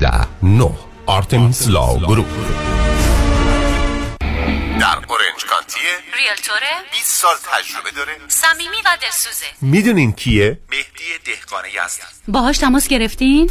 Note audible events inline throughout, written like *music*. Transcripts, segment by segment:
ده نه. Artemis Law Group در Orange County ه realtor ه 20 سال تجربه داره. صمیمی و دلسوزه. می‌دونین کیه؟ مهدی دهقان یزدی باهاش تماس گرفتین؟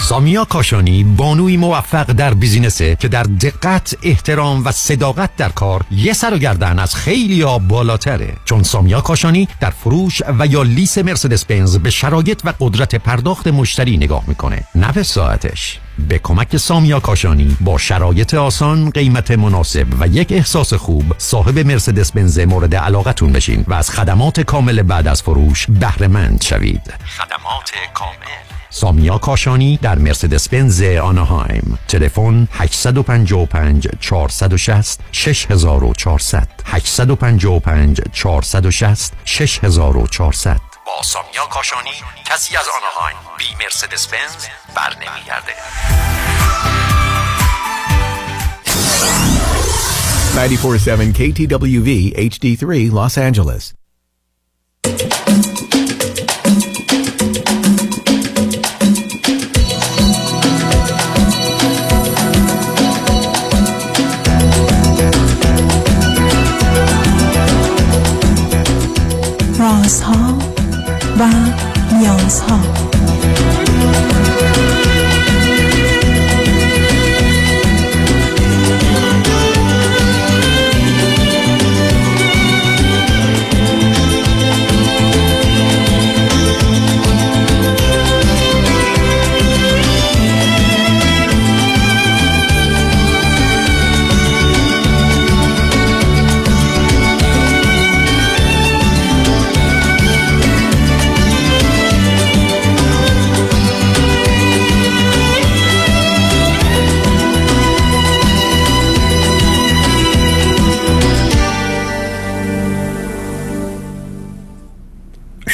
سامیا کاشانی بانوی موفق در بیزینسه که در دقت احترام و صداقت در کار یه سر و گردن از خیلی ها بالاتره. چون سامیا کاشانی در فروش و یا لیس مرسدس بنز به شرایط و قدرت پرداخت مشتری نگاه می‌کنه. نه ساعتش. به کمک سامیا کاشانی با شرایط آسان قیمت مناسب و یک احساس خوب صاحب مرسدس بنز مورد علاقتون بشین و از خدمات کامل بعد از فروش بهره مند شوید. خدمات کامل. سامیا کاشانی در مرسدس بنز آنهایم. تلفن 855 460 6400 855 460 6400 با سامیا کاشانی کسی از آنهایم. بی مرسدس بنز بر نمیگرده 947 KTWV HD3 Los Angeles. و نیازها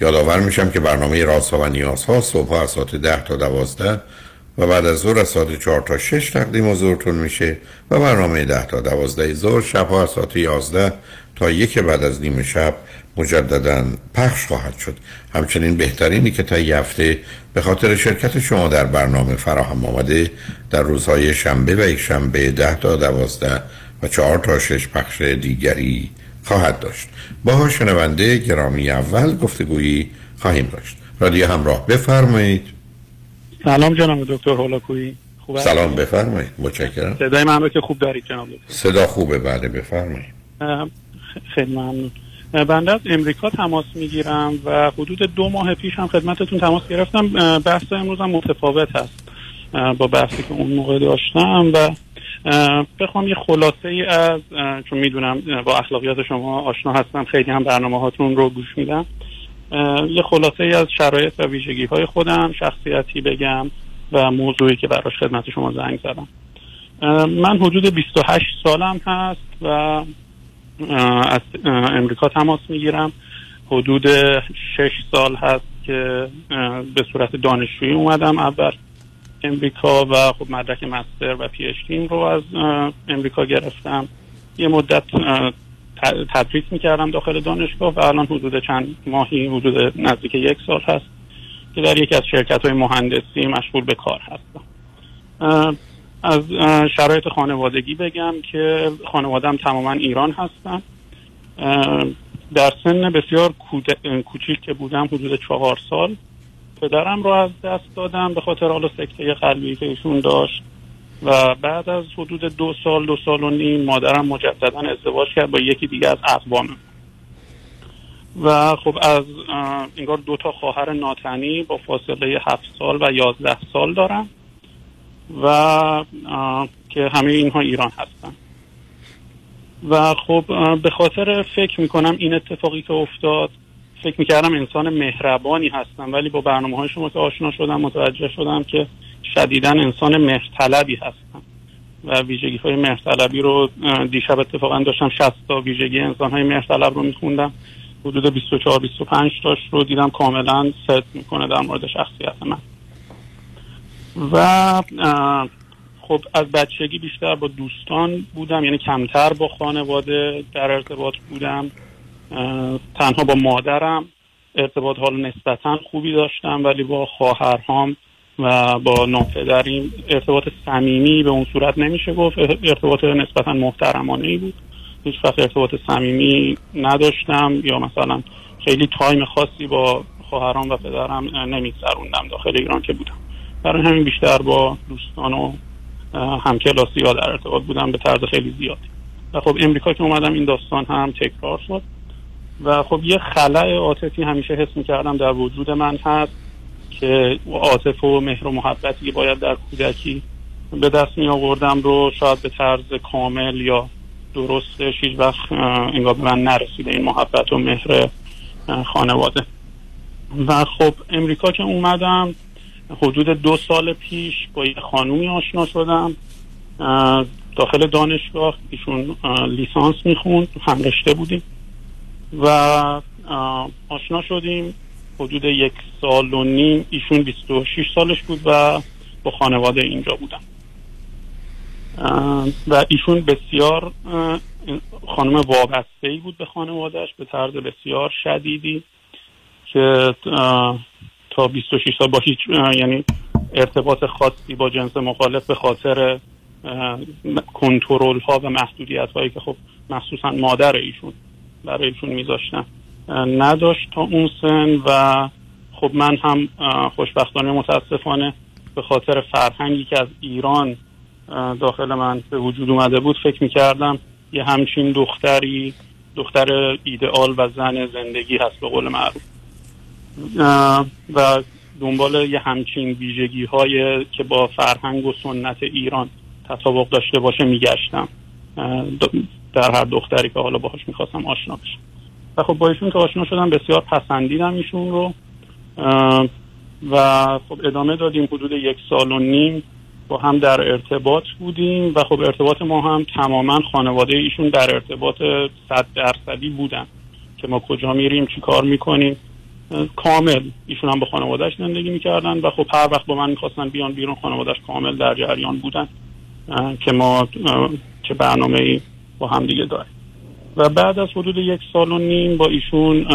یادآور میشم که برنامه رازها و نیازها صبح از ساعت 10 تا 12 و بعد از ظهر از ساعت 4 تا 6 تقدیم حضورتون میشه و برنامه 10 تا 12 ظهر شب از ساعت 11 تا یک بعد از نیم شب مجددا پخش خواهد شد. همچنین بهترینی که تا هفته به خاطر شرکت شما در برنامه فراهم آمده در روزهای شنبه و یک شنبه 10 تا 12 و 4 تا 6 پخش دیگری خواهد داشت. با شنونده گرامی اول گفتگویی خواهیم داشت. رادیو همراه بفرمایید. سلام جناب دکتر هولاکویی خوب سلام بفرمایید. متشکرم. صدای من رو که خوب دارید جناب دکتر. صدا خوبه بله بفرمایید. خیلی ممنون. بنده از امریکا تماس می‌گیرم و حدود دو ماه پیش هم خدمتتون تماس گرفتم. بحث امروز هم متفاوت هست با بحثی که اون موقع داشتم و بخوام یه خلاصه ای از چون می‌دونم با اخلاقیات شما آشنا هستم خیلی هم برنامه هاتون رو گوش میدم. یه خلاصه ای از شرایط و ویژگی های خودم شخصیتی بگم و موضوعی که براش خدمت شما زنگ زدم. من حدود 28 سالم هست و از امریکا تماس می‌گیرم. حدود 6 سال هست که به صورت دانشجویی اومدم. اول امریکا و خب مدرک مستر و پی اچ رو از امریکا گرفتم. یه مدت تدریس می‌کردم داخل دانشگاه و الان حدود چند ماهی حدود نزدیک یک سال هست که در یکی از شرکت های مهندسی مشغول به کار هستم. از شرایط خانوادگی بگم که خانوادم تماما ایران هستن. در سن بسیار کوچیک که بودم حدود چهار سال. پدرم رو از دست دادم به خاطر حالا سکته قلبی که ایشون داشت. و بعد از حدود دو سال دو سال و نیم مادرم مجددا ازدواج کرد با یکی دیگه از اقوامم و خب از انگار دو تا خواهر ناتنی با فاصله هفت سال و یازده سال دارم و که همه اینها ایران هستن. و خب به خاطر فکر می‌کنم این اتفاقی که افتاد فکر می‌کردم انسان مهربانی هستم ولی با برنامه های شما که آشنا شدم متوجه شدم که شدیدا انسان مهرطلبی هستم و ویژگی های مهرطلبی رو دیشب اتفاقا داشتم 60 تا ویژگی انسان های مهرطلب رو میخوندم. حدود 24 25 تاش رو دیدم کاملا ست می‌کنه در مورد شخصیت من. و خب از بچگی بیشتر با دوستان بودم یعنی کمتر با خانواده در ارتباط بودم. تنها با مادرم ارتباط حال نسبتا خوبی داشتم ولی با خواهرهام و با ناپدریم ارتباط صمیمی به اون صورت نمیشه گفت. ارتباط نسبتا محترمانه ای بود. هیچ وقت ارتباط صمیمی نداشتم یا مثلا خیلی تایم خاصی با خواهرام و پدرم نمیگذروندم داخل ایران که بودم. برای همین بیشتر با دوستان و همکلاسی ها در ارتباط بودم به طرز خیلی زیادی. و خب امریکا که اومدم این داستان هم تکرار شد. و خب یه خلع عاطفی همیشه حس می‌کردم در وجود من هست که عاطفه و مهر و محبتی باید در کودکی به دست می آوردم رو شاید به طرز کامل یا درستش هیچ وقت انگار به من نرسیده این محبت و مهر خانواده. و خب امریکا که اومدم حدود دو سال پیش با یه خانومی آشنا شدم داخل دانشگاه ایشون لیسانس می‌خوند هم رشته بودیم. و آشنا شدیم. حدود یک سال و نیم ایشون 26 سالش بود و با خانواده اینجا بودم و ایشون بسیار خانم وابسته ای بود به خانوادهش به طرز بسیار شدیدی که تا 26 سال با هیچ یعنی ارتباط خاصی با جنس مخالف به خاطر کنترل ها و محدودیت هایی که خب مخصوصا مادر ایشون برای ایشون میذاشتن نداشت تا اون سن و خب من هم خوشبختانه متاسفانه به خاطر فرهنگی که از ایران داخل من به وجود اومده بود فکر می‌کردم یه همچین دختری دختر ایدئال و زن زندگی هست به قول معروف. و دنبال یه همچین ویژگی های که با فرهنگ و سنت ایران تطابق داشته باشه میگشتم. در هر دختری که حالا باهاش می‌خواستم آشنا بشم. و خب با ایشون که آشنا شدم بسیار پسندیدم ایشون رو. و خب ادامه دادیم حدود یک سال و نیم با هم در ارتباط بودیم و خب ارتباط ما هم تماما خانواده ایشون در ارتباط صد درصدی بودن که ما کجا میریم چی کار می‌کنیم. کامل ایشون هم با خانوادهش زندگی می‌کردن و خب هر وقت با من می‌خواستن بیان بیرون خانوادهش کامل در جریان بودن. که ما چه برنامه ای با هم دیگه داریم و بعد از حدود یک سال و نیم با ایشون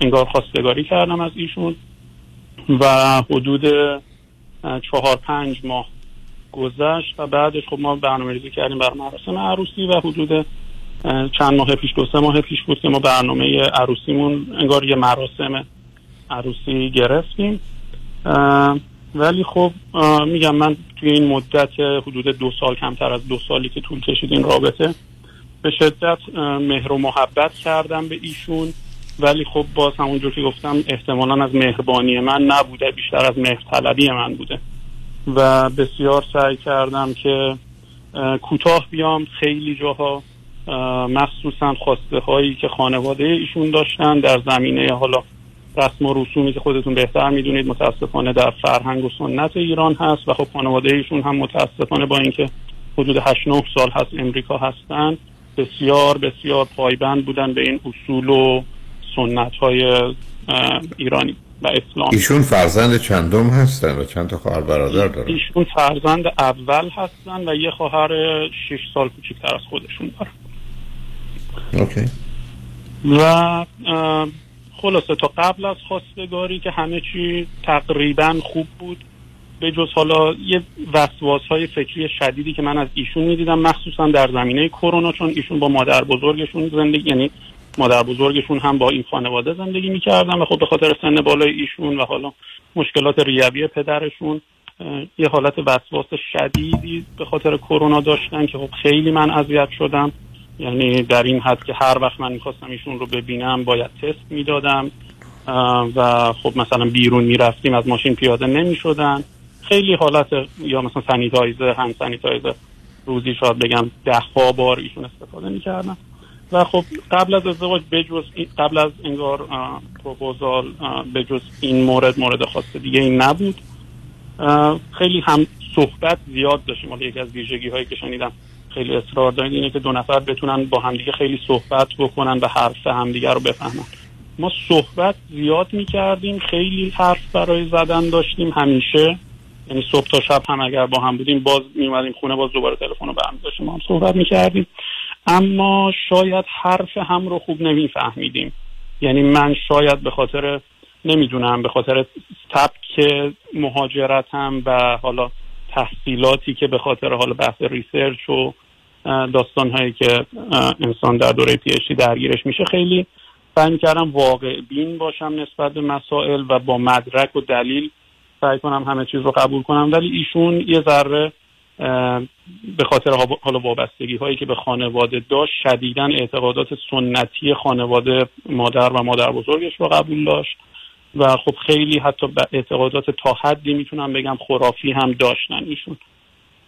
انگار خواستگاری کردم از ایشون و حدود چهار پنج ماه گذشت و بعدش خب ما برنامه ریزی کردیم بر مراسم عروسی و حدود چند ماه پیش دو سه ماه پیش بود که ما برنامه عروسیمون انگار یه مراسم عروسی گرفتیم. ولی خب میگم من توی این مدت حدود دو سال کمتر از دو سالی که طول کشید این رابطه به شدت مهر و محبت کردم به ایشون. ولی خب باز همونجور که گفتم احتمالا از مهربانی من نبوده بیشتر از مهرطلبی من بوده. و بسیار سعی کردم که کوتاه بیام خیلی جاها. مخصوصا خواسته هایی که خانواده ایشون داشتن در زمینه حالا رسم و رسومی که خودتون بهتر می‌دونید متاسفانه در فرهنگ و سنت ایران هست. و خب خانواده ایشون هم متاسفانه با اینکه حدود 8 9 سال هست امریکا هستن. بسیار بسیار پایبند بودن به این اصول و سنت های ایرانی و اسلام ایشون فرزند چندم هستن و چند تا خواهر برادر دارن؟ ایشون فرزند اول هستن و یه خواهر 6 سال کوچکتر از خودشون دارن. اوکی. و خلاصه تا قبل از خواستگاری که همه چی تقریبا خوب بود به جز حالا یه وسواس های فکری شدیدی که من از ایشون می‌دیدم مخصوصا در زمینه کرونا چون ایشون با مادر بزرگشون زندگی یعنی مادر بزرگشون هم با این خانواده زندگی می‌کردن و خب به خاطر سن بالای ایشون و حالا مشکلات ریوی پدرشون یه حالت وسواس شدیدی به خاطر کرونا داشتن که خب خیلی من اذیت شدم. یعنی در این حد که هر وقت من می‌خواستم ایشون رو ببینم باید تست می‌دادم. و خب مثلا بیرون می‌رفتیم از ماشین پیاده نمی‌شدن. خیلی حالت یا مثلا sanitizer هم sanitizer روزی شاید بگم ده ها بار ایشون استفاده می‌کردن. و خب قبل از ازدواج بجز قبل از انگار پروپوزال بجز این مورد مورد خاص دیگه این نبود. خیلی هم صحبت زیاد داشتیم. حالا یکی از ویژگی هایی که شنیدم خیلی اصرار دارید اینه که دو نفر بتونن با همدیگه خیلی صحبت بکنن و حرف همدیگه رو بفهمن. ما صحبت زیاد می‌کردیم خیلی حرف برای زدن داشتیم همیشه. یعنی صبح تا شب هم اگر با هم بودیم باز میومدیم خونه باز دوباره تلفن رو برمی داشتیم هم صحبت می‌کردیم. اما شاید حرف هم رو خوب نمیفهمیدیم. یعنی من شاید به خاطر نمی‌دونم به خاطر سبک مهاجرتم و حالا تحصیلاتی که به خاطر حالا بحث ریسرچ و داستان هایی که انسان در دوره پی اچ دی درگیرش میشه خیلی سعی کردم واقع بین باشم نسبت به مسائل و با مدرک و دلیل سعی کنم همه چیز رو قبول کنم. ولی ایشون یه ذره به خاطر حالا وابستگی هایی که به خانواده داشت شدیدا اعتقادات سنتی خانواده مادر و مادر بزرگش رو قبول داشت. و خب خیلی حتی اعتقادات تا حدی می‌تونم بگم خرافی هم داشتن ایشون.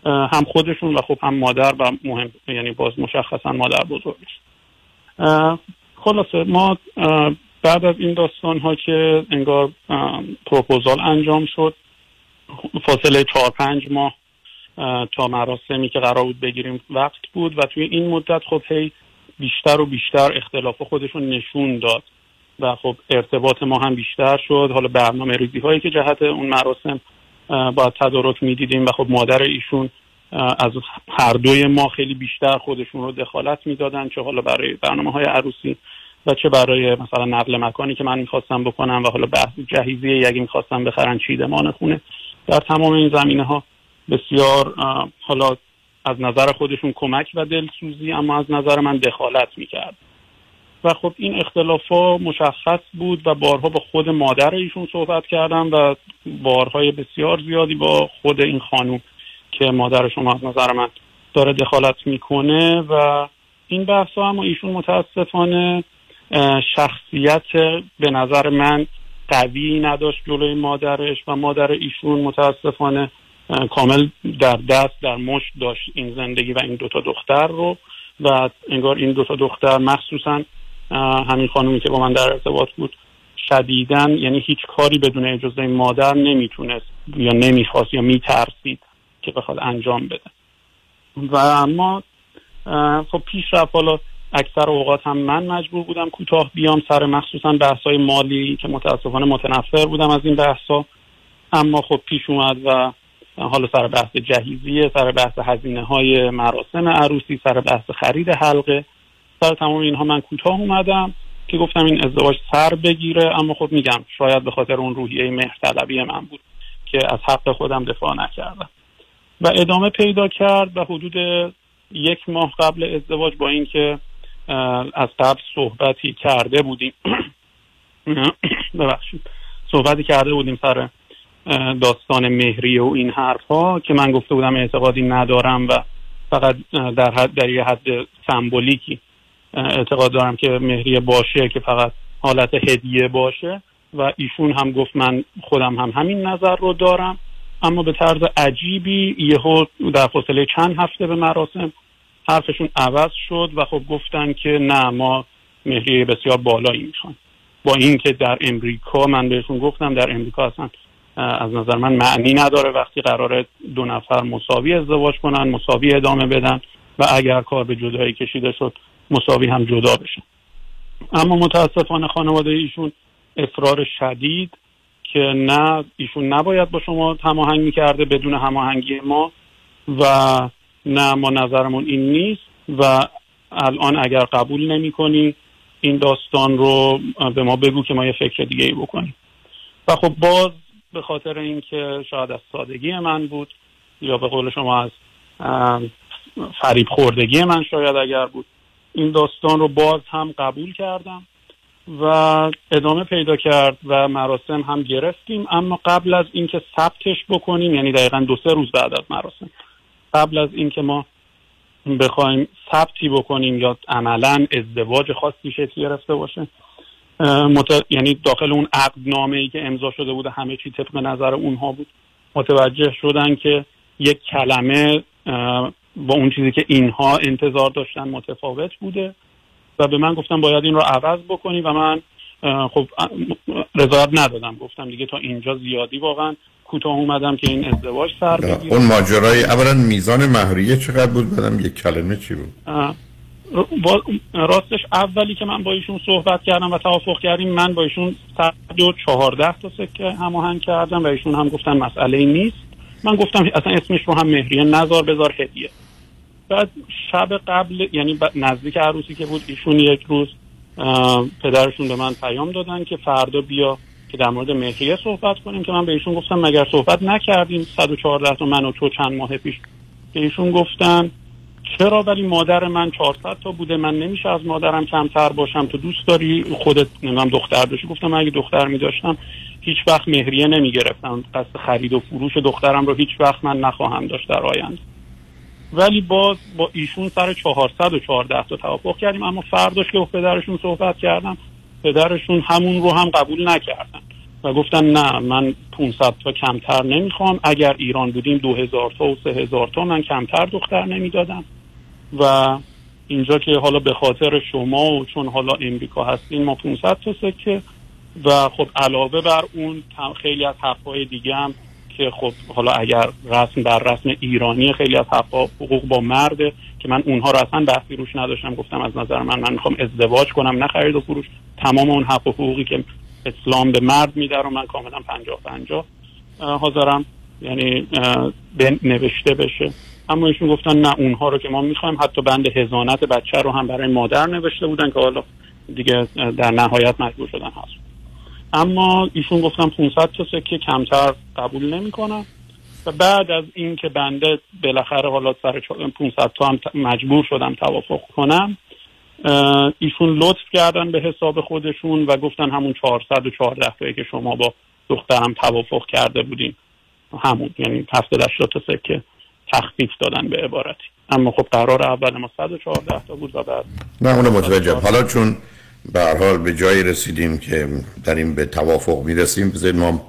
هم خودشون و خب هم مادر و مهم یعنی باز مشخصا مادر بزرگش. خلاصه ما بعد از این داستان ها که انگار پروپوزال انجام شد فاصله چهار پنج ماه اه، تا مراسمی که قرار بود بگیریم وقت بود و توی این مدت خب هی بیشتر و بیشتر اختلاف خودشون نشون داد و خب ارتباط ما هم بیشتر شد. حالا برنامه ریزی هایی که جهت اون مراسم با تدارک می‌دیدیم و خب مادر ایشون از هر دوی ما خیلی بیشتر خودشون رو دخالت می‌دادن چه حالا برای برنامه های عروسی و چه برای مثلا نقل مکانی که من می‌خواستم بکنم و حالا بحث جهیزیه اگه می‌خواستم بخرن چیدمان خونه. در تمام این زمینه ها بسیار حالا از نظر خودشون کمک و دلسوزی اما از نظر من دخالت می‌کرد. و خب این اختلاف ها مشخص بود و بارها با خود مادر ایشون صحبت کردم و بارهای بسیار زیادی با خود این خانوم که مادر شما از نظر من داره دخالت می‌کنه و این بحث ها اما ایشون متاسفانه شخصیت به نظر من قوی نداشت جلوی مادرش و مادر ایشون متاسفانه کامل در دست در مشت داشت این زندگی و این دوتا دختر رو. و انگار این دوتا دختر مخصوصا همین خانومی که با من در ارتباط بود شدیدن یعنی هیچ کاری بدون اجازه مادر نمی‌تونست یا نمی‌خواست یا میترسید که بخواد انجام بده. و اما خب پیش رفت حالا اکثر اوقات هم من مجبور بودم کوتاه بیام سر مخصوصا بحث های مالی که متاسفانه متنفر بودم از این بحث ها اما خب پیش اومد و حالا سر بحث جهیزیه سر بحث هزینه های مراسم عروسی سر بحث خرید حلقه. سر تمام اینها من کوتاه اومدم که گفتم این ازدواج سر بگیره. اما خب میگم شاید به خاطر اون روحیه مهرطلبی من بود که از حق خودم دفاع نکردم. و ادامه پیدا کرد و حدود یک ماه قبل ازدواج با اینکه از قبل صحبتی کرده بودیم. *clears throat* ببخشید. صحبتی کرده بودیم سر داستان مهریه و این حرف ها که من گفته بودم اعتقادی ندارم و فقط در حد در یه حد سمبولیکی اعتقاد دارم که مهریه باشه که فقط حالت هدیه باشه. و ایشون هم گفت من خودم هم همین نظر رو دارم. اما به طرز عجیبی یهو در فاصله چند هفته به مراسم حرفشون عوض شد و خب گفتن که نه ما مهریه بسیار بالایی می‌خوایم با اینکه در امریکا من بهشون گفتم در امریکا اصلا از نظر من معنی نداره. وقتی قراره دو نفر مساوی ازدواج کنن مساوی ادامه بدن و اگر کار به جدایی کشیده شد مساوی هم جدا بشن اما متاسفانه خانواده ایشون اصرار شدید که نه ایشون نباید با شما هماهنگ می‌کرده بدون هماهنگی ما و نه ما نظرمون این نیست و الان اگر قبول نمی کنی این داستان رو به ما بگو که ما یه فکر دیگه ای بکنیم. و خب باز به خاطر اینکه شاید از سادگی من بود یا به قول شما از فریب خوردگی من شاید اگر بود این داستان رو باز هم قبول کردم و ادامه پیدا کرد و مراسم هم گرفتیم. اما قبل از اینکه ثبتش بکنیم یعنی دقیقا دو سه روز بعد از مراسم قبل از اینکه ما بخوایم ثبتی بکنیم یا عملا ازدواج خاصی شکل گرفته باشه مت... یعنی داخل اون عقدنامه ای که امضا شده بوده همه چی طبق نظر اونها بود متوجه شدن که یک کلمه با اون چیزی که اینها انتظار داشتن متفاوت بوده و به من گفتم باید این رو عوض بکنی و من خب رضایت ندادم. گفتم دیگه تا اینجا زیادی واقعا کوتاه اومدم که این ازدواج سر بگیره. اون ماجرای اولا میزان مهریه چقدر بود؟ بعدم یک کلمه چی بود؟ راستش اولی که من با ایشون صحبت کردم و توافق کردیم من با ایشون 114 تا سکه هماهنگ کردم و ایشون هم گفتن مسئله ای نیست. من گفتم اصلا اسمش رو هم مهریه نزار بذار هدیه. بعد شب قبل یعنی نزدیک عروسی که بود ایشون یک روز پدرشون به من پیام دادن که فردا بیا که در مورد مهریه صحبت کنیم که من به ایشون گفتم مگر صحبت نکردیم 114 تا من و تو چند ماه پیش که ایشون گفتن. چرا؟ ولی مادر من 400 تا بوده. من نمیشه از مادرم کمتر باشم. تو دوست داری؟ خودت نمی‌دونم دختر داشتی؟ گفتم من اگه دختر میداشتم هیچ وقت مهریه نمی‌گرفتم. قصد خرید و فروش دخترم رو هیچ وقت من نخواهم داشت در آینده. ولی باز با ایشون سر 414 تا توافق کردیم. اما فرداش که با پدرشون صحبت کردم پدرشون همون رو هم قبول نکردن و گفتن نه من 500 تا کمتر نمی‌خوام. اگر ایران بودیم 2000 تا و 3000 تا من کمتر دختر نمی‌دادم. و اینجا که حالا به خاطر شما و چون حالا امریکا هستین ما 500 تا سکه. و خب علاوه بر اون خیلی از حقهای دیگه هم که خب حالا اگر رسم بر رسم ایرانی خیلی از حقوق با مرده که من اونها رو اصلا بحثی روش نداشتم گفتم از نظر من من می‌خوام ازدواج کنم نه خرید و فروش. تمام اون حق و حقوقی که اسلام به مرد میده رو من کاملا پنجاه پنجاه اه، حاضرم. یعنی نوشته بشه. اما ایشون گفتن نه اونها رو که ما می‌خوایم حتی بند هزانت بچه رو هم برای مادر نوشته بودن که حالا دیگه در نهایت مجبور شدن هست اما ایشون گفتم 500 تا سکه کمتر قبول نمی‌کنم و بعد از این که بنده بالاخره حالا سر چ- 500 تا هم مجبور شدم توافق کنم ایشون لطف کردن به حساب خودشون و گفتن همون 414 تایی که شما با دخترم توافق کرده بودین. همون یعنی 780 تا سکه تخفیف دادن به عبارتی. اما خب قرار اول ما 114 تا بود و بعد نه اونو متوجهم حالا چون به حال به جایی رسیدیم که داریم به توافق می‌رسیم. بذارید ما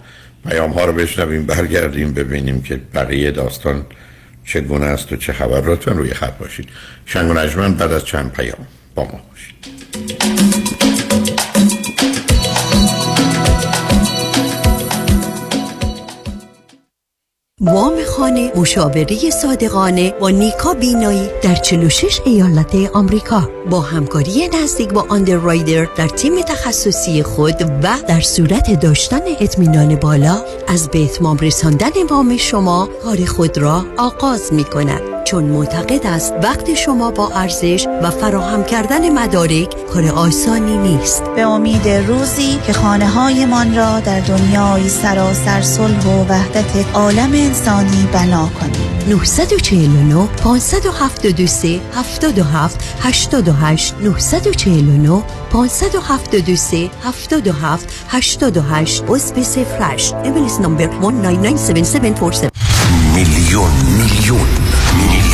پیام ها رو بشنویم برگردیم ببینیم که بقیه داستان چگونه است و چه خبر. لطفا روی خط باشید. شنگ و نجمن بعد از چند پیام با ما باشید. وام خانه مشاوره صادقانه با نیکا بینایی در 46 ایالت آمریکا. با همکاری نزدیک با آندررایدر در تیم تخصصی خود و در صورت داشتن اطمینان بالا از به اتمام رساندن وام شما کار خود را آغاز می کند چون معتقد است وقت شما با ارزش و فراهم کردن مدارک کار آسانی نیست. به امید روزی که خانه هایمان را در دنیای سراسر صلح و وحدت عالم انسانی بنا کنیم. 949 573 77 88 949 573 77 88 عضو صفر امیلیس نمبر 1997747 میلیون میلیون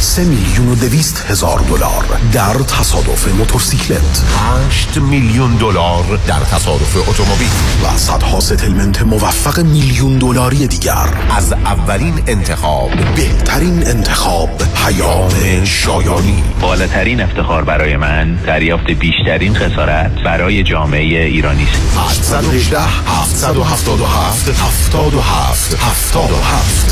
3 میلیون و دویست هزار دلار در تصادف موتورسیکلت. 8 میلیون دلار در تصادف اتومبیل. و صدها ستلمنت موفق میلیون دلاری دیگر. از اولین انتخاب. بهترین انتخاب پیام شایانی. بالاترین افتخار برای من دریافت بیشترین خسارت برای جامعه ایرانی است. 818 777 77 77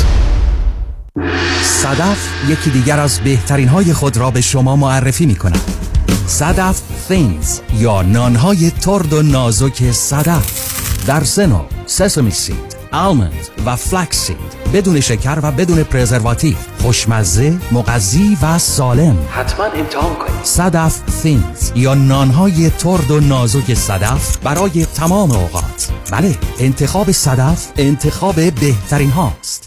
صدف یکی دیگر از بهترین های خود را به شما معرفی می کند صدف فینز یا نانهای ترد و نازک صدف. در سنو سسمی سید آلمند و فلکس سید. بدون شکر و بدون پرزرواتیو. خوشمزه مغذی و سالم. حتما امتحان کنید. صدف فینز یا نانهای ترد و نازک صدف برای تمام اوقات. بله انتخاب صدف انتخاب بهترین هاست.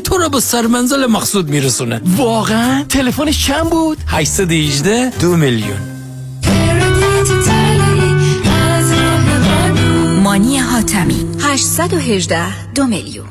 تو رو به سرمنزل مقصود میرسونه. واقعا تلفنش چند بود؟ 818 دو میلیون. مانی حاتمی. 818 دو میلیون.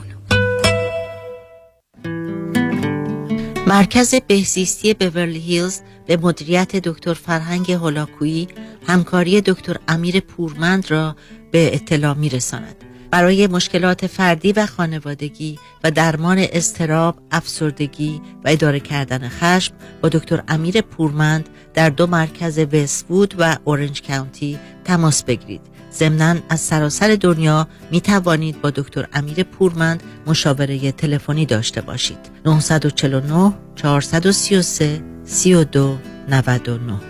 مرکز بهزیستی بورلی هیلز به مدیریت دکتر فرهنگ هولاکویی همکاری دکتر امیر پورمند را به اطلاع میرساند. برای مشکلات فردی و خانوادگی و درمان استراب، افسردگی و اداره کردن خشم با دکتر امیر پورمند در دو مرکز وستوود و اورنج کاونتی تماس بگیرید. ضمنا از سراسر دنیا می توانید با دکتر امیر پورمند مشاوره تلفنی داشته باشید. 949 433 32 99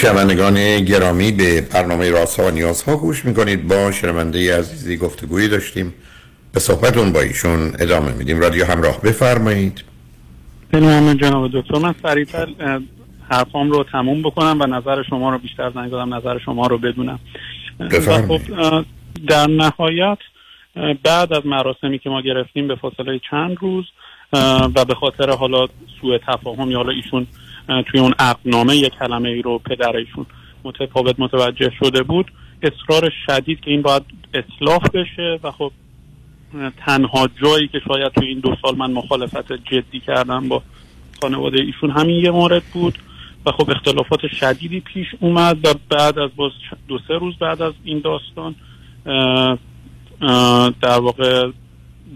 شنوندگان گرامی به برنامه راسا و نیازها گوش می‌کنید. با شنونده عزیزی گفتگویی داشتیم. به صحبتون با ایشون ادامه میدیم. رادیو همراه بفرمایید. ممنون جناب دکتر. من سریعتر حرفام رو تموم بکنم و نظر شما رو بیشتر زنگ دادم نظر شما رو بدونم. بفرمایید. خب در نهایت بعد از مراسمی که ما گرفتیم به فاصله چند روز و به خاطر حالا سوء تفاهم یا حالا ایشون توی اون عقدنامه یک کلمه ای رو پدر ایشون متفاوت متوجه شده بود. اصرار شدید که این باید اصلاح بشه و خب تنها جایی که شاید توی این دو سال من مخالفت جدی کردم با خانواده ایشون همین یه مورد بود و خب اختلافات شدیدی پیش اومد و بعد از باز دو سه روز بعد از این داستان در واقع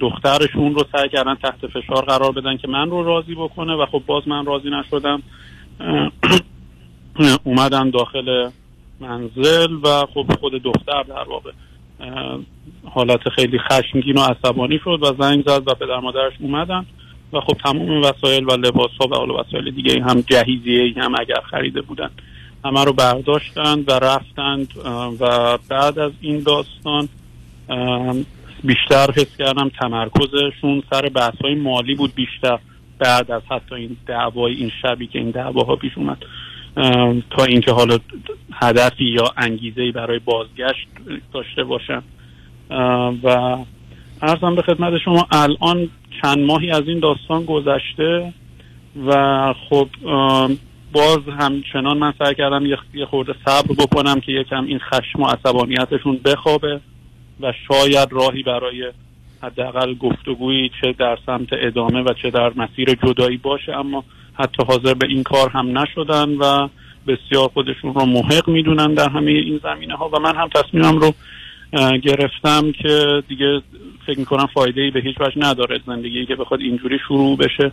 دخترشون رو سعی کردن تحت فشار قرار بدن که من رو راضی بکنه و خب باز من راضی نشدم. اومدن داخل منزل و خب خود دختر در واقع حالت خیلی خشمگین و عصبانی شد و زنگ زد و پدر مادرش اومدن و خب تمام وسایل و لباس ها و حالا وسایل دیگه هم جهیزیه هم اگر خریده بودن همه رو برداشتند و رفتند و بعد از این داستان بیشتر حس کردم تمرکزشون سر بحث های مالی بود بیشتر بعد از حتی این دعوای این شبی که این دعواها پیش اومد. تا اینکه حالا هدفی یا انگیزه برای بازگشت داشته باشن. و ارزم به خدمت شما الان چند ماهی از این داستان گذشته و خب باز همچنان من سعی کردم یه خورده صبر بکنم که یکم این خشم و عصبانیتشون بخوابه. و شاید راهی برای حداقل گفتگویی چه در سمت ادامه و چه در مسیر جدایی باشه اما حتی حاضر به این کار هم نشدن و بسیار خودشون رو محق می‌دونن در همه این زمینه ها و من هم تصمیمم رو گرفتم که دیگه فکر می‌کنم فایده ای به هیچ وجه نداره زندگی که بخواد اینجوری شروع بشه.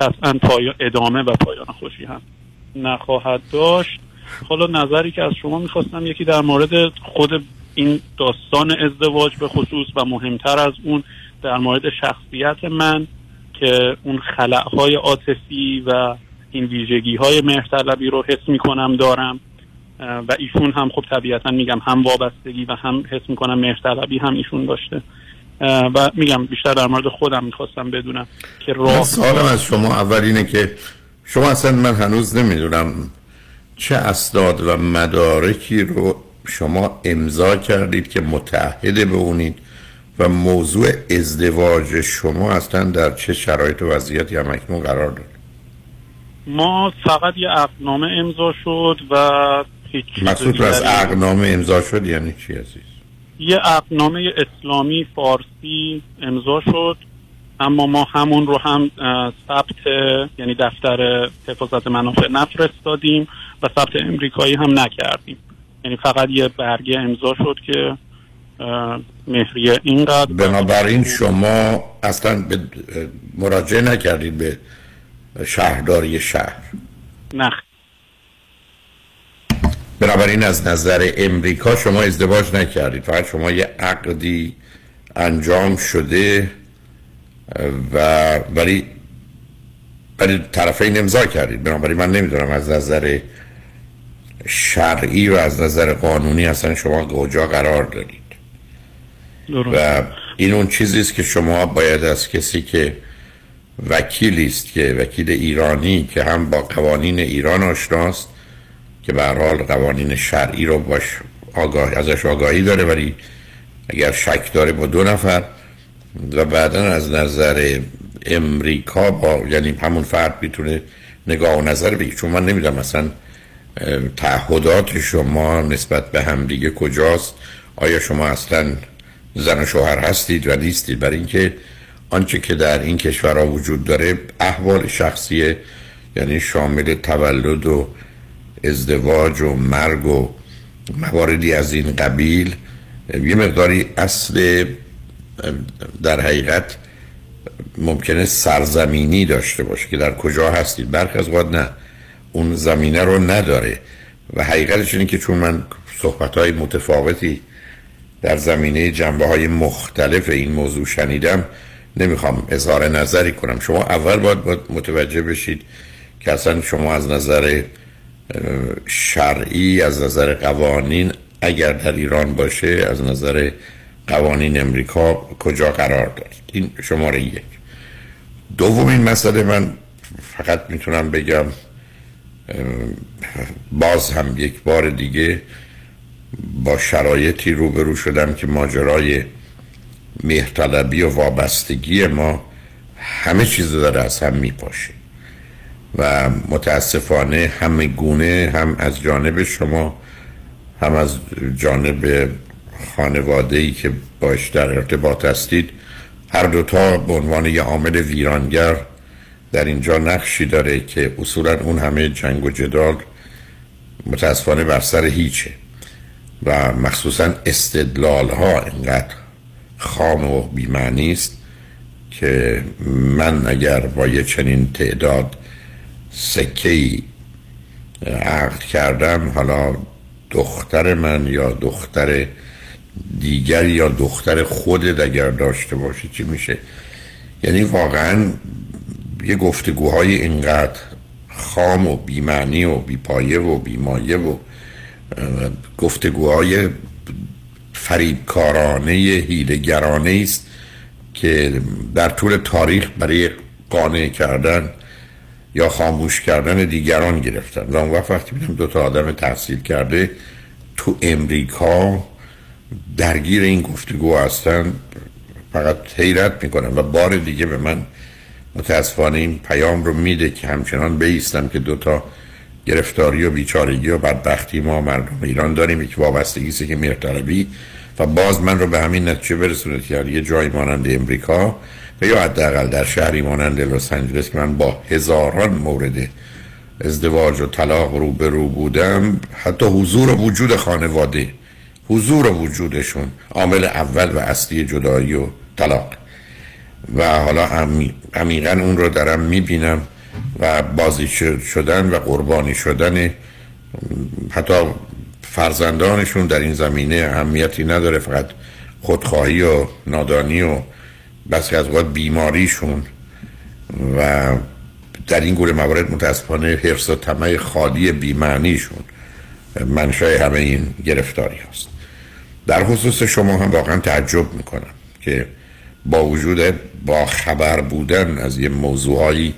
قطعا پایا ادامه و پایان خوشی هم نخواهد داشت. حالا نظری که از شما می‌خواستم یکی در مورد خود این داستان ازدواج به خصوص و مهمتر از اون در مورد شخصیت من که اون خلعهای عاطفی و این ویژگی های مهرطلبی رو حس می‌کنم دارم. و ایشون هم خب طبیعتا میگم هم وابستگی و هم حس می‌کنم مهرطلبی هم ایشون داشته. و میگم بیشتر در مورد خودم می‌خواستم بدونم که راه سوالم از شما اول اینه که شما اصلا من هنوز نمی‌دونم چه اسناد و مدارکی رو شما امضا کردید که متحد به اونید و موضوع ازدواج شما اصلا در چه شرایط و وضعیتی هم اکنون قرار دارد ما فقط یه عقدنامه امضا شد و هیچ مقصود از عقدنامه امضا شد یعنی چی عزیز؟ یه عقدنامه اسلامی فارسی امضا شد اما ما همون رو هم ثبت یعنی دفتر حفاظت منافع نفرستادیم و ثبت امریکایی هم نکردیم. یعنی فقط یه برگه امضا شد که مهریه اینقدر بنابراین شما اصلا به مراجعه نکردید به شهرداری شهر. نه. بنابراین از نظر امریکا شما ازدواج نکردید. فقط شما یه عقدی انجام شده و ولی ولی طرفین امضا کردید. بنابراین من نمی‌دونم از نظر شرعی و از نظر قانونی اصلا شما کجا قرار دارید؟ و این اون چیزی است که شما باید از کسی که وکیلی است که وکیل ایرانی که هم با قوانین ایران آشناست که به حال قوانین شرعی رو باش آگاه ازش آگاهی داره ولی اگر شک داره با دو نفر و بعدا از نظر امریکا با یعنی همون فرد می‌تونه نگاه و نظر بگی چون من نمی‌دونم مثلا تعهدات شما نسبت به همدیگه کجاست؟ آیا شما اصلا زن و شوهر هستید و نیستید؟ برای اینکه آنچه که در این کشورها وجود داره احوال شخصی یعنی شامل تولد و ازدواج و مرگ و مواردی از این قبیل یه مقداری اصل در حقیقت ممکنه سرزمینی داشته باشه که در کجا هستید. برخی از نه. اون زمینه رو نداره. و حقیقتش اینه که چون من صحبت های متفاوتی در زمینه جنبه های مختلف این موضوع شنیدم نمی‌خوام اظهار نظری کنم. شما اول باید, باید متوجه بشید که اصلا شما از نظر شرعی از نظر قوانین اگر در ایران باشه از نظر قوانین امریکا کجا قرار دارید؟ این شماره یک. دومین مسئله من فقط می‌تونم بگم باز هم یک بار دیگه با شرایطی روبرو شدم که ماجرای مهرطلبی و وابستگی ما همه چیز داره از هم میپاشه. و متاسفانه همه گونه هم از جانب شما هم از جانب خانواده ای که باش در ارتباط هستید هر دوتا به عنوان یه عامل ویرانگر در اینجا نقشی داره که اصولا اون همه جنگ و جدال متاسفانه بر سر هیچه و مخصوصا استدلال ها اینقدر خام و بیمعنی است که من اگر با یه چنین تعداد سکه عقد کردم حالا دختر من یا دختر دیگری یا دختر خودت اگر داشته باشی چی میشه؟ یعنی واقعا یه گفتگوهای اینقدر خام و بیمعنی و بیپایه و بیمایه و گفتگوهای فریبکارانه هیلگرانه است که در طول تاریخ برای قانع کردن یا خاموش کردن دیگران گرفتن. و اون وقت وقتی بیدم دو تا آدم تحصیل کرده تو امریکا درگیر این گفتگو هستن فقط حیرت می‌کنم. و بار دیگه به من متاسفانه این پیام رو میده که همچنان بیستم که دوتا گرفتاری و بیچارگی و بدبختی ما مردم ایران داریم. یک وابستگی که میرتربی و باز من رو به همین نتیجه برسونید که یه جای مانند امریکا و یا حداقل در شهری مانند لس آنجلس که من با هزاران مورد ازدواج و طلاق رو به رو بودم حتی حضور و وجود خانواده حضور و وجودشون عامل اول و اصلی جدایی و طلاق. و حالا عمیقا اون رو دارم می‌بینم و بازی شدن و قربانی شدن حتی فرزندانشون در این زمینه اهمیتی نداره فقط خودخواهی و نادانی و بسیاری از وقت بیماریشون. و در این گونه موارد متاسفانه حرس و طمع خالی بیمعنیشون منشأ همه این گرفتاری هست. در خصوص شما هم واقعا تعجب می‌کنم که با وجود با خبر بودن از یه موضوعایی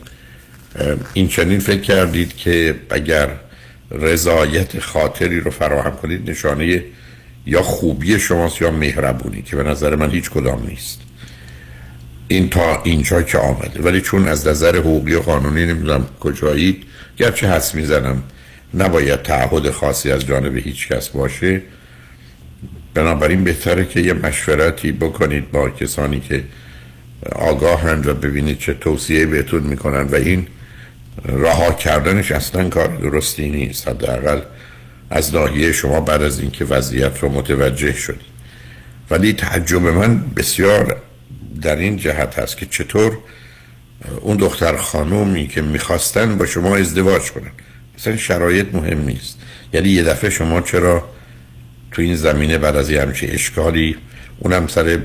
این چنین فکر کردید که اگر رضایت خاطری رو فراهم کنید نشانه یا خوبی شماست یا مهربونی که به نظر من هیچ کدام نیست. این تا اینجا که آمده. ولی چون از نظر حقوقی و قانونی نمی‌دونم کجایید گرچه حس می‌زنم نباید تعهد خاصی از جانب هیچ کس باشه. بنابراین بهتره که یه مشورتی بکنید با کسانی که آگاهند و ببینید چه توصیه بهتون می‌کنن و این رها کردنش اصلا کار درستی نیست. حداقل از ناحیه شما بعد از اینکه وضعیت رو متوجه شدید. ولی تعجب من بسیار در این جهت هست که چطور اون دختر خانومی که می‌خواستن با شما ازدواج کنن. مثلا شرایط مهم نیست. یعنی یه دفعه شما چرا تو این زمینه بعد از یه همچه اشکالی اونم سر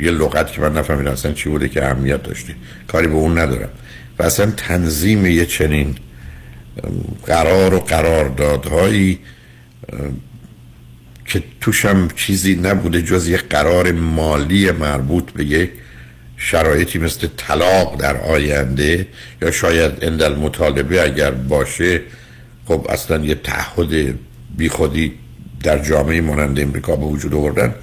یه لغت که من نفهمیدم اصلا چی بوده که اهمیت داشته. کاری به اون ندارم. و اصلا تنظیم یه چنین قرار و قراردادهایی که توشم چیزی نبوده جز یه قرار مالی مربوط به یک شرایطی مثل طلاق در آینده. یا شاید اندل مطالبه اگر باشه خب اصلا یه تعهد بیخودی در جامعه مانند امریکا به وجود آوردن.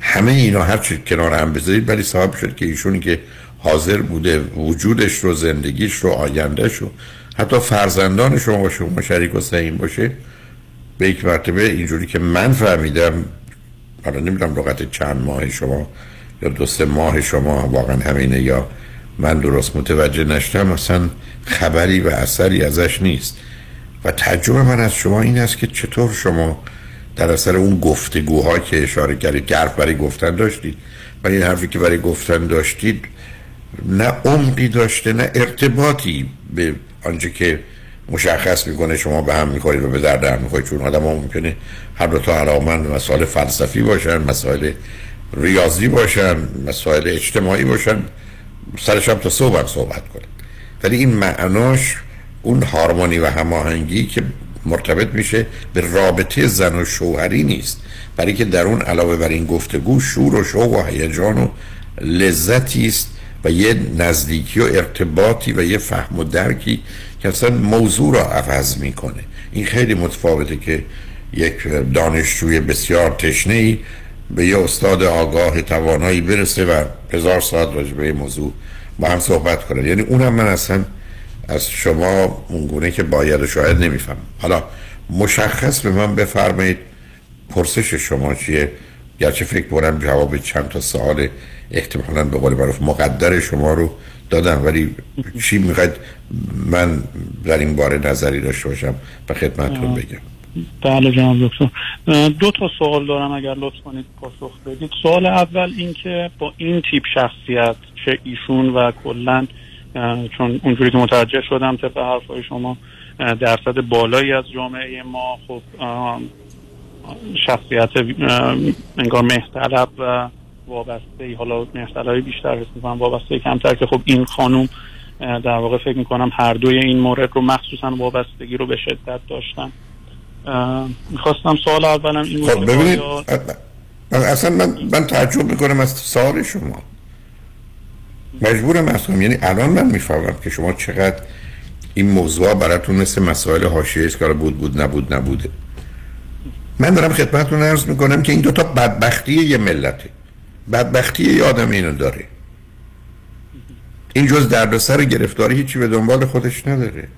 همه اینا هر چی کنار هم بذارید ولی صاحب شد که ایشونی که حاضر بوده وجودش رو زندگیش رو آیندهش رو حتی فرزندان شما با شما شریک و سهیم باشه به یک مرتبه اینجوری که من فهمیدم حالا نمی‌دونم لغت چند ماه شما یا دو سه ماه شما واقعا همینه یا من درست متوجه نشتم اصلا خبری و اثری ازش نیست. و تجربه من از شما این است که چطور شما در اثر اون گفتگوها که اشاره کردید گرف برای گفتن داشتید و این حرفی که برای گفتن داشتید نه عمقی داشته نه ارتباطی به آنچه که مشخص می‌کنه شما به هم می‌خورید و به درد هم می‌خورید. چون آدم ها ممکنه هر دو تا علاقمند مسائل فلسفی باشن مسائل ریاضی باشن مسائل اجتماعی باشن سرش هم تا صبح صحبت کنه. ولی این معناش اون هارمونی و هماهنگی که مرتبط میشه به رابطه زن و شوهری نیست. برای که در اون علاوه بر این گفتگو شور و شوق و هیجان و لذتی است و یه نزدیکی و ارتباطی و یه فهم و درکی که اصلا موضوع را عوض می‌کنه. این خیلی متفاوته که یک دانشجوی بسیار تشنه ای به یه استاد آگاه توانایی برسه و هزار ساعت راجع به موضوع با هم صحبت کنه یعنی اونم من اصلا از شما اونگونه که باید و شاید نمیفهم. حالا مشخص به من بفرمایید پرسش شما چیه؟ گرچه فکر کنم جواب چند تا سوال احتمالا به قول معروف مقدر شما رو دادم ولی چی می‌خواید من در این باره نظری داشته باشم و خدمتتون بگم. بله جناب دکتر. دو تا سوال دارم اگر لطف کنید پاسخ بدید. سوال اول این که با این تیپ شخصیت چه ایشون و کلا چون اونجوری که متوجه شدم طبق حرفای شما درصد بالایی از جامعه ما خب شخصیت انگار مهطلب و وابسته ای حالا مهطلبی بیشتر حس می‌کنم وابسته کمتر که خب این خانوم در واقع فکر می‌کنم هر دوی این مورد رو مخصوصا وابستگی رو به شدت داشتن. می‌خواستم سوال اولم این خب ببینید اصلا من, من تعجب می‌کنم از سوال شما. مجبورم از یعنی الان من می‌فهمم که شما چقدر این موضوع براتون مثل مسائل حاشیه است که بود بود نبود نبوده. من دارم خدمتتون عرض می‌کنم که این دوتا بدبختی یه ملته. بدبختی یه آدم اینو داره. این جز دردسر گرفتاری هیچی به دنبال خودش نداره.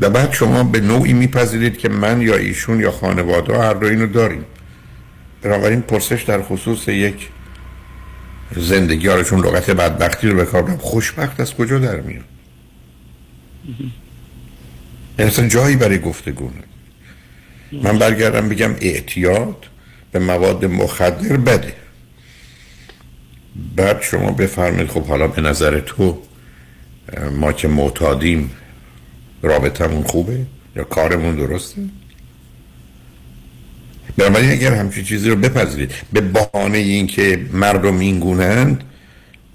و بعد شما به نوعی میپذیرید که من یا ایشون یا خانواده هر دو اینو داریم. بنابراین پرسش در خصوص یک زندگی چون لغت بدبختی رو بکار خوشبخت از کجا در میاد؟ یعنی اصلا جایی برای گفتگو من برگردم بگم اعتیاد به مواد مخدر بده. بعد شما بفرمایید خب حالا به نظر تو ما که معتادیم رابطمون خوبه یا کارمون درسته؟ بنابراین اگر همچین چیزی رو بپذیرید به بهانه اینکه مردم این گونند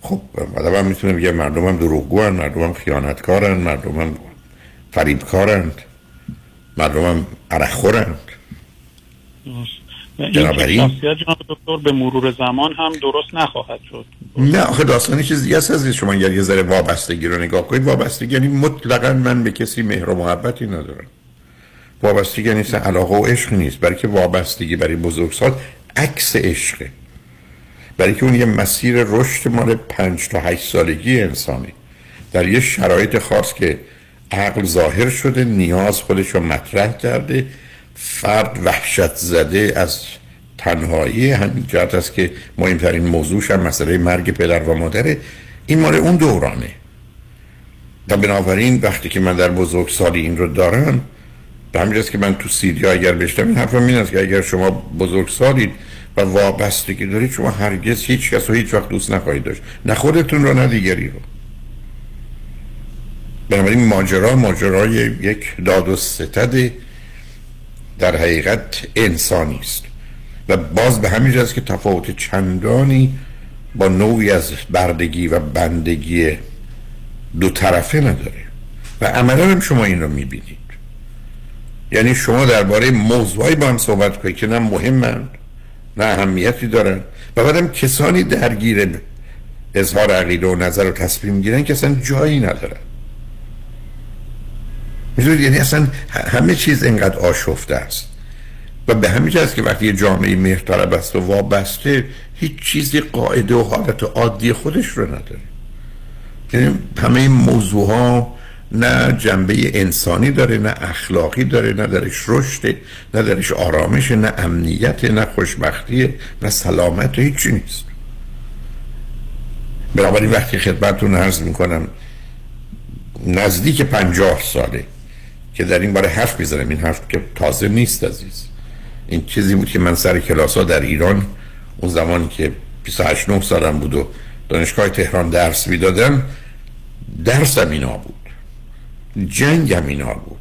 خب آدم هم می‌تونه بگه مردم هم دروغگو هن مردم هم خیانتکارن مردم هم فریبکارند مردم هم عرخورند بنابراین دکتر به مرور زمان هم درست نخواهد شد. نه آخه داستانی چیز دیگه از شما اگر یه ذره وابستگی رو نگاه کنید وابستگی یعنی مطلقا من به کسی مهر و محبتی ندارم. وابستگی نیست علاقه و عشق نیست. برای وابستگی برای بزرگسال عکس عشقه. برای که اون یه مسیر رشد مال پنج تا هشت سالگی انسانی در یه شرایط خاص که عقل ظاهر شده نیاز خودش رو مطرح کرده فرد وحشت زده از تنهایی همین جهت است که مهمترین موضوعش هم مسئله مرگ پدر و مادره. این مال اون دورانه. و بنابراین وقتی که من در بزرگسالی این رو دارم به همین که من تو سیدی اگر بشتم این حرفم این است که اگر شما بزرگسالید و وابستگی دارید شما هرگز هیچ کس رو هیچ وقت دوست نخواهید داشت. نه خودتون رو نه دیگری رو. بنابراین ماجرا ماجرای یک داد و ستد در حقیقت انسانی است. و باز به همین است که تفاوت چندانی با نوعی از بردگی و بندگی دو طرفه نداره. و عملا هم شما این رو می‌بینید. یعنی شما درباره موضوعی با هم صحبت کنید که نه مهمند نه اهمیتی دارن. و بعدم کسانی درگیر اظهار عقیده و نظر و تصمیم گیرن که اصلا جایی ندارن. می‌دونید؟ یعنی اصلا همه چیز اینقدر آشفته است. و به همین است که وقتی یه جامعه مهرطلب است و وابسته هیچ چیزی قاعده و حالت عادی خودش رو نداره. یعنی همه این موضوع ها نه جنبه انسانی داره نه اخلاقی داره نه درش رشد نه درش آرامش نه امنیت نه خوشبختی نه سلامت هیچی نیست. بنابراین وقتی خدمتتون عرض می‌کنم نزدیک پنجاه ساله که در این باره حرف می‌زنم این حرف که تازه نیست عزیز. این چیزی بود که من سر کلاس ها در ایران اون زمانی که 28 9 سالم بود و دانشگاه تهران درس می‌دادم درسم اینا بود. جنگم اینا بود.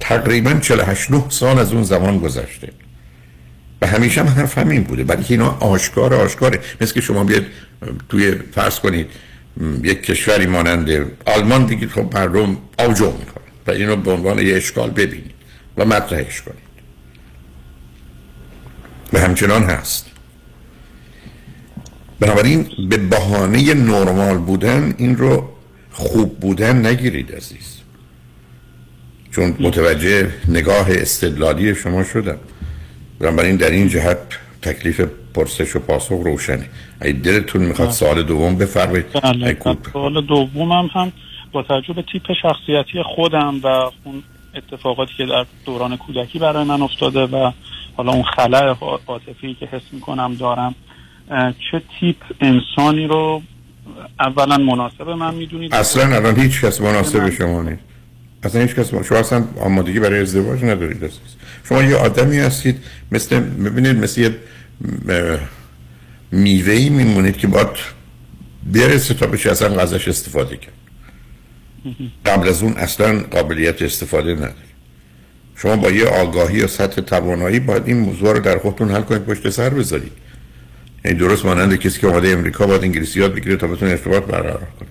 تقریبا 48 9 سال از اون زمان گذشته. و همیشه هم حرف همین بوده. برای که اینا آشکار آشکاره. مثل که شما بیاد توی فرض کنید یک کشوری مانند آلمان بگید خب مردم آجو می‌کنن. و اینو به عنوان یه اشکال ببینید و مطرحش کنید. و همچنان هست. بنابراین به بهانه نرمال بودن این رو خوب بودن نگیرید عزیز. چون متوجه نگاه استدلالی شما شدم. بنابراین در این جهت تکلیف پرسش و پاسخ روشنه. اگه دلتون می‌خواد بله. سوال دوم بفرمایید. بله، سوال دومم هم با توجه به تیپ شخصیتی خودم و اون اتفاقاتی که در دوران کودکی برای من افتاده و حالا اون خلع عاطفی که حس می‌کنم دارم چه تیپ انسانی رو اولا مناسب من می‌دونید اصلا الان هیچ کس مناسب شما نیست. اصلا هیچ کس شما اصلا آمادگی برای ازدواج ندارید شما یه آدمی هستید مثل ببینید مثل یه میوه ای میمونید که باید برسه تا بشه اصلا غذاش استفاده کرد. قبل از اون اصلا قابلیت استفاده نداری شما با یه آگاهی یا سطح توانایی باید این موضوع رو در خودتون حل کنید پشت سر بذارید. یعنی درست مانند کسی که اومده امریکا باید انگلیسی یاد بگیره تا بتونه ارتباط برقرار کنه.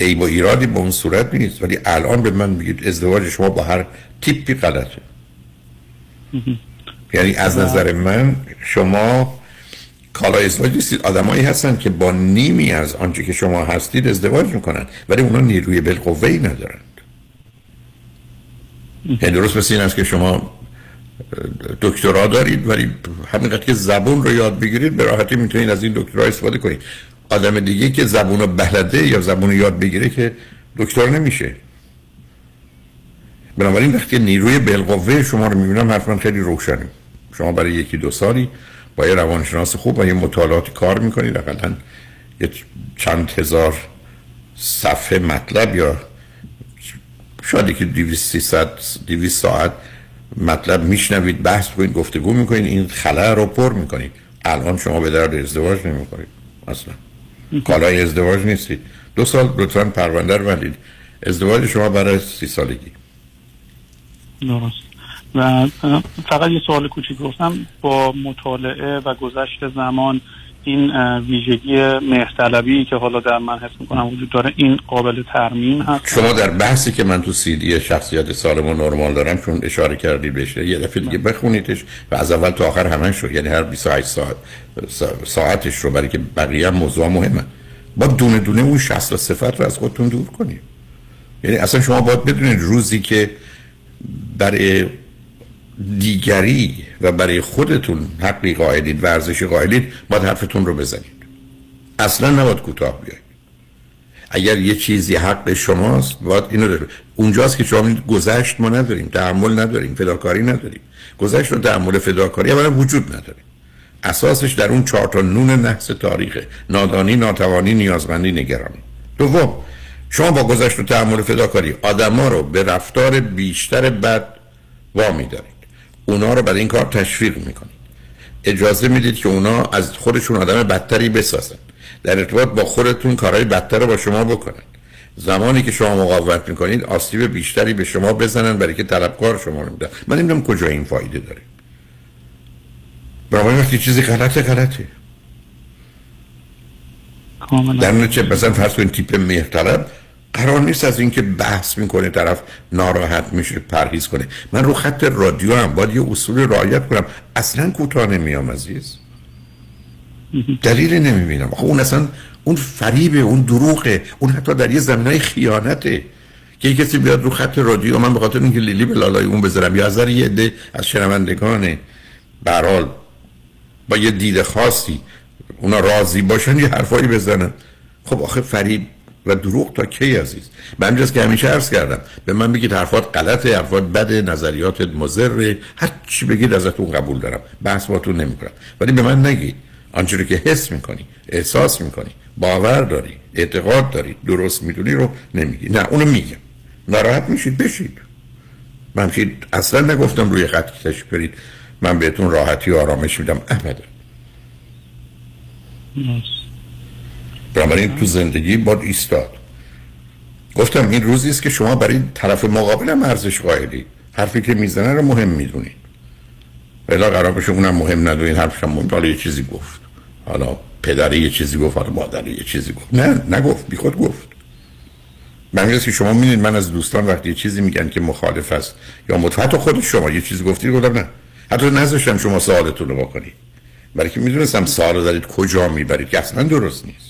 ای با ایرادی به اون صورت نیست ولی الان به من میگید ازدواج شما با هر تیپی غلطه. *laughs* یعنی از نظر من شما کالا ازدواج نیستید. آدمایی هستن که با نیمی از آنچه که شما هستید ازدواج می‌کنن ولی اونا نیروی بالقوه ای ندارند. یعنی درست مثل این است که شما دکترا دارید ولی همینقدر که زبون رو یاد بگیرید به راحتی می‌تونید از این دکترا استفاده کنید آدم دیگه که زبون رو بلده یا زبون رو یاد بگیره که دکتر نمیشه. بنابراین وقتی نیروی بالقوه شما رو می‌بینم حتما خیلی روشنه. شما برای یکی دو سالی با یه روانشناس خوب و یه مطالعات کار می‌کنید. اقلا یه چند هزار صفحه مطلب یا شاید که 200 ساعت مطلب میشنوید بحث کنید گفتگو می‌کنید این خلاه رو پر می‌کنید. الان شما به درد ازدواج نمی‌کنید اصلا. کالای ازدواج نیستید. دو سال لطفا پرونده رو بندید ازدواج شما برای سی سالگی. درست. و فقط یه سوال کوچیک گفتم. با مطالعه و گذشت زمان این ویژگی مهرطلبی که حالا در من حس می‌کنم وجود داره این قابل ترمیم هست. شما در بحثی که من تو سیدی شخصیت سالم و نرمال دارم چون اشاره کردید بهش یه دفعه دیگه بخونیدش و از اول تا آخر همش شد یعنی هر 28 ساعت ساعتش رو برای که بقیه موضوع مهمه. با دونه دونه اون شخص و صفت رو از خودتون دور کنید. یعنی اصلا شما باید بدونید روزی که برای دیگری و برای خودتون حقی قائلید ورزشی قائلید باید حرفتون رو بزنید. اصلا نباید کوتاه بیایید اگر یه چیزی حق شماست باید اینو داره. اونجاست که شما گذشت ما نداریم تحمل نداریم فداکاری نداریم. گذشت و تحمل فداکاری اولا وجود نداریم اساسش در اون چهار تا نون نحس تاریخه. نادانی ناتوانی نیازمندی نگرانی دوم شما با گذشت و تحمل فداکاری آدما رو به رفتار بیشتر بد وامی دارید اونا رو برای این کار تشویق می‌کنید اجازه می‌دید که اونا از خودشون آدم بدتری بسازن. در ارتباط با خودتون کارهای بدتر رو با شما بکنن. زمانی که شما مقاومت می‌کنید آسیب بیشتری به شما بزنن برای که طلبکار شما رو میدن. من نمی‌دونم کجا این فایده داره. برای وقتی چیزی غلطه غلطه. در نتیجه مثلا فرض کنید تیپ مهرطلب قرار نیست از اینکه بحث می‌کنه طرف ناراحت میشه پرهیز کنه. من رو خط رادیو هم باید یه اصول رعایت کنم. اصلا کوتاه نمیام عزیز. دلیلی نمی‌بینم. خب اون اصلا اون فریبه اون دروغه. اون حتی در یه زمینه خیانته. که کسی بیاد رو خط رادیو من به خاطر اینکه لیلی به لالای اون بذارم یا از یه عده از شنوندگان برحال با یه دید خاصی اونا راضی باشن یه حرفایی بزنن. خب آخه فریب و دروغ تا کی عزیز؟ به همینجاست که همیشه عرض کردم به من بگید حرفات غلطه حرفات بده نظریات مزره هر چی بگید ازتون قبول دارم بحث باتون نمی‌کنم. ولی به من نگید. آنچه که حس می‌کنی احساس می‌کنی باور داری اعتقاد داری درست می‌دونی رو نمیگی. نه اونو میگم. ناراحت میشید بشید. من اصلا نگفتم روی خط کشی برید. من بهتون راحتی و آرامش میدم. ابدا. بنابراین تو زندگی باید ایستاد. گفتم این روزی است که شما برای طرف مقابل هم ارزش قائلی. حرفی که می‌زنه رو مهم می‌دونید ولی قرار بشه اونم مهم ندونید حرفش هم حالا یه چیزی گفت. حالا پدری یه چیزی گفت حالا مادر یه چیزی گفت. نه نگفت بی خود گفت. من که شما می‌دید من از دوستان وقتی یه چیزی میگن که مخالف است یا متفاوت خود شما یه چیزی گفتید گفتم نه. حتی نذاشتم شما سوالتون رو بکنید برای که می‌دونستم سوال دارید کجا می‌برید که اصلا درست نیست.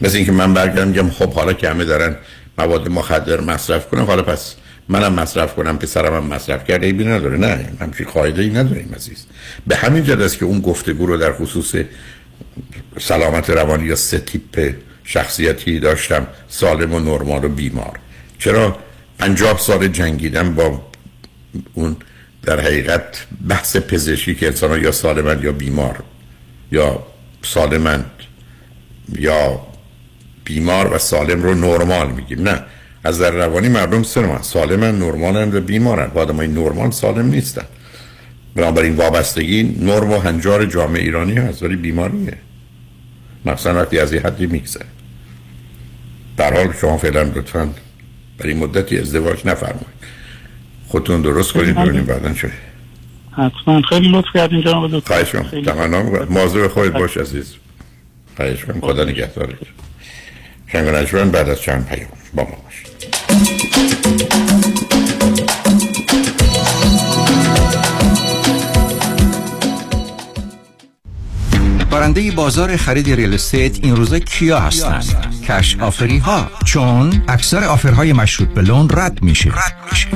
مثل اینکه من برگردم میگم خب حالا که همه دارن مواد مخدر مصرف کنم حالا پس منم مصرف کنم پسرم هم مصرف کرده ایبی نداره نه همچین قاعده ای نداریم عزیز. به همین جد است که اون گفتگو رو در خصوص سلامت روانی یا سه تیپ شخصیتی داشتم سالم و نرمال و بیمار. چرا؟ پنجاه سال جنگیدم با اون در حقیقت بحث پزشکی که انسان یا سالمند یا بیمار یا سالمند یا بیمار و سالم رو نرمال میگیم. نه از در روانی مردم سالم سالمن نرمالن و بیمارن و آدم های نرمال سالم نیستن. بنابراین وابستگی نرم و هنجار جامعه ایرانی هست ولی بیماریه. مثلا وقتی از یه حدی میگذره. در حال شما فعلا لطفا برای مدتی ازدواج نفرمایید. خودتون درست کنید ببینیم بعدا چه. حتما. خیلی لطف کردین جناب دکتر. خواهش کنم تمنا. می‌کنم مواظب خودت باش عزیز. خواهش کنم خدا نگهدارت شنگ بعد از چند پیام با ما باشید برنده بازار خرید ریل استیت این روزا کیا هستند؟ کش آفری ها چون اکثر آفرهای مشروط به لون رد میشه. رد میشه.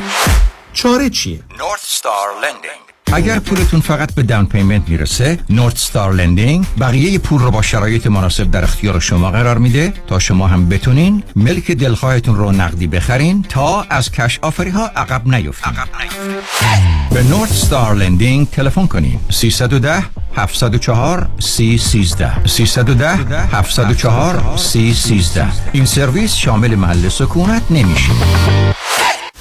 چاره چیه؟ North Star Lending. اگر پولتون فقط به down payment می‌رسه North Star Lending بقیه پول رو با شرایط مناسب در اختیار شما قرار میده تا شما هم بتونین ملک دلخواهتون رو نقدی بخرین تا از cash offer ی ها عقب نیفتین. به North Star Lending تلفن کنین. 310 704 313 310 704 313 این سرویس شامل محل سکونت نمیشه.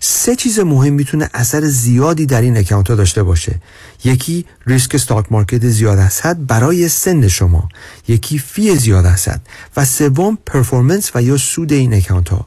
سه چیز مهم می‌تونه اثر زیادی در این account ها داشته باشه. یکی ریسک stock market زیاد هست برای سن شما. یکی fee زیاد هست و سوم performance و یا سود این account ها.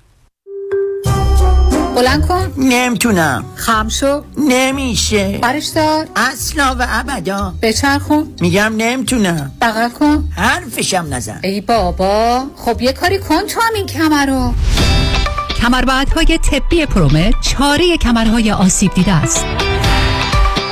بلند کن. نمی‌تونم. خم شو. نمیشه. برش دار. اصلا و ابدا. بچرخون. میگم نمی‌تونم. بغل کن. حرفشم نزن. ای بابا. خب یه کاری کن تو هم این کمر رو. کمربندهای طبی پرومه چاره کمرهای آسیب دیده است.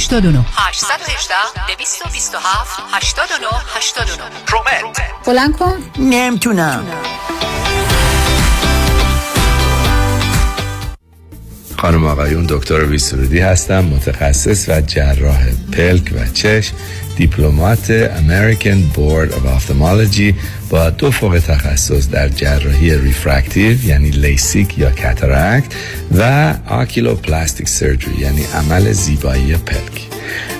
89 818 227 89 89 پرومت بلند کن. نمی‌تونم. خانم آقایون دکتر ویسرودی هستم متخصص و جراح پلک و چشم. دیپلمات American Board of Ophthalmology با دو فوق تخصص در جراحی ریفرکتیو یعنی لیسیک یا کاتاراکت و آکیلو پلاستیک سرجری یعنی عمل زیبایی پلک.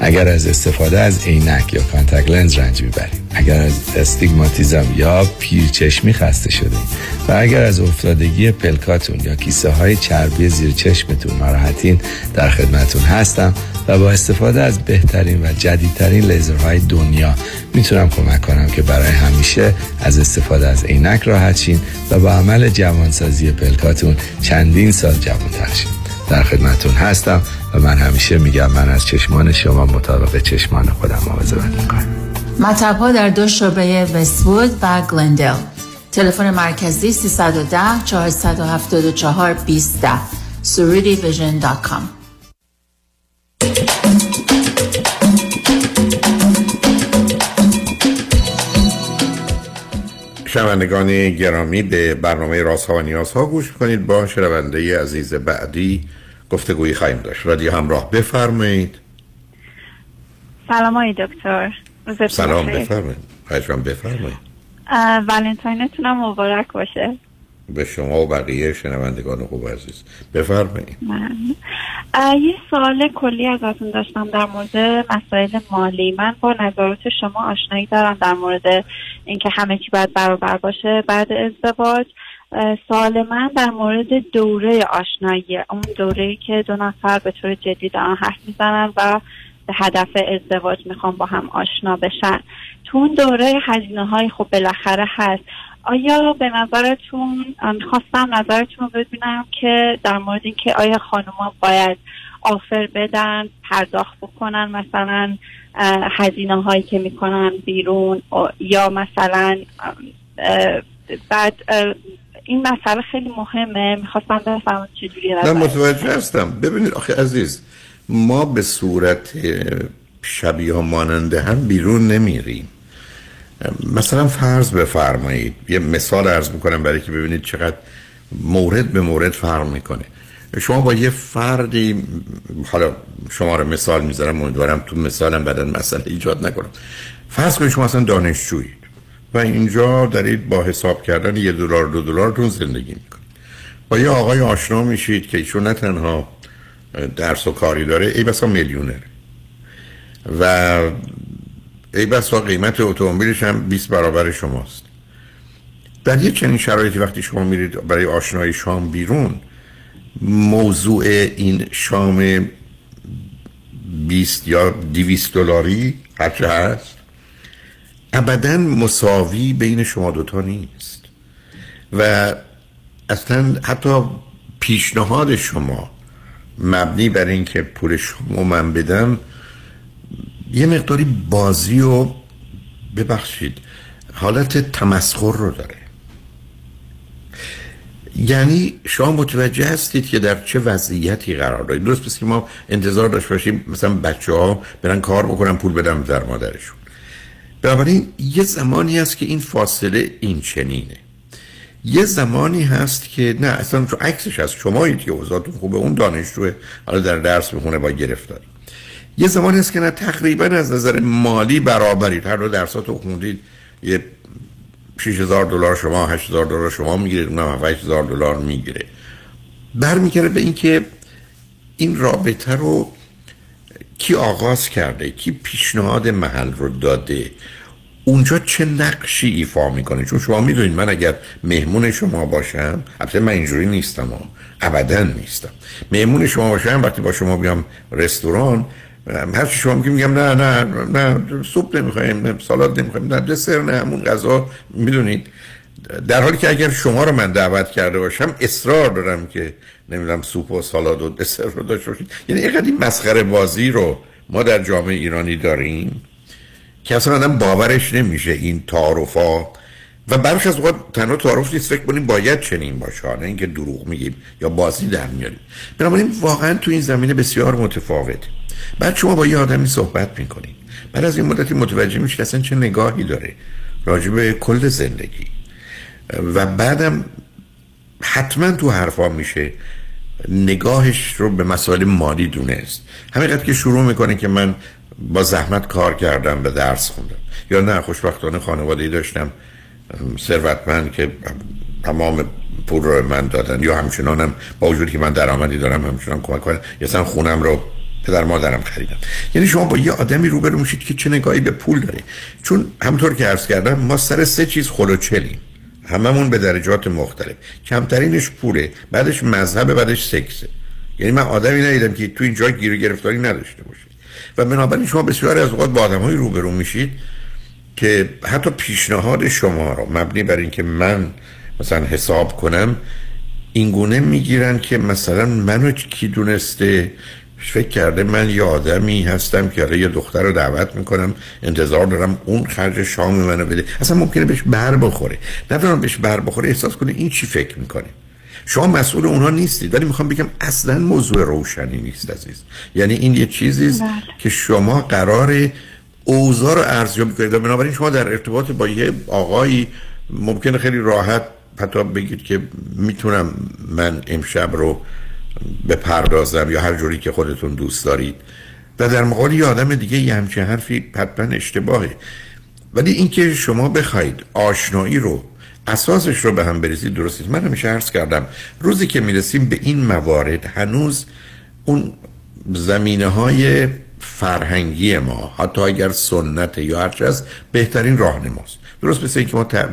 اگر از استفاده از عینک یا contact lens رنج می‌برید. اگر از استیگماتیزم یا پیرچشمی خسته شده و اگر از افتادگی پلکاتون یا کیسه های چربی زیر چشمتون ناراحتین در خدمتون هستم. با استفاده از بهترین و جدیدترین لیزرهای دنیا می‌تونم کمک کنم که برای همیشه از استفاده از عینک راحت شین و با عمل جوانسازی پلکاتون چندین سال جوانتر شین. در خدمتون هستم و من همیشه میگم من از چشمان شما مطابق چشمان خودم مواظبت می‌کنم. مطب ها در دو شعبه وستوود و گلندل. تلفن مرکزی 310 474 20 surudivision.com شنوندگان گرامی به برنامه راست ها و نیاز ها گوش کنید. با شنونده عزیز بعدی گفتگویی خواهیم داشت. رادیو همراه بفرمایید. سلام های دکتر. سلام. بفرمایید. خواهشم بفرمایید. ولنتاینتون هم مبارک باشه. به شما و بقیه شنوندگان خوب عزیز. بفرمایید. یه سوال کلی ازتون داشتم در مورد مسائل مالی. من با نظرات شما آشنایی دارم در مورد اینکه همه چی باید برابر باشه بعد ازدواج. اه، سوال من در مورد دوره آشنایی. اون دوره که دو نفر به طور جدی دارن حرف می‌زنن و به هدف ازدواج می‌خوان با هم آشنا بشن. تو اون دوره هزینه های خب بالاخره هست. آیا به نظرتون خواستم نظرتون رو ببینم که در مورد اینکه آیا خانوما باید آفر بدن پرداخت بکنن مثلا هزینه هایی که می‌کنن بیرون یا مثلا بعد این مسئله خیلی مهمه. می‌خواستم بفهمم چجوری نه متوجه هستم. ببینید آخه عزیز ما به صورت شبیه ماننده هم بیرون نمیریم. مثلا فرض بفرمایید یه مثال عرض می‌کنم برای که ببینید چقدر مورد به مورد فرق می‌کنه. شما با یه فردی حالا شما رو مثال می‌ذارم امیدوارم تو مثالم بعدا مسئله ایجاد نکنم. فرض کنید شما اصلا دانشجویید و اینجا دارید با حساب کردن یه دلار دو دلارتون زندگی می‌کنید. با یه آقای آشنا میشید که ایشون نه تنها درس و کاری داره ای بسا میلیونره. و ای بسا قیمت اتومبیلش هم 20 برابر شماست. در یه چنین شرایطی وقتی شما میرید برای آشنایی شام بیرون موضوع این شام 20 یا 200 دلاری هرچه هست. ابدا مساوی بین شما دوتا نیست. و اصلا حتی پیشنهاد شما مبنی بر اینکه پول شما من بدم یه مقداری بازی و ببخشید. حالت تمسخر رو داره. یعنی شما متوجه هستید که در چه وضعیتی قرار دارید. درست پس که ما انتظار داشت باشیم مثلا بچه ها برن کار بکنن پول بدن در مادرشون. بنابراین یه زمانی هست که این فاصله این چنینه یه زمانی هست که نه اصلا عکسش از شمایید که اوضاعتون خوبه اون دانشجو حالا در درس می‌خونه با گرفتاری. یه زمانی هست که نه تقریبا از نظر مالی برابرید. هر دو درساتو خوندید یه 6000 دلار شما 8000 دلار شما می‌گیرید اونم 8000 دلار می‌گیره. برمیگرده به اینکه این رابطه رو کی آغاز کرده کی پیشنهاد محل رو داده اونجا چه نقشی ایفا می‌کنه؟ چون شما می‌دونید من اگر مهمون شما باشم البته من اینجوری نیستم ابدا نیستم. مهمون شما باشم وقتی با شما بیام رستوران هر چی شما میگم میگم نه نه نه سوپ نمی‌خوایم نه سالاد نمی‌خوایم نه دسر نه همون غذا می‌دونید. در حالی که اگر شما رو من دعوت کرده باشم اصرار دارم که نمی‌دونم سوپ و سالاد و دسر رو داشته باشید. یعنی اینقدر این مسخره بازی رو ما در جامعه ایرانی داریم که اصلا آدم باورش نمیشه این تعارفا. و برش از اوقات تنها تعارف نیست فکر کنیم باید چنین باشه. نه اینکه دروغ میگیم یا بازی در میاریم. بنابراین واقعا تو این زمینه بسیار متفاوت بعد شما با یه آدمی صحبت می‌کنید. بعد از این مدتی متوجه میشید اصلا چه نگاهی داره راجع به کل زندگی. و بعدم حتما تو حرفا میشه نگاهش رو به مسائل مالی دونست. همینقدر که شروع می‌کنه که من با زحمت کار کردم به درس خوندم. یا نه خوشبختانه خانواده داشتم ثروتمند که تمام پول رو من دادن. یا همچنانم با وجودی که من درآمدی دارم همچنان کمک کنم. یا خونم رو پدر مادرم خریدم. یعنی شما با یه آدمی روبرو میشید که چه نگاهی به پول داره چون همطور که عرض کردم ما سر سه چیز خلوچلیم. هممون به درجات مختلف. کمترینش پوله بعدش مذهب بعدش سکسه. یعنی من آدمی ندیدم که تو اینجا گیر و گرفتاری نداشته باشه و بنابراین شما بسیاری از اوقات با آدم‌های روبرو میشید که حتی پیشنهاد شما رو مبنی بر اینکه من مثلا حساب کنم این گونه می‌گیرن که مثلا منو کی دونسته؟ فکر کرده من یه آدمی هستم که یه دختر رو دعوت می‌کنم انتظار دارم اون خرج شام منو بده. اصلا ممکنه بهش بر بخوره. نه بهش بر بخوره احساس کنه این چی فکر می‌کنه. شما مسئول اونها نیستید ولی می‌خوام بگم اصلا موضوع روشنی نیست عزیز. یعنی این یه چیزی بله. که شما قرار اوضاع رو ارزیابی کنید. و بنابراین شما در ارتباط با یه آقایی ممکنه خیلی راحت حتی بگید که می‌تونم من امشب رو بپردازم یا هر جوری که خودتون دوست دارید. و در مقابل یه آدم دیگه یه همچین حرفی حتما اشتباهه. ولی اینکه شما بخواید آشنایی رو اساسش رو به هم بریزید درست من همیشه عرض کردم روزی که می‌رسیم به این موارد هنوز اون زمینه های فرهنگی ما حتی اگر سنت یا هرچه هست بهترین راهنماست درست مثل اینکه ما ت...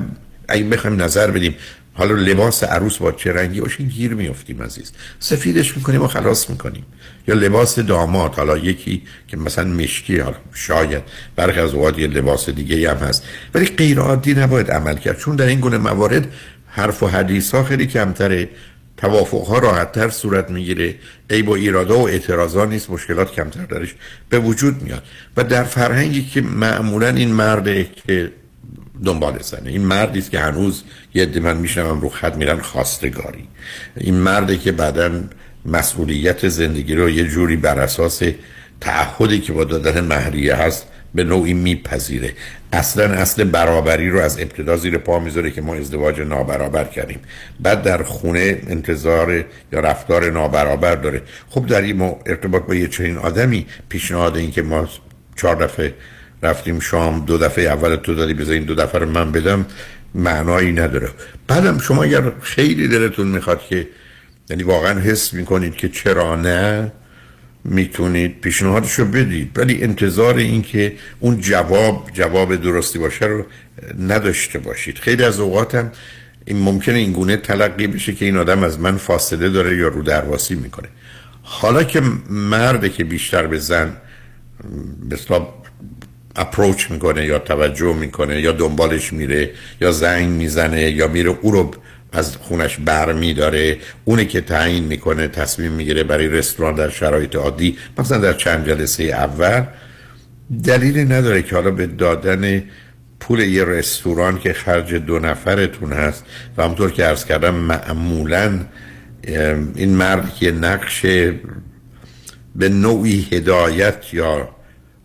اگه بخوایم نظر بدیم حالا لباس عروس با چه رنگی؟ باشه گیر میافتیم عزیز. سفیدش می‌کنیم و خلاص می‌کنیم. یا لباس داماد حالا یکی که مثلا مشکی حالا شاید برخی از اوقات یه لباس دیگه هم هست. ولی غیر عادی نباید عمل کرد. چون در این گونه موارد حرف و حدیث ها خیلی کمتره. توافق ها راحت تر صورت می‌گیره. ای با ایراده و اعتراضا نیست. مشکلات کمتر درش به وجود میاد. و در فرهنگی که معمولا این مرده که دنبال زنه. این مردی است که هنوز یه عده من میشنوم رو خط میرن خواستگاری. این مرده که بعدا مسئولیت زندگی رو یه جوری بر اساس تعهدی که با دادن مهریه هست به نوعی میپذیره. اصلا اصل برابری رو از ابتدا زیر پا می‌ذاره که ما ازدواج نابرابر کردیم. بعد در خونه انتظار یا رفتار نابرابر داره. خب در این ارتباط با یه چنین آدمی پیشنهاد این که ما چهار دفعه رفتیم شام دو دفعه اول تو دادی بذار این دو دفعه رو من بدم معنایی نداره. بعدم شما اگر خیلی دلتون می‌خواد که یعنی واقعا حس می‌کنید که چرا نه می‌تونید پیشنهادش رو بدید. ولی انتظار این که اون جواب جواب درستی باشه رو نداشته باشید. خیلی از اوقاتم این ممکنه این گونه تلقی بشه که این آدم از من فاصله داره یا رو درواسی می‌کنه. حالا که مرده که بیشتر به زن بسلا اپروچ می‌کنه یا توجه می‌کنه یا دنبالش میره یا زنگ می‌زنه یا میره او رو از خونش بر میداره اونه که تعیین می‌کنه تصمیم می‌گیره برای رستوران در شرایط عادی مثلا در چند جلسه اول. دلیلی نداره که حالا به دادن پول یه رستوران که خرج دو نفرتون هست و همونطور که عرض کردم معمولا این مرد که نقش به نوعی هدایت یا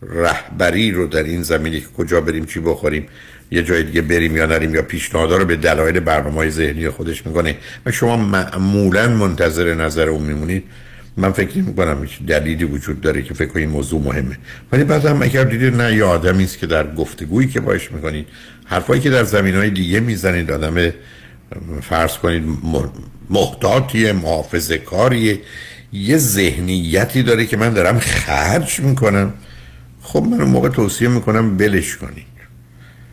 رهبری رو در این زمینی که کجا بریم چی بخوریم یه جای دیگه بریم یا نریم یا پیشنهادها رو به دلایل برنامه ذهنی خودش می‌کنه. و شما معمولا منتظر نظر اون میمونید. من فکر نمی کنم هیچ دلیلی وجود داره که فکر کنید موضوع مهمه. ولی بعد هم اگر دیدید نه یه آدمی است که در گفتگویی که باش می‌کنید حرفایی که در زمین های دیگه می‌زنید آدم فرض کنید محتاطی محافظه کاریه یه ذهنیتی داره که من دارم خرج می‌کنم. خب من موقع توصیه می‌کنم بلش کنید.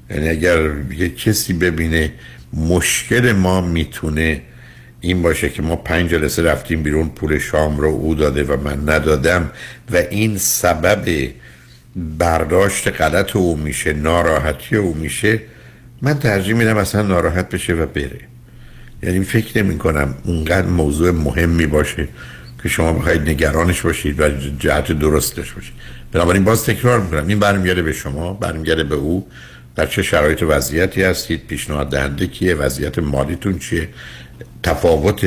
یعنی اگر یه کسی ببینه مشکل ما می‌تونه این باشه که ما پنج جلسه رفتیم بیرون پول شام رو او داده و من ندادم و این سبب برداشت غلط او میشه ناراحتی او میشه من ترجیح میدم اصلا ناراحت بشه و بره. یعنی فکر نمی کنم اونقدر موضوع مهمی باشه که شما بخواید نگرانش باشید و جهت درستش باشید. بنابراین باز تکرار می‌کنم. این برمیگرده به شما برمیگرده به او. در چه شرایط وضعیتی هستید؟ پیشنهاد دهنده کیه؟ وضعیت مالیتون چیه؟ تفاوت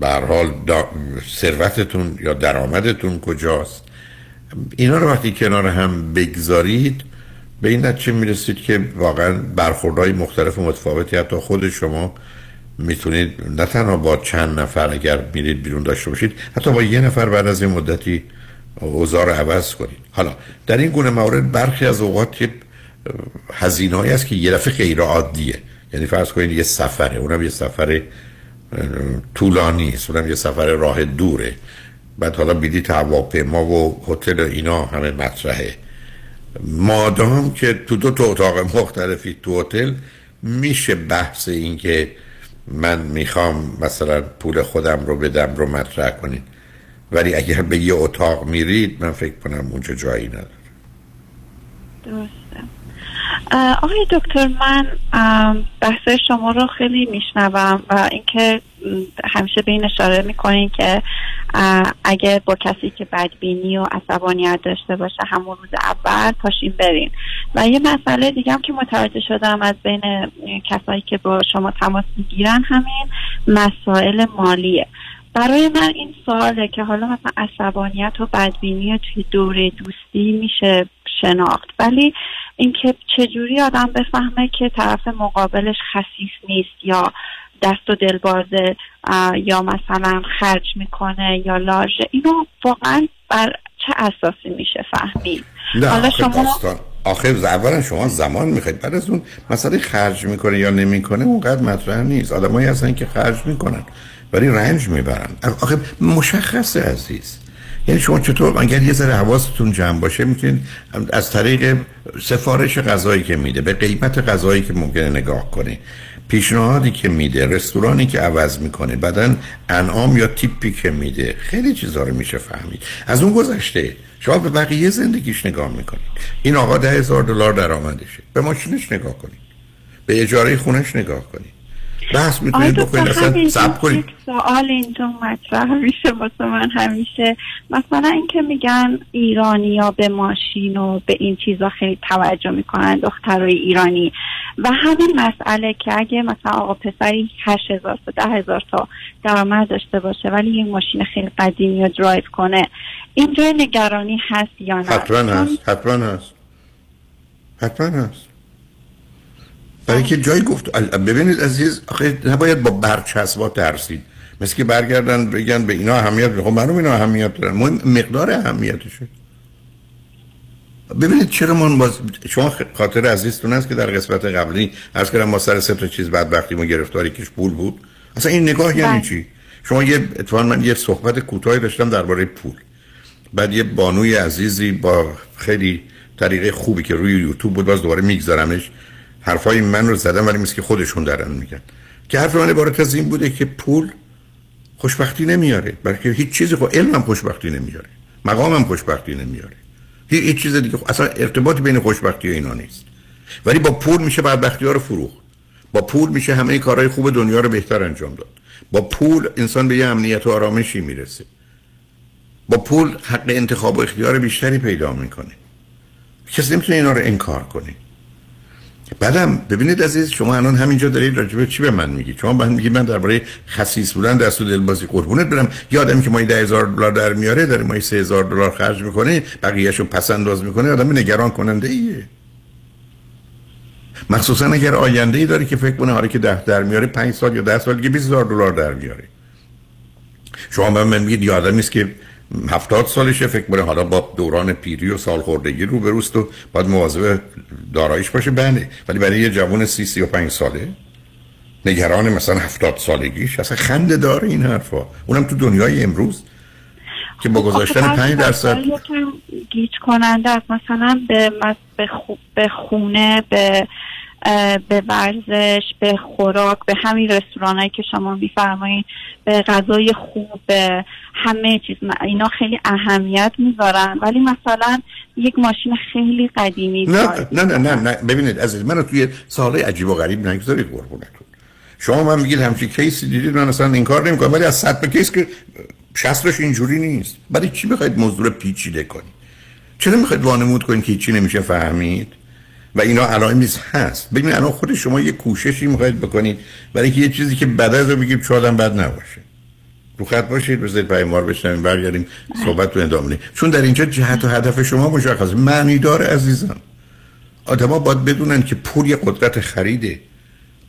به حال ثروتتون یا درآمدتون کجاست؟ اینا رو وقتی کنار هم بگذارید به این نتیجه می‌رسید که واقعا برخوردهای مختلف و متفاوتی حتی خود شما می‌تونید نه تنها با چند نفر اگر میرید بیرون داشته باشید حتی با یه نفر بعد از این مدتی اوضاع رو عوض کنید. حالا در این گونه موارد برخی از اوقات هزینه هایی است که یه دفعه غیر عادیه. یعنی فرض کنید یه سفره اونم یه سفر طولانی است اونم یه سفر راه دوره. بعد حالا بیدی هواپیما و هتل اینا همه مطرحه. مادام که تو دو تا اتاق مختلفی تو هتل میشه بحث این که من می‌خوام مثلا پول خودم رو بدم رو مطرح کنید. ولی اگر به یه اتاق میرید من فکر کنم اونجا جایی نداره. درسته. آقای دکتر من بحث شما رو خیلی میشنوم و اینکه همیشه به این اشاره می‌کنین که اگه با کسی که بدبینی و عصبانیت داشته باشه همون روز اول پاشین برین. و یه مسئله دیگه هم که متوجه شدم از بین کسایی که با شما تماس می‌گیرن همین مسائل مالیه. برای من این سواله که حالا مثلا عصبانیت و بدبینی توی دوره دوستی میشه شناخت. ولی اینکه چجوری آدم بفهمه که طرف مقابلش خسیس نیست یا دست و دل بازه یا مثلا خرج می‌کنه یا لاژه اینو واقعا بر چه اساسی میشه فهمید؟ نه حالا شما آخه اولا شما زمان می‌خواید. بعد از اون مسئله خرج می‌کنه یا نمی‌کنه اونقدر مطرح نیست. آدمایی هستن که خرج می‌کنن. ولی رنج می‌برن آخه مشخصه عزیز. یعنی شما چطور اگر یه ذره حواستون جمع باشه می‌تونید از طریق سفارش غذایی که میده به قیمت غذایی که ممکنه نگاه کنه پیشنهادی که میده رستورانی که عوض می‌کنه بعدن انعام یا تیپی که میده خیلی چیزا رو میشه فهمید. از اون گذشته شما به بقیه زندگیش نگاه می‌کنید. این آقا ده هزار دلار درآمدشه. به ماشینش نگاه کنید. به اجاره خونش نگاه کنید. بحث می‌تونید بکنید اصلا سب کنید یک سوال اینجا مطرح میشه واسه من همیشه. مثلا اینکه میگن ایرانی ها به ماشین و به این چیزا خیلی توجه می‌کنن دخترای ایرانی. و همین مسئله که اگه مثلا آقا پسری هشت هزار تا ده هزار تا درآمد داشته باشه ولی یه ماشین خیلی قدیمی رو درایو کنه اینجا نگرانی هست یا نه؟ حتما هست حتما هست. حتما هست. برای که جایی گفت ببینید عزیز آخه نباید با برچسبا ترسید. مثل که برگردن بگن به اینا اهمیت خب معلوم اینا اهمیت دارن. مهم مقدار اهمیتشه. ببینید چرا من باز شما خاطر عزیزتون هست که در قسمت قبلی عرض کردم ما سر سه تا چیز بدبختی ما گرفتاری کش پول بود. اصلا این نگاه یعنی بله. چی؟ شما یه اتفاقا من یه صحبت کوتاهی داشتم درباره پول. بعد یه بانوی عزیزی با خیلی طریقه خوبی که روی یوتیوب بود باز دوباره میگذارمش. حرفای من رو زدم ولی مثل خودشون دارن میگن. که حرف من عبارت از این بوده که پول خوشبختی نمیاره. بلکه هیچ چیزی خب علم هم خوشبختی نمیاره. مقام هم خوشبختی نمیاره. هیچ چیز دیگه اصلا ارتباطی بین خوشبختی و اینا نیست. ولی با پول میشه بدبختی ها رو فروخت. با پول میشه همه کارهای خوب دنیا رو بهتر انجام داد. با پول انسان به یه امنیت و آرامشی می‌رسه. با پول حق انتخاب و اختیار بیشتری پیدا می‌کنه. کسی نمی‌تونه اینا رو انکار کنه. بعدم ببینید عزیز شما الان همینجا دارید راجبه چی به من میگی شما من میگی من درباره خسیس بودن دست و دلبازی قربونت برم. یه آدمی که ده هزار دلار در میاره داره سه هزار دلار خرج می‌کنه بقیهشو پس انداز می‌کنه آدم نگران کننده ایه مخصوصا اگر آینده ای داره که فکر کنه حالا که ده در میاره پنج سال یا ده سال دیگه 20 هزار دلار در میاره. شما به من میگید یه آدمی است که هفتاد سالشه فکر کنه حالا با دوران پیری و سالخوردگی رو بروست و باید مواظب داراییش باشه. بله ولی برای یه جوان سی سی و پنج ساله نگران مثلا هفتاد سالگیش اصلا خنده داره این حرفا. اونم تو دنیای امروز که با گذاشتن آخه پنج درصد گیج کننده است. مثلا به, به, خو- به خونه به به ورزش به خوراک به همین رستورانایی که شما میفرمایید به غذای خوب به همه چیز. اینا خیلی اهمیت می‌ذارن. ولی مثلا یک ماشین خیلی قدیمی نه. نه نه نه نه. ببینید عزیز منو توی سالهای عجیب و غریب نگذارید قربونتون شما من میگید همچین کیسی دیدید من اصلا این کار نمی‌کنم. ولی از صد تا کیس که شصتش اینجوری نیست. ولی چی می‌خواید موضوع پیچیده کنید؟ چرا می‌خواید وانمود کنید که چی نمیشه فهمید؟ و اینا علائم نیست. هست. ببینید الان خود شما یه کوششی می‌خواید بکنید برای اینکه یه چیزی که بد رو بگیم شاید هم بد نباشه. رو خط باشید بذارید پیمار بشنویم برگردیم صحبت رو ادامه. چون در اینجا جهت و هدف شما مشخصه. معنی داره عزیزم آدما باید بدونن که پول یه قدرت خریده.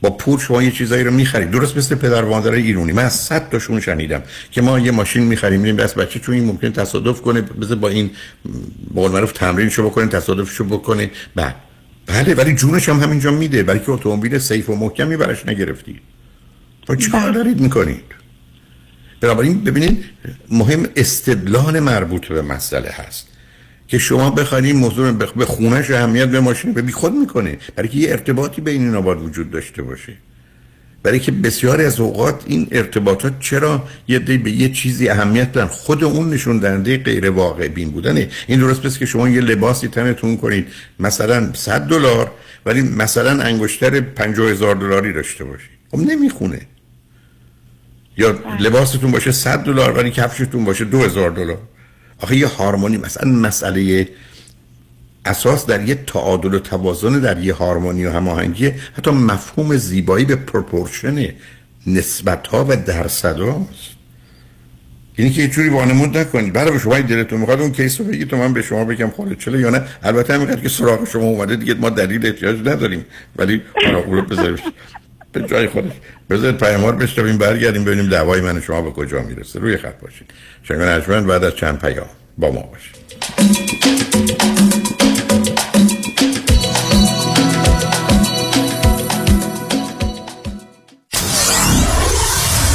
با پول شما یه چیزایی رو می‌خرید. درست مثل پدر و مادر ایرانی من از صد تاشون شنیدم که ما یه ماشین می‌خریم میریم دست بچه چون این ممکن تصادف کنه بذار با این به قول معروف تمرینشو بکنه تصادفشو بکنه. بعد. بله ولی جونش هم همینجا میده. برای که اتومبیل سیف و محکمی براش نگرفتید و چیکار دارید می‌کنید؟ بنابراین ببینید مهم استدلال مربوط به مسئله هست که شما بخواید موضوع به خونش اهمیت به ماشین به خود می‌کنه برای که یه ارتباطی بین اینا باید وجود داشته باشه. برای که بسیاری از اوقات این ارتباطات چرا یه دی به یه چیزی اهمیت دارن خود اون نشون دهنده غیر واقع بین بودنه. این درست پس که شما یه لباسی تنتون کنید مثلا 100 دلار ولی مثلا انگشتر 50 هزار دلاری داشته باشید. خب نمی‌خونه. یا لباستون باشه 100 دلار ولی کفشتون باشه 2000 دلار. آخه یه harmony مثلا مسئله اساس در یه تعادل و توازن در یه harmony و هماهنگی حتی مفهوم زیبایی به proportion نسبت ها و درصد هاست یعنی که یه جوری وانمود نکنید. برای شما دلتون می‌خواد اون case رو بگید تو من به شما بگم خاله چله یا نه. البته همینقدر که سراغ شما اومده دیگه ما دلیل احتیاج نداریم. ولی حالا رو بذارید. به جای خودش. بذارید پیامار بشنویم برگردیم ببینیم دعوای من شما به کجا می‌رسه. روی خط باشید. شنگان بعد از چند پیام با ما باشید.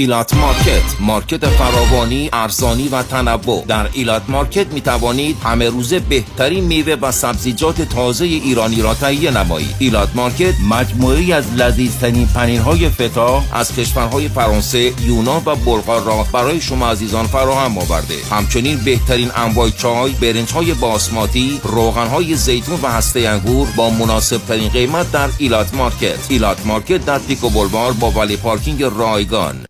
ایلات مارکت. مارکت فراوانی ارزانی و تنوع. در ایلات مارکت می توانید همه روزه بهترین میوه و سبزیجات تازه ایرانی را تهیه نمایید. ایلات مارکت مجموعه‌ای از لذیذترین پنیر های فتا از کشورهای فرانسه یونان و بلغار را برای شما عزیزان فراهم آورده. همچنین بهترین انواع چای برنج های باسماتی روغن های زیتون و هسته انگور با مناسب ترین قیمت در ایلات مارکت. ایلات مارکت در پیکو بلوار با valet parking رایگان.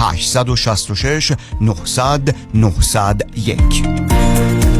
866 900 901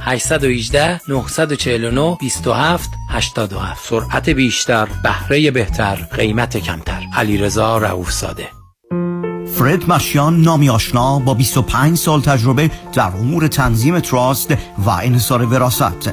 818 949 27 87 سرعت بیشتر بهره بهتر قیمت کمتر. علیرضا رؤوف زاده فرد مشیان نامی آشنا با 25 سال تجربه در امور تنظیم تراست و انحصار وراست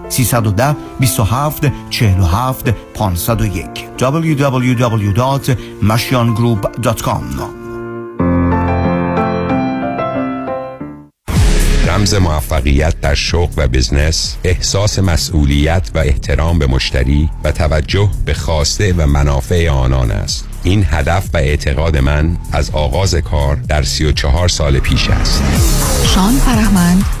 310 27 47 501 www.mashiangroup.com رمز موفقیت در شغل و بزنس احساس مسئولیت و احترام به مشتری و توجه به خواسته و منافع آنان است. این هدف و اعتقاد من از آغاز کار در 34 سال پیش است. شان فرهمند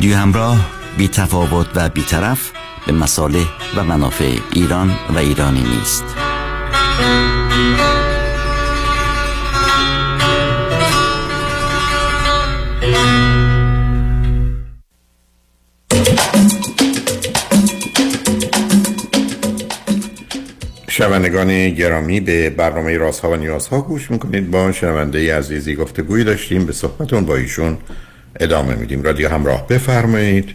رادیو همراه بی تفاوت و بیطرف به مصالح و منافع ایران و ایرانی نیست. شنوندگان گرامی به برنامه رازها و نیازها گوش می‌کنید. با شنونده عزیزی گفتگوی داشتیم. به صحبتون با ایشون ادامه میدیم. رادیو همراه. بفرمایید.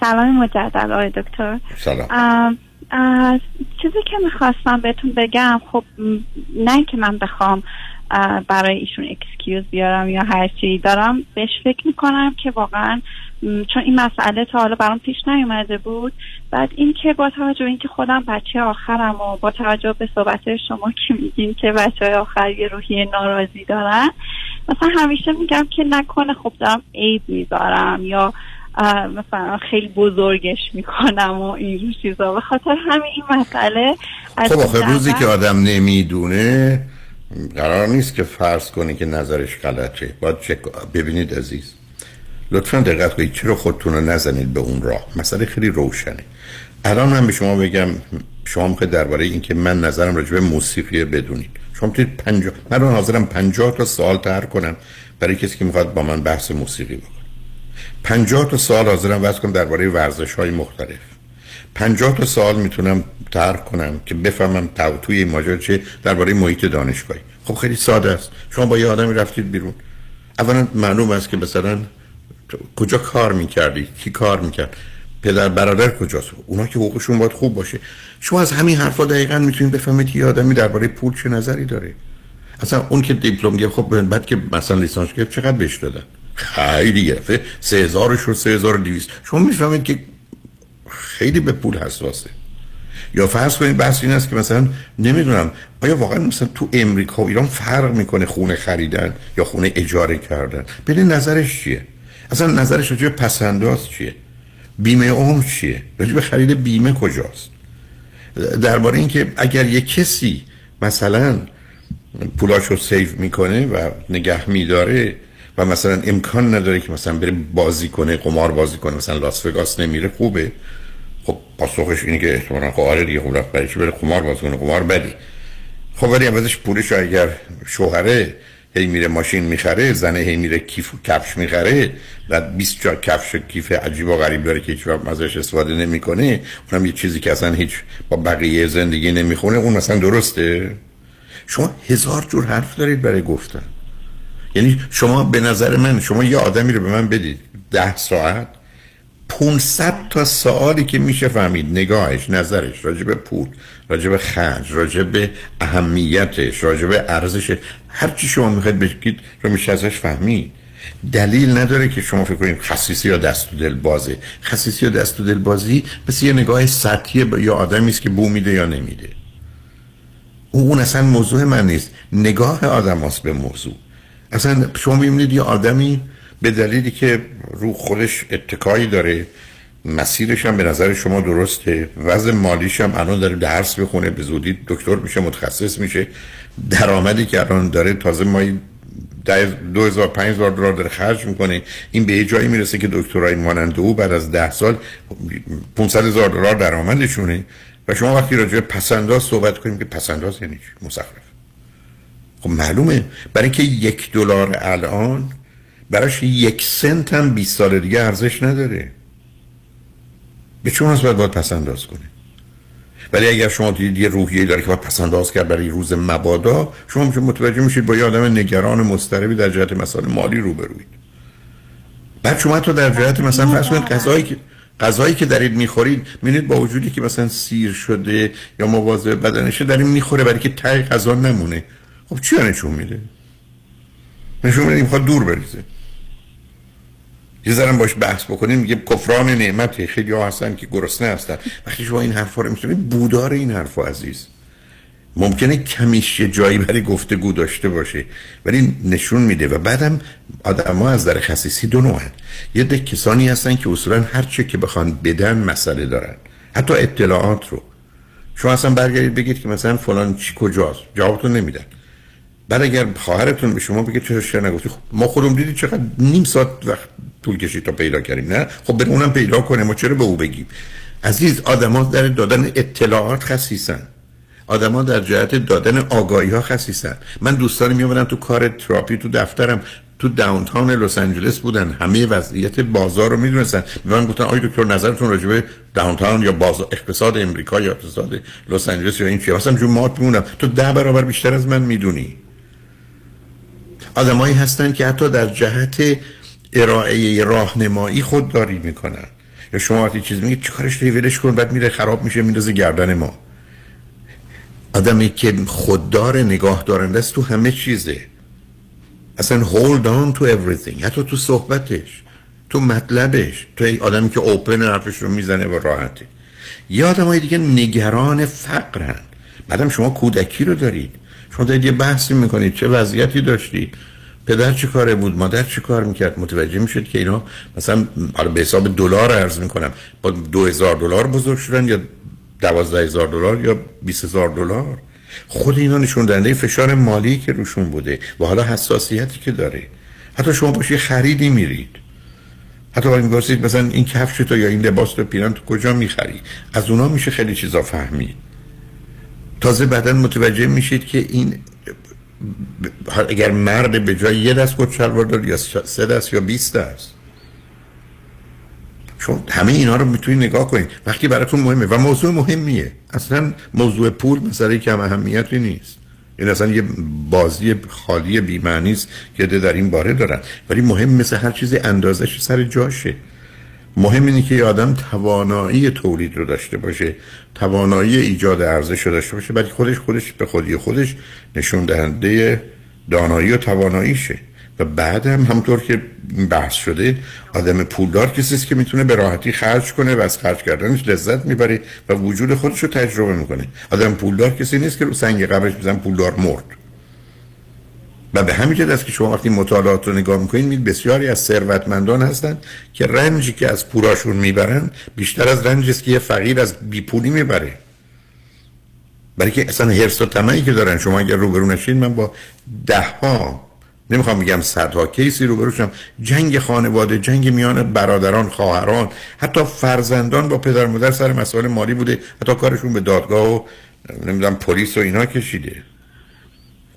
سلام مجدد آقای دکتر. سلام. چیزی که می‌خواستم بهتون بگم خب نه که من بخوام برای ایشون excuse بیارم یا هر چی دارم بهش فکر می‌کنم که واقعا چون این مسئله تا حالا برام پیش نیومده بود بعد این که با توجه به اینکه خودم بچه آخرم و با توجه به صحبت شما که میگین که بچه های آخر یه روحیه ناراضی دارن مثلا همیشه میگم که نکنه خب دارم عیب می‌ذارم یا مثلا خیلی بزرگش می‌کنم و اینجور چیزا. به خاطر همین این مسئله از خب آخه روزی که آدم نمی‌دونه قرار نیست که فرض کنی که نظرش غلطه. باید چک ببینید عزیز لطفا دقت کنید چرا خودتون رو نزنید به اون راه. مسئله خیلی روشنه. الان من به شما بگم شما می‌خواید درباره این که من نظرم راجع به موسیقی بدونید. شما می‌تونید پنجاه من الان حاضرم پنجاه تا سوال طرح کنم برای کسی که می‌خواد با من بحث موسیقی بکنه. پنجاه تا سوال حاضرم وضع کنم درباره ورزش های مختلف. پنجاه تا سوال می‌تونم طرح کنم که بفهمم تو توی این ماجرا چه درباره محیط دانشگاهی. خب خیلی ساده است. شما با یه آدمی رفتید بیرون. اولا معلوم است که مثلا کجا کار می‌کردی؟ کی کار می‌کرد؟ پدر برادر کجاست؟ اونا که حقوقشون باید خوب باشه. شما از همین حرفا دقیقا می‌تونید بفهمید یه آدمی درباره پول چه نظری داره. اصلا اون که دیپلم گرفت خب بعد که مثلا لیسانس گرفت چقدر بهش دادن؟ خیلی گرفته سه هزار شد سه هزار دویست شما می‌فهمید که خیلی به پول حساسه. یا فرض کنید بحث این است که مثلا نمی‌دونم آیا واقعا مثلا تو امریکا و ایران فرق می‌کنه خونه خریدن یا خونه اجاره کردن؟ ببین نظرش چیه؟ اصلا نظرش به پسنداز چیه؟ بیمه عمر چیه؟ به خرید بیمه کجاست؟ درباره اینکه اگر یه کسی مثلا پولاشو سیو می‌کنه و نگه میداره و مثلا امکان نداره که مثلا بره بازی کنه قمار بازی کنه مثلا لاس وگاس نمیره خوبه. خب پاسخش اینه که احتمالاً خب آره دیگه خب رفت بره؟ قمار بازی کنه قمار بدی. خب ولی عوضش پولش رو اگر شوهره هی میره ماشین می‌خره زنه هی میره کیف و کفش می‌خره و 20 جا کفش و کیف عجیب و غریب داره که هیچ ازش استفاده نمی‌کنه. اونم یه چیزی که اصلا هیچ با بقیه زندگی نمی‌خونه اون مثلا درسته؟ شما هزار جور حرف دارید برای گفتن. یعنی شما به نظر من شما یه آدمی رو به من بدید. ده ساعت 500 تا سوالی که میشه فهمید. نگاهش نظرش راجع به پول راجع به خرج راجع به اهمیتش راجع به ارزش. هر چی شما می‌خواید بگید رو میشه ازش فهمید. دلیل نداره که شما فکر کنید خصیصی یا دست و دل بازه. خصیصی یا دست و دل بازی مثل یه نگاه سطحی یا آدمی است که بو میده یا نمیده. اون اون اصلا موضوع من نیست. نگاه آدم به موضوع. اصلا شما می‌بینید یه آدمی به دلیلی که رو خودش اتکایی داره مسیرش هم به نظر شما درسته وضع مالیش هم الان داره درس بخونه به زودی دکتر میشه متخصص میشه. درآمدی که الان داره تازه مایی دو هزار پنج هزار دلار داره خرج می‌کنه. این به یه جایی می‌رسه که دکترای مانند او بعد از ده سال 500 هزار دلار درآمدشونه. و شما وقتی راجع به پسنداز صحبت کنیم که پسنداز یعنی؟ مزخرف. خب معلومه. برای اینکه یک دلار الان براش یک سنت هم 20 سال دیگه ارزش نداره. به چون از باید باید پس انداز کنه؟ ولی اگر شما دیدید یه روحیه داره که باید پسنداز کرد برای روز مبادا شما میشه متوجه میشید با یه آدم نگران مضطربی در جهت مسائل مالی روبروید بعد شما تو در جهت مثلا فرض کنید غذایی که غذایی که دارید می‌خورید می‌بینید با وجودی که مثلا سیر شده یا مواظب بدنشه داریم می‌خوره برای که تای غذا نمونه. خب چی نشون میده؟ نشون میده می‌خواد دور بریزه. یه ذرم باش بحث بکنیم میگه کفران نعمت خیلی ها هستن که گرسنه هستن. وقتی شما این حرفا رو میشنوید بودار این حرفا عزیز. ممکنه کمیش یه جایی برای گفتگو داشته باشه ولی نشون میده. و بعدم آدم ها از در خصیصی دو نوعن. یه ده کسانی هستن که اصولا هر چه که بخوان بدن مسئله دارن. حتی اطلاعات رو. شما اصلا برگردید بگید که مثلا فلان چی کجاست. جوابتون نمیدن. بعد اگر خواهرتون به شما بگه چرا شعر نگفتی خب ما خودم دیدی چقدر نیم ساعت وقت طول کشید تا پیدا کردیم نه؟ خب بریم اونم پیدا کنه ما چرا به او بگیم؟ عزیز آدما در دادن اطلاعات خصیصن. آدما در جهت دادن آگاهی ها خصیصن. من دوستانی میومدن تو کار تراپی تو دفترم تو داونتاون لس آنجلس بودن. همه وضعیت بازار رو می‌دونستن. به من گفتن آقای دکتر نظرتون راجع به داونتاون یا بازار اقتصاد امریکا یا اقتصاد لس آنجلس یا این چیه؟ اصلا جو مات میمونم. تو ده برابر بیشتر از من می‌دونی. آدمایی هستن که حتی در جهت ارائه راهنمایی خودداری می‌کنن. یا شما وقتی چیز میگید چیکارش داری؟ ولش کن بعد میره خراب میشه میندازه گردن ما. آدمی که خوددار نگاه دارنده است تو همه چیزه. اصلا hold on to everything حتی تو صحبتش تو مطلبش تو آدمی که اوپن حرفش رو می‌زنه و راحته. یه آدم دیگه نگران فقرن. بعدم شما کودکی رو دارید. شما دارید یه بحثی می‌کنید چه وضعیتی داشتید پدر چه کاره بود؟ مادر چه کار می‌کرد؟ متوجه می‌شد که اینا مثلا به حساب دلار ارز می‌کنم با دو هزار دلار بزرگ شدن یا دوازده هزار دلار یا بیست هزار دلار؟ خود اینا نشون دهنده فشار مالی که روشون بوده و حالا حساسیتی که داره. حتی شما باشی خریدی میرید. حتی وقتی میگوستید مثلا این کفش تو یا این لباس تو پیران تو کجا می‌خری؟ از اونا میشه خیلی چیزا فهمید. تازه بعدا متوجه میشید که این اگر مرد به جای یه دست کت شلوار داره یا سه دست یا بیست دست. چون همه اینا رو می‌تونید نگاه کنید. وقتی براتون مهمه و موضوع مهمیه. اصلا موضوع پول مسئله کم اهمیتی نیست. این اصلا یه بازی خالی بیمعنی است که در این باره دارن. ولی مهم مثل هر چیز اندازش سر جاشه. مهم اینه که آدم توانایی تولید رو داشته باشه توانایی ایجاد ارزش رو داشته باشه ولی خودش خودش به خودی خودش نشون دهنده دانایی و تواناییشه. و بعدم همطور که بحث شده آدم پولدار کسی است که می‌تونه به راحتی خرج کنه و از خرج کردنش لذت می‌بره و وجود خودش رو تجربه می‌کنه. آدم پولدار کسی نیست که رو سنگ قبرش بزن پولدار مرد. و به همین جد است که شما وقتی مطالعات رو نگاه می‌کنید میید بسیاری از ثروتمندان هستند که رنجی که از پولاشون می‌برن بیشتر از رنجی است که یه فقیر از بیپولی می‌بره. برای که اصلا حرص و طمعی که دارن. شما اگر روبرو نشید من با ده ها نمی‌خوام بگم صدها کیسی رو بروشم جنگ خانواده جنگ میان برادران خواهران حتی فرزندان با پدر مادر سر مسائل مالی بوده حتی کارشون به دادگاه و نمی‌دونم پلیس و اینا کشیده.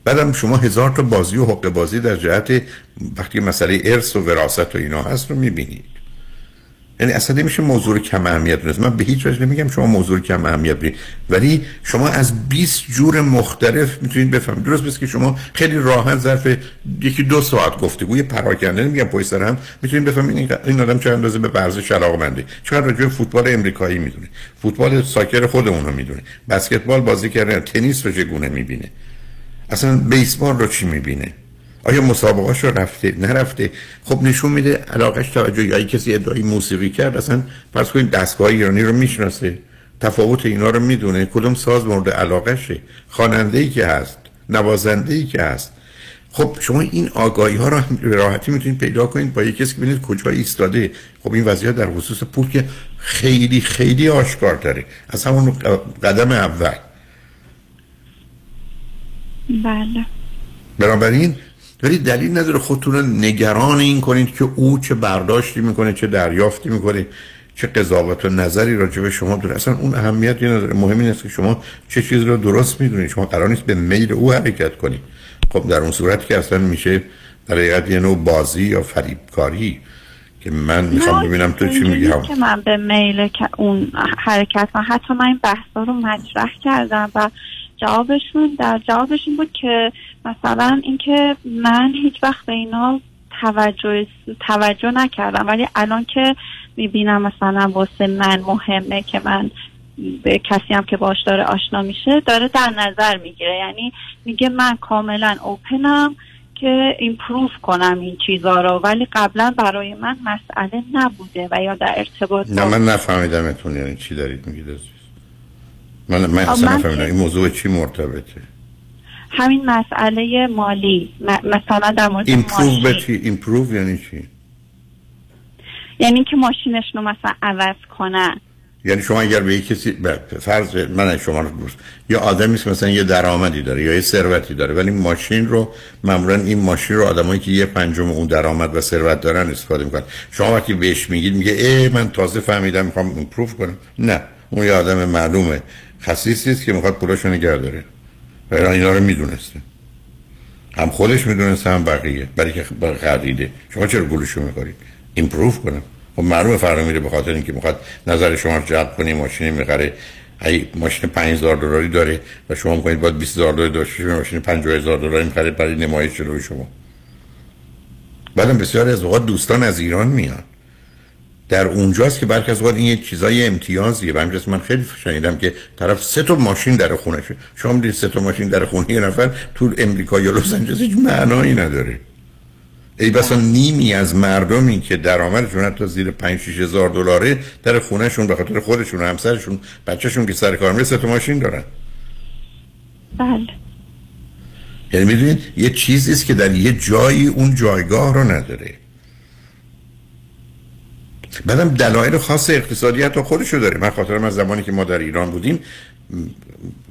بعدم شما هزار تا بازی و حق بازی در جهت وقتی مسئله ارث و وراثت و اینا هست رو می‌بینید. یعنی اصلا نمیشه موضوع کم اهمیت نیست من به هیچ وجه نمیگم شما موضوع کم اهمیت ولی شما از 20 جور مختلف می‌تونید بفهمید. درست بس که شما خیلی راحت ظرف یکی دو ساعت گفتگوی پراکنده نمیگم پشت سر هم می‌تونید بفهمید این آدم چه اندازه به ورزش علاقه‌منده چقدر راجع فوتبال امریکایی می‌دونه. فوتبال ساکر خودمون رو می‌دونه. بسکتبال بازی کردن تنیس رو چگونه می‌بینه. اصلا بیسبال رو چی می‌بینه؟ آیا مسابقاش رو رفته نرفته؟ خب نشون میده علاقش توجه یا کسی ادعای موسیقی کرد اصلا فرض کنید دستگاه ایرانی رو می‌شناسه. تفاوت اینا رو می‌دونه. کدوم ساز مورد علاقشه؟ خواننده ای که هست نوازنده ای که هست. خب شما این آگاهی ها رو راحتی می‌تونید پیدا کنید با یک کسی که ببینید کجا ایستاده. خب این وضعیت در خصوص پول که خیلی خیلی آشکار داره از همون قدم اول. بله. بنابراین ولی دلیل نداره خودتون رو نگران این کنید که او چه برداشتی می‌کنه چه دریافتی می‌کنه چه قضاوت و نظری راجع به شما داره. اصلا اون اهمیتی نداره. مهم این است که شما چه چیز رو درست می‌دونید. شما قرار نیست به میل او حرکت کنید. خب در اون صورت که اصلا میشه در حقیقت یه نوع بازی یا فریبکاری که من می‌خوام ببینم تو چی میگی؟ هم که من به میل اون حرکت من حتی من این بحثا رو مطرح کردم و جوابشون در جوابشون بود که مثلا اینکه من هیچ وقت به اینا توجه توجه نکردم. ولی الان که می‌بینم مثلا واسه من مهمه که من به کسی هم که باش داره آشنا میشه داره در نظر می‌گیره. یعنی میگه من کاملا اوپنم که ایمپروف کنم این چیزا رو. ولی قبلا برای من مسئله نبوده و یا در ارتباط نه من نفهمیدم اتون یعنی چی دارید میگید. من من اصلا نفهمیدم. این موضوع چی مرتبطه؟ همین مسئله مالی. م- مثلا در مورد ایمپروو به چی؟ یعنی چی؟ یعنی که ماشینشون رو مثلا عوض کنن یعنی شما اگر به کسی فرض من شما رو دوست یا آدمی است مثلا یه درآمدی داره یا یه ثروتی داره ولی ماشین رو معمولا این ماشین رو آدمایی که یه پنجم اون درآمد و ثروت دارن استفاده می‌کنن. شما وقتی بهش میگید میگه ای من تازه فهمیدم می‌خوام ایمپروو کنم. نه. اون یه آدم معلومه. خصیصی است که می‌خواد پولاشو نگه داره. و اینا رو می‌دونسته. هم خودش می‌دونسته هم بقیه. برای که قدیده شما چرا گولشو می‌خورید ایمپروو کنم خب معلومه فردا میره به خاطر اینکه می‌خواد نظر شما رو جلب کنی ماشینی می‌خره. ای ماشین 5000 دلاری داره و شما میگید باید 20000 دلار داشته باشی ماشین 50000 دلاری می‌خره برای نمایش جلوی شما. بعدم بسیاری از اوقات دوستان از ایران میان. در اونجاست که برخی از این یه چیزای امتیازیه. و همینجاست من خیلی شنیدم که طرف سه تا ماشین در خونشه شما می‌دید سه تا ماشین در خونه یه نفر تو امریکا یا لس آنجلس هیچ معنایی نداره. ای بسا نیمی از مردمی که درآمدشون حتی زیر 5 6 هزار دلاره در خونهشون به خاطر خودشون و همسرشون بچهشون که سر کار میره سه تا ماشین دارن. بله. یعنی می‌دونید یه چیزی است که در یه جایی اون جایگاه رو نداره. بعدم دلایل خاص اقتصادی حتی خودشو داره من خاطرم از زمانی که ما در ایران بودیم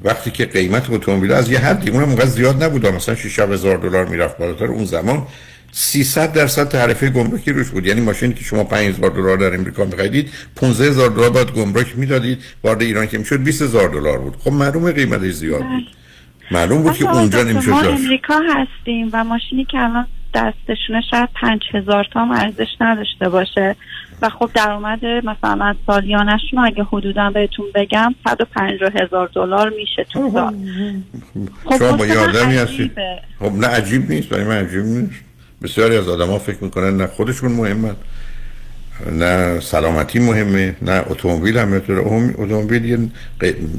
وقتی که قیمت اتومبیل از یه حدی اونم اونقدر زیاد نبود مثلا 6 هزار دلار می‌رفت بالاتر. اون زمان 300 درصد تعرفه گمرکی روش بود. یعنی ماشینی که شما 5000 دلار در امریکا می‌خریدید 15000 دلار باید گمرک می‌دادید. وارد ایران که می‌شد 20000 دلار بود. خب معلومه قیمتش زیاد بود. معلوم بود که اونجا نمی‌شد ما امریکا هستیم و ماشینی که الان دستشونه شاید پنج هزار تا هم ارزش نداشته باشه. و خب درآمد مثلا سالیانشون اگه حدودا بهتون بگم 150 هزار دلار میشه تو سال. خب شما با یه آدمی هستید. خب نه عجیب نیست برای من عجیب نیست. بسیاری از آدما فکر می‌کنن نه خودشون مهمن. نه سلامتی مهمه نه اتومبیل هم اتومبیل یه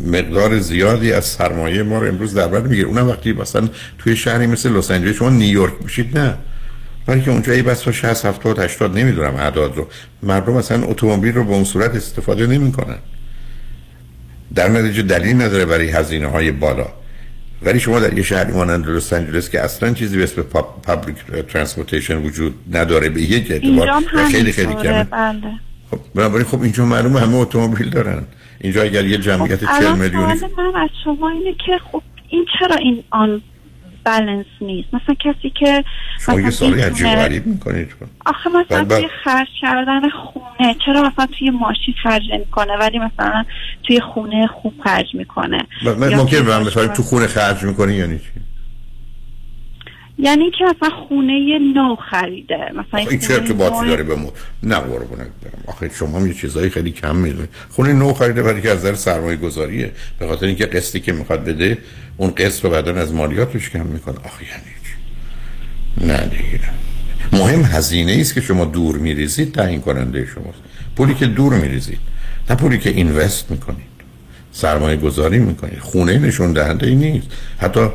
مقدار زیادی از سرمایه ما رو امروز در بر می‌گیره. اونم وقتی مثلا توی شهری مثل لس آنجلس شما نیویورک میشید نه. برای که اونجا ای بس تا 60 70 80 نمی‌دونم اعداد رو. مردم مثلا اتومبیل رو به اون صورت استفاده نمی‌کنن. در نتیجه دلیل نداره برای هزینه های بالا. ولی شما در یه شهری مانند لس آنجلس که اصلا چیزی به اسم public transportation وجود نداره به یک اعتبار. خیلی خیلی کمه. بله. خب بنابراین خب اینجا معلومه همه اتومبیل دارن. اینجا اگر یه جمعیت 40 الان میلیونی من از شما اینه که خب این چرا این آن بالانس نیست. مثلا کسی که شما یه مثلا عجیب غریب می‌کنید. آخه مثلا بعد- بعد- توی خرج کردن خونه چرا مثلا توی ماشین خرج نمی‌کنه ولی مثلا توی خونه خوب خرج می‌کنه؟ یا ممکن به من مثلا تو خونه خرج می‌کنی یعنی چی یعنی که مثلا خونه نو خریده مثلا این چه ارتباطی داره به نه قربونت برم. آخه شما هم یه چیزایی خیلی کم می‌دونید خونه نو خریده برای که از نظر سرمایه گذاریه به خاطر اینکه قسطی که می‌خواد بده اون قسط رو بعدا از مالیاتش کم می‌کنه. آخه یعنی نه دیگه. مهم هزینه است که شما دور میریزید تعیین کننده شماست. پولی که دور میریزید نه پولی که اینوست می‌کنید. سرمایه گذاری می‌کنید. خونه نشون دهنده ای نیست. حتی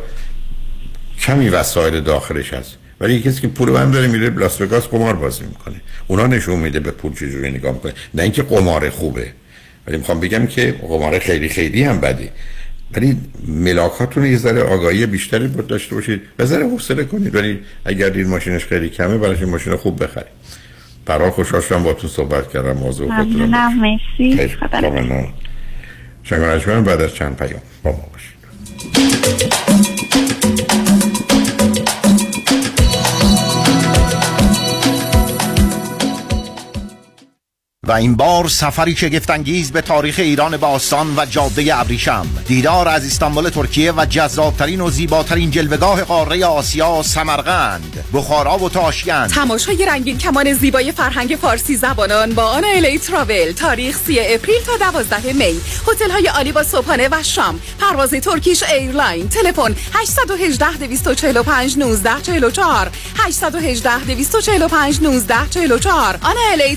کمی وسایل داخلش هست. ولی کسی که پول هم داره میره لاس وگاس قمار بازی می‌کنه. اونا نشون میده به پول چجوری نگاه می‌کنه. نه اینکه قمار خوبه. ولی می‌خوام بگم که قمار خیلی خیلی هم بدی. ولی ملاکاتون یه ذره آگاهی بیشتری باید داشته باشید به ذره حوصله کنید. ولی اگر دید ماشینش خیلی کمه براش این ماشین خوب بخرید. برای خوشحال شدم با تو صحبت کردم. موضوع ممنونم. مرسی. شنگ بعد از چند پیام با ما باشید. و این بار سفری شگفتانگیز به تاریخ ایران باستان و جاده ابریشم. دیدار از استانبول ترکیه و جذابترین و زیباترین جلوگاه قاره آسیا سمرقند. بخارا و تاشکند. تماشای رنگین کمان زیبای فرهنگ فارسی زبانان با آن الی تراول تاریخ 3 April تا 12 May. هتل های عالی با صبحانه و شام. پرواز Turkish Airline. تلفن 818 245 1944 818 245 1944 آن الی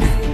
www.thebeatmaker.com.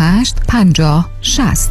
50 60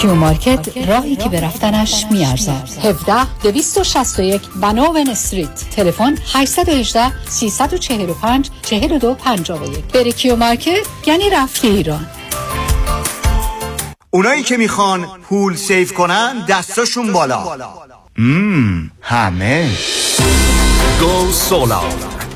Q Market راهی که به رفتنش میارزد. 17 261 Vanowen Street. تلفن 818 345 42 51 بری Q Market؟ یعنی رفتی ایران. اونایی که می‌خوان پول save کنن دستاشون بالا. مم همه. Go Solar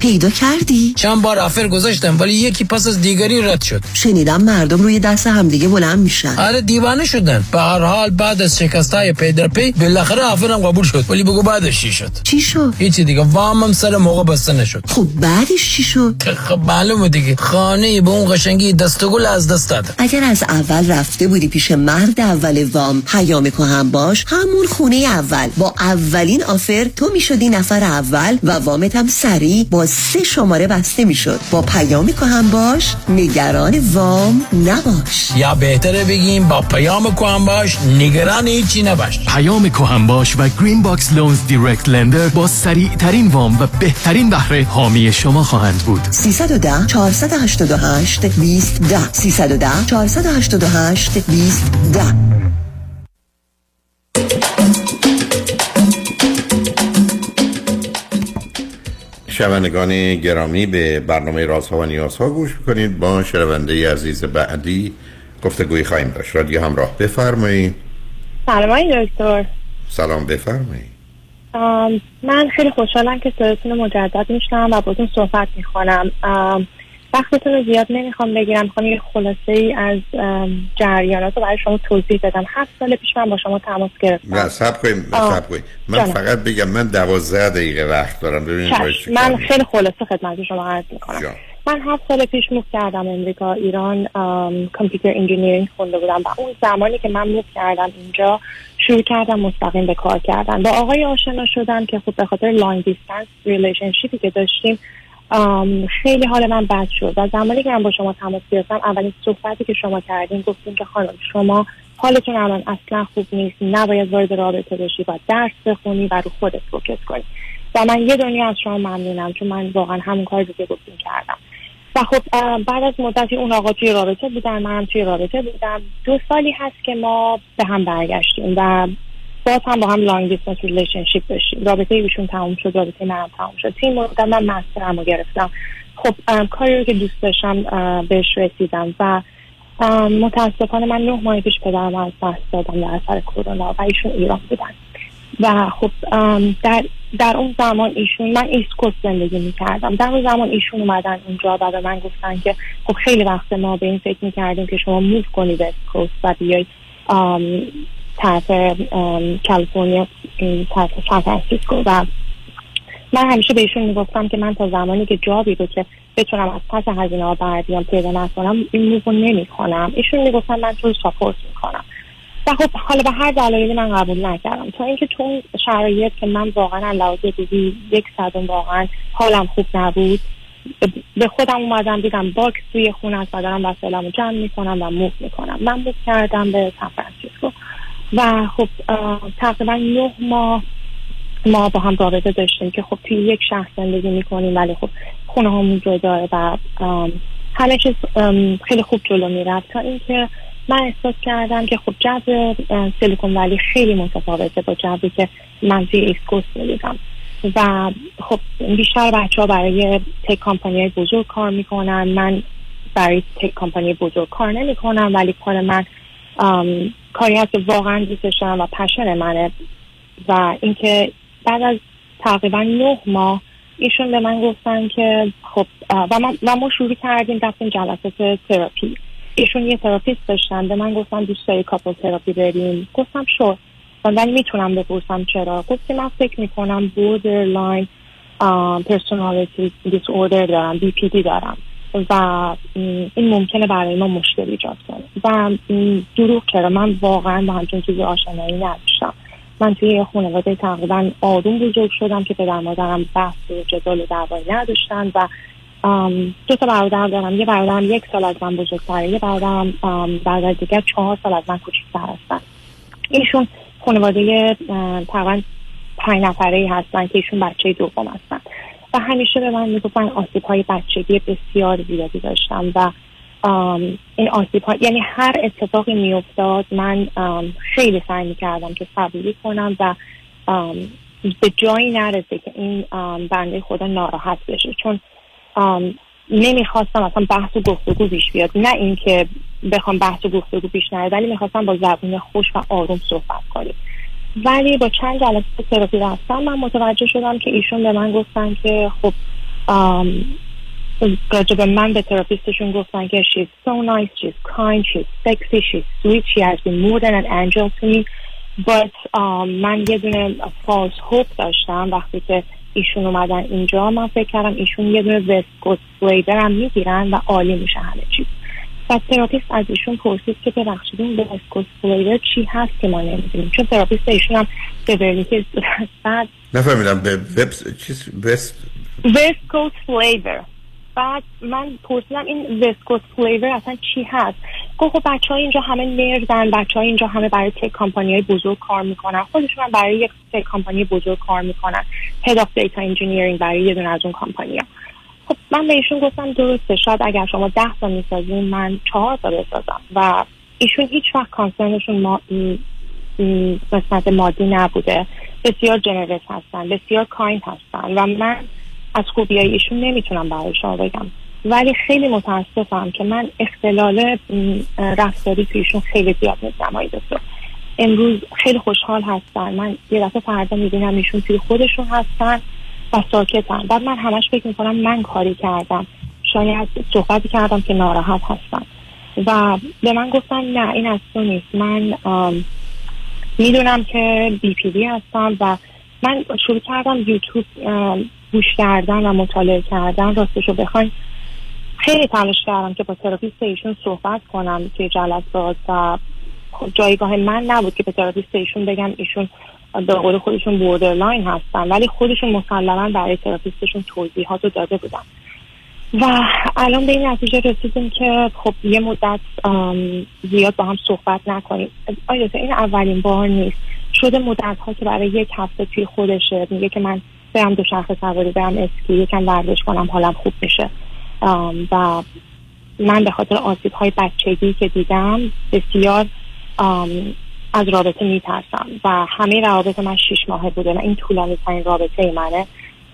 پیدا کردی؟ چند بار offer گذاشتم ولی یکی پس از دیگری رد شد. شنیدم مردم روی دست همدیگه بلند میشن. آره دیوانه شدن. به هر حال بعد از شکستای پی در پی بالاخره offer م قبول شد. ولی بگو بعدش چی شد؟ چی شد؟ هیچی دیگه. وامم سر موقع بسته نشد. خب بعدش چی شد؟ خب معلومه دیگه. خانه به اون قشنگی دسته گل از دست داد. اگر از اول رفته بودی پیش مرد اول وام پیام کهن باش همون خونه اول. با اولین offer تو می‌شدی نفر اول و وامت هم سریع با سه شماره بسته می‌شد. با پیام کهن باش نگران وام نباش. یا بهتره بگیم با پیام کهن باش نگران هیچی نباش. پیام کهن باش و Green Box Loans direct lender با سریع ترین وام و بهترین بهره حامی شما خواهند بود. 310 488 20 10 310 488 20 10 شنوندگان گرامی به برنامه رازها و نیازها گوش می‌کنید. با شنونده عزیز بعدی گفتگوی خواهیم داشت. رادیو همراه بفرمایید. سلام دکتر. سلام بفرمایید. من خیلی خوشحالم که صداتون مجدد میشنم و باتون صحبت می‌کنم. وقتتون رو زیاد نمی‌خوام بگیرم. می‌خوام یه خلاصه ای از جریانات رو برای شما توضیح بدم. هفت سال پیش من با شما تماس گرفتم. نه صبر کنین صبر کنین من جانم. فقط بگم من دوازده دقیقه وقت دارم. ببینید من خیلی خلاصه خدمت شما عرض می‌کنم. جان. من هفت سال پیش move کردم امریکا ایران computer engineering خونده بودم و اون زمانی که من move کردم اینجا شروع کردم مستقیم به کار کردن. با آقای آشنا شدم که خب به خاطر long distance relationship ی که داشتیم خیلی حال من بد شد. و زمانی که من با شما تماس گرفتم اولین صحبتی که شما کردین گفتین که خانم شما حالتون الان اصلا خوب نیست. نباید وارد رابطه بشی. و درس بخونی و رو خودت focus کنی. و من یه دنیا از شما ممنونم چون من واقعا همون کاری که گفتین کردم. و خب بعد از مدتی اون آقا توی رابطه بودن منم توی رابطه بودم. دو سالی هست که ما به هم برگشتیم و باز هم با هم long distance relationship داشتیم. رابطه ایشون تموم شد رابطه منم تموم شد. تو این مدت من master م رو گرفتم. خب کاری رو که دوست داشتم بهش رسیدم و متاسفانه من نه ماه پیش پدرم از دست دادم در اثر کرونا و ایشون ایران بودن. و خب در در اون زمان ایشون من East Coast زندگی می‌کردم. در اون زمان ایشون اومدن اونجا و به من گفتن که خب خیلی وقت ما به این فکر می‌کردیم که شما move کنید به و بیای طرف کالیفرنیا طرف سان فرانسیسکو و من همیشه بهشون می‌گفتم که من تا زمانی که job ی رو که بتونم از پس هزینه ها بر بیام پیدا نکنم این move نمی کنم ایشون می‌گفتن من تو support می‌کنم. و خب حالا به هر دلایلی من قبول نکردم. تا اینکه تو اون شرایط که من واقعا لحاظ دیدی یک صدم واقعا حالم خوب نبود به خودم اومدم دیدم box توی خونه است و دارم وسایلم رو جمع می‌کنم و move می‌کنم. من move کردم به سان فرانسیسکو. و خب تقریبا نه ماه ما با هم رابطه داشتیم که خب توی یک شهر زندگی می‌کنیم ولی خب خونه هامون جدا و همه چیز خیلی خوب جلو می‌رفت. تا اینکه من احساس کردم که خب جو Silicon Valley خیلی متفاوته با جوی که من توی East Coast می‌دیدم. و خب بیشتر بچه ها برای tech company بزرگ کار می‌کنن. من برای tech company بزرگ کار نمی‌کنم ولی کار من کاری هست که واقعا دوستش دارم و passion منه و اینکه بعد از تقریبا نه ماه ایشون به من گفتن که خب و, و ما شروع کردیم رفتیم جلسات تراپی. ایشون یه therapist داشتن به من گفتن دوست داری couple therapy بریم. گفتم sure ولی می‌تونم بپرسم چرا؟ گفتی من فکر می‌کنم borderline personality disorder دارم BPD دارم. و این ممکنه برای ما مشکل ایجاد کنه. و دروغ چرا من واقعا با همچون چیزی آشنایی نداشتم. من توی یه خانواده تقریبا آروم بزرگ شدم که پدر مادرم بحث و جدال و دعوایی نداشتن و دو تا برادر دارم. یه برادرم یک سال از من بزرگتره. یه برادرم برادر دیگر چهار سال از من کوچکتر هستن. ایشون خانواده تقریبا پنج نفره هستن که ایشون بچه دوم هستن. و همیشه به من می‌گفتن آسیب های بچگی بسیار زیادی داشتم و این آسیب ها یعنی هر اتفاقی میافتاد من خیلی سعی می‌کردم که صبوری کنم و به جایی نرسه که این بنده خدا ناراحت بشه. چون نمی‌خواستم اصلا بحث و گفتگو بیش بیاد. نه اینکه بخوام بحث و گفتگو بیش نیاد ولی می‌خواستم با زبون خوش و آروم صحبت کنیم. ولی با چند جلسه تراپی رفتم من متوجه شدم که ایشون به من گفتن که خب راجب من به therapist شون گفتن که she's so nice, she's kind, she's sexy, she's sweet, she has been more than an angel to me. But من یه دونه false hope داشتم وقتی که ایشون اومدن اینجا. من فکر کردم ایشون یه دونه West flavor هم می‌گیرن و عالی میشه همه چیز. و therapist از ایشون پرسید که ببخشید این flavor چی هست که ما نمی‌دونیم. چون therapist ایشون هم به بعد نفهمیدم. به چیز West Coast flavor بعد من پرسیدم این West Coast flavor اصلا چی هست؟ گفت خب بچه های اینجا همه نردن بچه های اینجا همه برای tech company های بزرگ کار می‌کنن. خودشون هم برای یک tech company بزرگ کار می‌کنن. head of data engineering برای یه دونه از اون کمپانی ها خب من بهشون گفتم درسته شاید اگر شما ده تا می‌سازین من چهار تا بسازم و ایشون هیچ وقت concern شون ما قسمت مادی نبوده. بسیار جنرس هستن بسیار کایند هستن و من از خوبی ایشون نمی‌تونم برای شما بگم. ولی خیلی متاسفم که من اختلال رفتاری که ایشون خیلی زیاد نمایی دکتر. امروز خیلی خوشحال هستن. من یه دفعه فردا می‌بینم ایشون توی خودشون هستن. و ساکتن بعد من همش فکر می‌کنم من کاری کردم. شاید صحبتی کردم که ناراحت هستم. و به من گفتن نه این از تو نیست. من می‌دونم که BPD هستم و من شروع کردم یوتیوب گوش کردن و مطالعه کردن. راستش رو بخواین. خیلی تلاش کردم که با therapist ایشون صحبت کنم توی جلسات و جایگاه من نبود که به therapist ایشون بگم ایشون به قول خودشون borderline هستن ولی خودشون مسلما برای therapist شون توضیحات رو داده بودن. و الان به این نتیجه رسیدیم که خب یه مدت زیاد با هم صحبت نکنیم. آیا این اولین بار نیست. شده مدت ها که برای یک هفته توی خودشه. میگه که من برم دو شخص سواری برم اسکی یکم ورزش کنم حالم خوب میشه. و من به خاطر آسیب های بچگی که دیدم بسیار از رابطه میترسم و همه روابط من شیش ماهه بوده و این طولانی ترین رابطه منه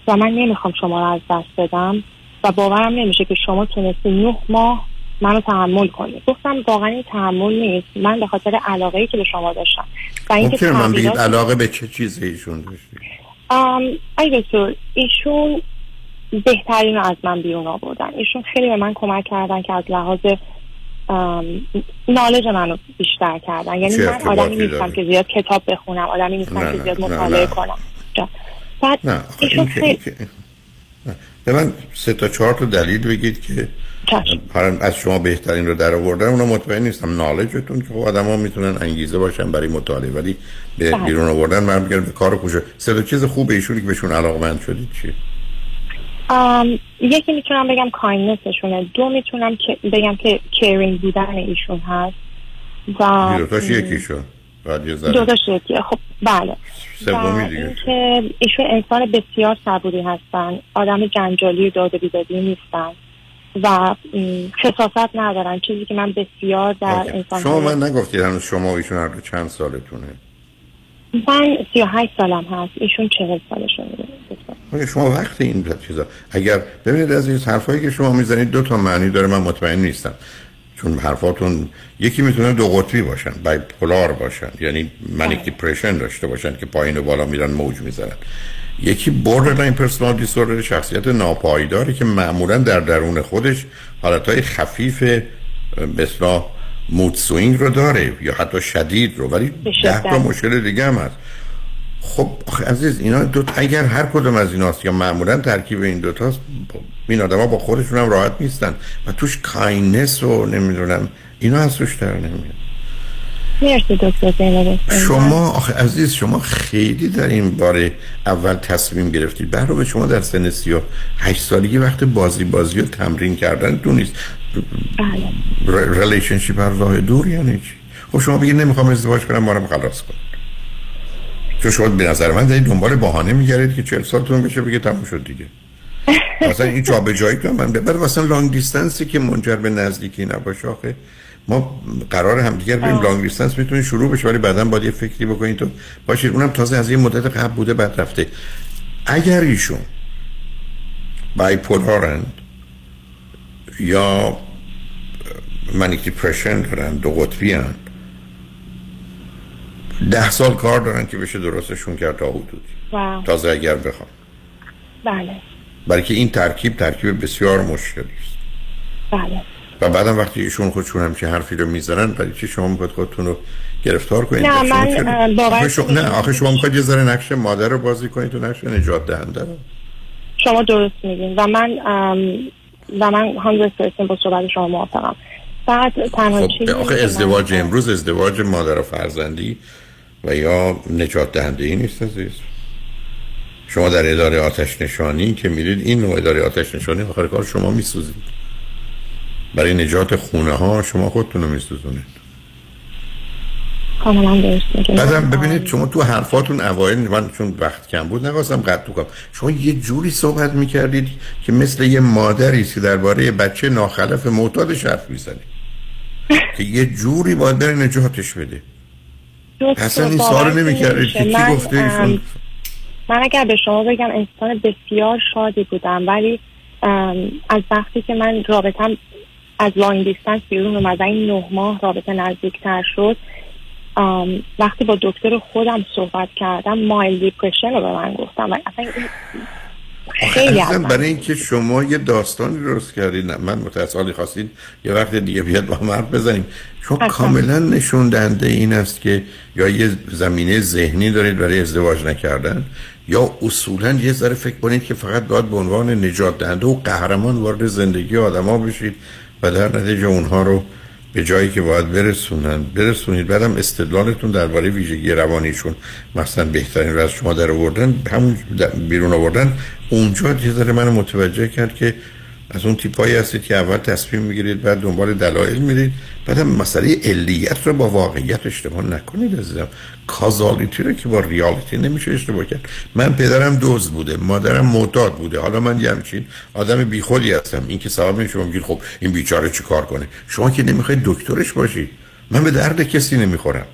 و من نمی‌خوام شما رو از دست بدم و باورم نمیشه که شما تونستی نه ماه منو تحمل کنید گفتم واقعا این تحمل نیست. من به خاطر علاقه ای که به شما داشتم و اینکه من بگید علاقه به چه چیزی ایشون داشتی؟ ای دکتر ایشون بهترین رو از من بیرون آوردن. ایشون خیلی به من کمک کردن که از لحاظ نالج منو بیشتر کردن. یعنی من آدمی نیستم که زیاد کتاب بخونم آدمی نیستم که زیاد مطالعه کنم. بعد ایشون خیلی به من سه تا چهار تا دلیل بگید که از شما بهترین رو در آوردن. اونا مطمئن نیستم نالجتون که خب آدم ها می‌تونن انگیزه باشن برای مطالعه ولی به بله. بیرون آوردن من بگم به کار کوشه سه تا چیز خوب ایشونی که بهشون علاقمند شدید چیه؟ یکی می‌تونم بگم کایننسشونه دو می‌تونم بگم که کیرینگ بودن ایشون هست. و دوتاش یکی شد دوتاش یکی. خب بله. سومی دیگه. که ایشون انسان بسیار صبوری هستن. آدم جنجالی و داده بیدادی نیستن. و خصاصت ندارن. چیزی که من بسیار در انسان شما من نگفتید هنوز شما ایشون هر چند سالتونه؟ من سی و هشت سالم هست. ایشون چهل سالشون شما وقت این چیزا اگر ببینید از این حرفایی که شما می‌زنید دو تا معنی داره من مطمئن نیستم. چون حرفاتون یکی می‌تونه دو قطبی باشن polar باشن یعنی manic depression داشته باشن که پایین و بالا میرن موج می‌زنن. یکی borderline personal disorder شخصیت ناپایداری که معمولا در درون خودش حالتهای خفیف مثلا mood swing رو داره یا حتی شدید رو ولی ده تا مشکل دیگه هم هست. خب عزیز اینا دو اگر هر کدوم از ایناست یا معمولا ترکیب این دوتاست این آدم با خودشون هم راحت نیستن و توش kindness رو نمی‌دونم اینا از توش در نمیاد. شما آخه عزیز شما خیلی در این باره اول تصمیم گرفتید. به شما در سن سی و هشت سالگی وقت بازی بازی و تمرین کردن تو نیست. بله. relationship هر راه دور یعنی چی خب شما بگید نمی‌خوام ازدواج کنم مارم خلاص کن. چون شما به نظر من دارید دنبال بهانه میگردید که چهل سالتون بشه بگه تموم شد دیگه. مثلا این جا به جایی که من ببر مثلا long distance ی که منجر به نزدیکی نباشه آخه ما قرار هم دیگر بریم long distance می‌تونید شروع بشه ولی بعدا باید یه فکری بکنید تو باشید. اونم تازه از این مدت قبل بوده بعد رفته. اگر ایشون bipolar ند یا manic depression دارن دو قطبی هن. ده سال کار دارن که بشه درستشون کرد تا حدودی. تازه اگر بخوام بله. برای که این ترکیب ترکیب بسیار مشکلی است. بله. و بعدم وقتی ایشون خودشون هم که حرفی رو می‌زنن برای چی شما می‌خواید خودتون رو گرفتار کنید؟ نه من باور نه آخه شما می‌خواید یه ذره نقش مادر رو بازی کنید تو نقش نجات دهنده شما درست میگین. و من و من 100% با صحبت شما موافقم. بعد تنها خب آخه ازدواج امروز ازدواج مادر و فرزندی و یا نجات دهنده ای نیست عزیز. شما در اداره آتش نشانی که میرید این نوع اداره آتش نشانی آخر کار شما میسوزید. برای نجات خونه ها شما خودتون رو میسوزونید. کاملا درست بعدم ببینید شما تو حرفاتون اوایل من چون وقت کم بود نخواستم قطع کنم. شما یه جوری صحبت می‌کردید که مثل یه مادری که درباره بچه ناخلف معتادش حرف می‌زنید که یه جوری باید بره نجاتش بده. اصلا این سوال نمی‌کردید که کی گفته ایشون من اگر به شما بگم انسان بسیار شادی بودم ولی از وقتی که من رابطم از long distance بیرون اومد این نه ماه رابطه نزدیکتر شد وقتی با دکتر خودم صحبت کردم mild depression رو به من گفتم. اصلا خیلی برای اینکه شما یه داستانی درست کردید من متاسفانه خواستید یه وقت دیگه بیاد با حرف بزنیم. چون کاملا نشون دهنده این است که یا یه زمینه ذهنی دارید برای ازدواج نکردن یا اصولا یه ذره فکر کنید که فقط باید به عنوان نجات دهنده و قهرمان وارد زندگی آدما بشید و در نتیجه اونها رو به جایی که باید برسونن. برسونید. بعدم استدلالتون درباره ویژگی روانیشون مثلا بهترین رو از شما در آوردن همون بیرون آوردن اونجا یه ذره منو متوجه کرد که از اون تیپایی هستید که اول تصمیم می‌گیرید بعد دنبال دلایل میرید. بعد هم مسئله علیت رو با واقعیت اشتباه نکنید عزیزم. کازالیتی رو که با ریالیتی نمیشه اشتباه کرد. من پدرم دوز بوده مادرم معتاد بوده. حالا من یه همچین آدم بیخولی هستم. این که سوال شما میگید خب این بیچاره چی کار کنه؟ شما که نمی‌خواید دکترش باشید. من به درد کسی نمی‌خورم.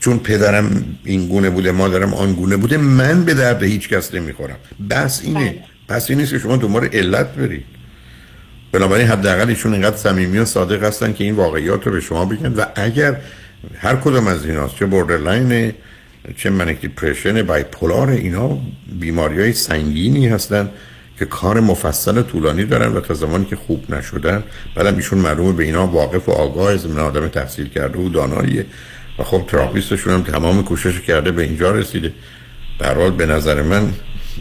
چون پدرم این گونه بوده مادرم آن گونه بوده من به درد هیچ کس نمی‌خورم. بس اینه. بله. پس این نیست که شما دنبال علت برید. بنابراین حداقل ایشون اینقدر صمیمی و صادق هستن که این واقعیات رو به شما بگن. و اگر هر کدوم از ایناست. چه borderline چه manic depression bipolar اینا بیماری های سنگینی هستن که کار مفصل طولانی دارن و تا زمانی که خوب نشدن بعدم ایشون معلومه به اینا واقف و آگاه از من آدم تحصیل کرده و داناییه. و خب therapist شون هم تمام کوشش کرده به اینجا رسیده. در حال به نظر من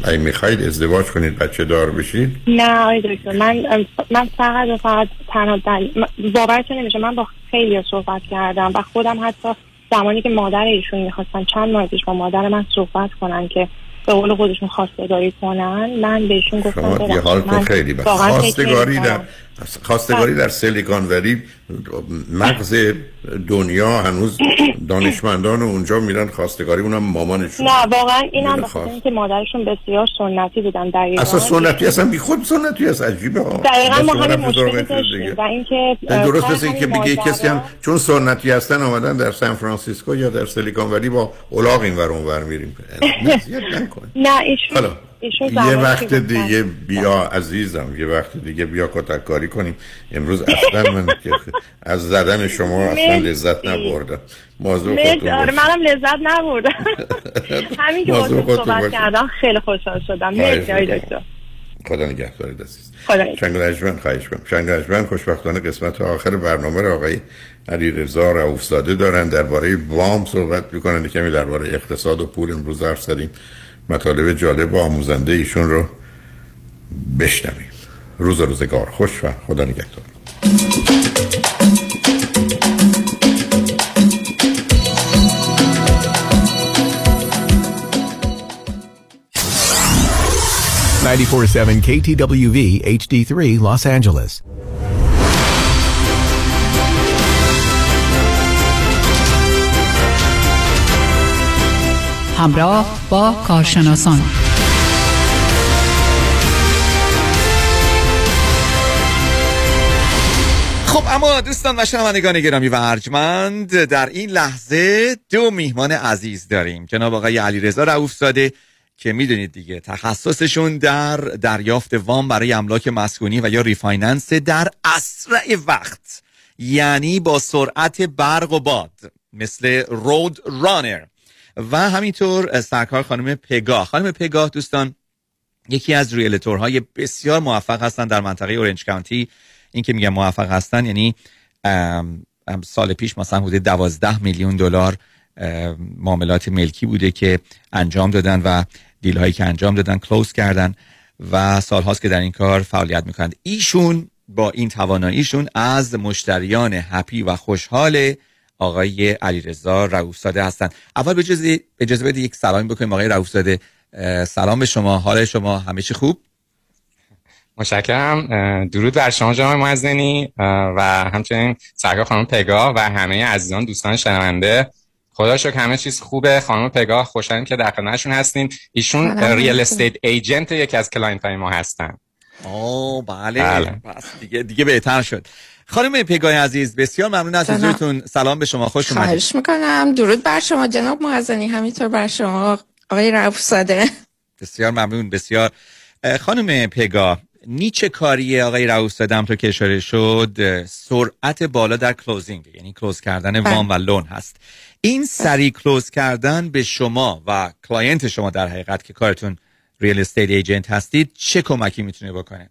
اگه می‌خواید ازدواج کنید بچه دار بشید. نه آی دکتر من من فقط و فقط تنها دلیل باورتون نمیشه من با خیلی صحبت کردم و خودم حتی زمانی که مادر ایشون می‌خواستن چند ماه با مادر من صحبت کنن که به قول خودشون خواستگاری کنن من بهشون گفتم یه حال خیلی خواستگاری در خواستگاری در سیلیکان ولی مغز دنیا هنوز دانشمندان اونجا میرن خواستگاری اونم مامانشون. نه واقعا اینم بخاطر که مادرشون بسیار سنتی بودن در ایران اصلا سنتی اصلا بی خود سنتی است عجیبه ها. دقیقا ما همین مشکلی داشتیم و اینکه درست مثل اینکه بگه کسی هم چون سنتی هستن آمدن در سان فرانسیسکو یا در سیلیکان ولی با الاغ این ور اون ور میریم *laughs* نه ایشون یه وقت دیگه بیا عزیزم یه وقت دیگه بیا کتککاری کنیم. امروز اصلا من از زدن شما اصلا لذت نبردم. موضوع خودتون آره منم لذت نبردم. *laughs* همین که صحبت کردم خیلی خوشحال شدم. مرسی دکتر. خدا نگهدارت عزیز. شنگ رجمن خواهش کنم شنگ رجمن خوشبختانه قسمت آخر برنامه را آقای علی رضا رؤوفزاده دارن. درباره وام صحبت می‌کنن. کمی درباره اقتصاد و پول امروز حرف زدیم. مطالب جالب و آموزنده ایشون رو بشنویم روز روزگار خوش و خدا نگهدار KTWV HD3 Los Angeles. همراه با کارشناسان. خب اما دوستان و شنوندگان گرامی و ارجمند در این لحظه دو میهمان عزیز داریم. جناب آقای علیرضا زاده که می‌دونید دیگه تخصصشون در دریافت وام برای املاک مسکونی و یا refinance در اسرع وقت یعنی با سرعت برق و باد مثل رود رانر. و همینطور سرکار خانم پگاه. خانم پگاه دوستان یکی از ریلتورهای بسیار موفق هستن در منطقه اورنج کانتی این که میگم موفق هستن یعنی سال پیش مثلا حدود 12 میلیون دلار معاملات ملکی بوده که انجام دادن و دیل هایی که انجام دادن کلوز کردن و سال هاست که در این کار فعالیت می‌کنند. ایشون با این تواناییشون از مشتریان هپی و خوشحال آقای علیرضا رؤوفزاده هستند اول به اجازه اجازه بدید یک سلامی بکنیم. آقای رؤوفزاده سلام به شما. حال شما همیشه خوب؟ مشکرم درود بر شما جناب معزنی. و همچنین سرکار خانم پگاه و همه عزیزان دوستان شنونده. خدا شکر همه چیز خوبه. خانم پگاه خوشحالیم که در خدمتشون هستیم. ایشون real estate agent یکی از client های ما هستن. آه بله, بله. دیگه دیگه بهتر شد. خانم پگاه عزیز بسیار ممنون از حضورتون. سلام به شما خوش اومدید. خواهش می‌کنم. درود بر شما جناب معزنی. همینطور بر شما آقای رؤوف‌زاده بسیار ممنون بسیار. خانم پگاه niche کاری آقای رؤوف‌زاده همونطور که اشاره شد سرعت بالا در closing یعنی close کردن بله. وام و loan هست. این سریع close کردن به شما و client شما در حقیقت که کارتون ریل استیت ایجنت هستید چه کمکی می‌تونه بکنه؟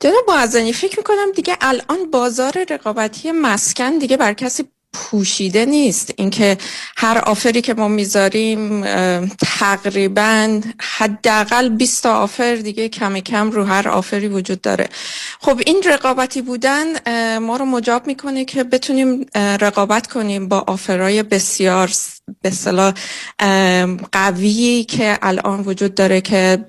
جناب معزنی فکر می‌کنم دیگه الان بازار رقابتی مسکن دیگه بر کسی پوشیده نیست. اینکه هر آفری که ما می‌ذاریم تقریبا حداقل 20 تا آفر دیگه کم کم رو هر آفری وجود داره. خب این رقابتی بودن ما رو مجاب می‌کنه که بتونیم رقابت کنیم با آفرهای بسیار به اصطلاح قوی که الان وجود داره که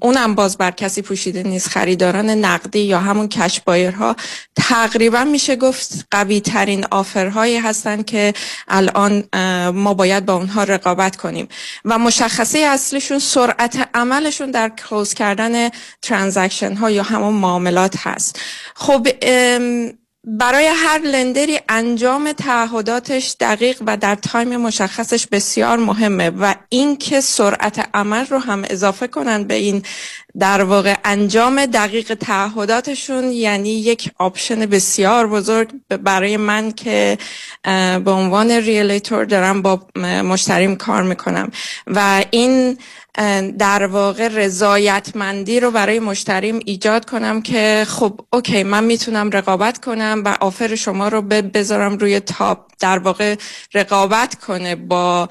اونم باز بر کسی پوشیده نیست خریداران نقدی یا همون cash buyer ها. تقریبا میشه گفت قوی ترین offer هایی هستن که الان ما باید با اونها رقابت کنیم. و مشخصه اصلشون سرعت عملشون در close کردن transaction ها یا همون معاملات هست. خب برای هر lender ی انجام تعهداتش دقیق و در time مشخصش بسیار مهمه و اینکه سرعت عمل رو هم اضافه کنن به این در واقع انجام دقیق تعهداتشون یعنی یک option بسیار بزرگ برای من که به عنوان realtor دارم با مشتریم کار می‌کنم. و این در واقع رضایتمندی رو برای مشتریم ایجاد کنم که خب okay من می‌تونم رقابت کنم و offer شما رو بذارم روی top در واقع رقابت کنه با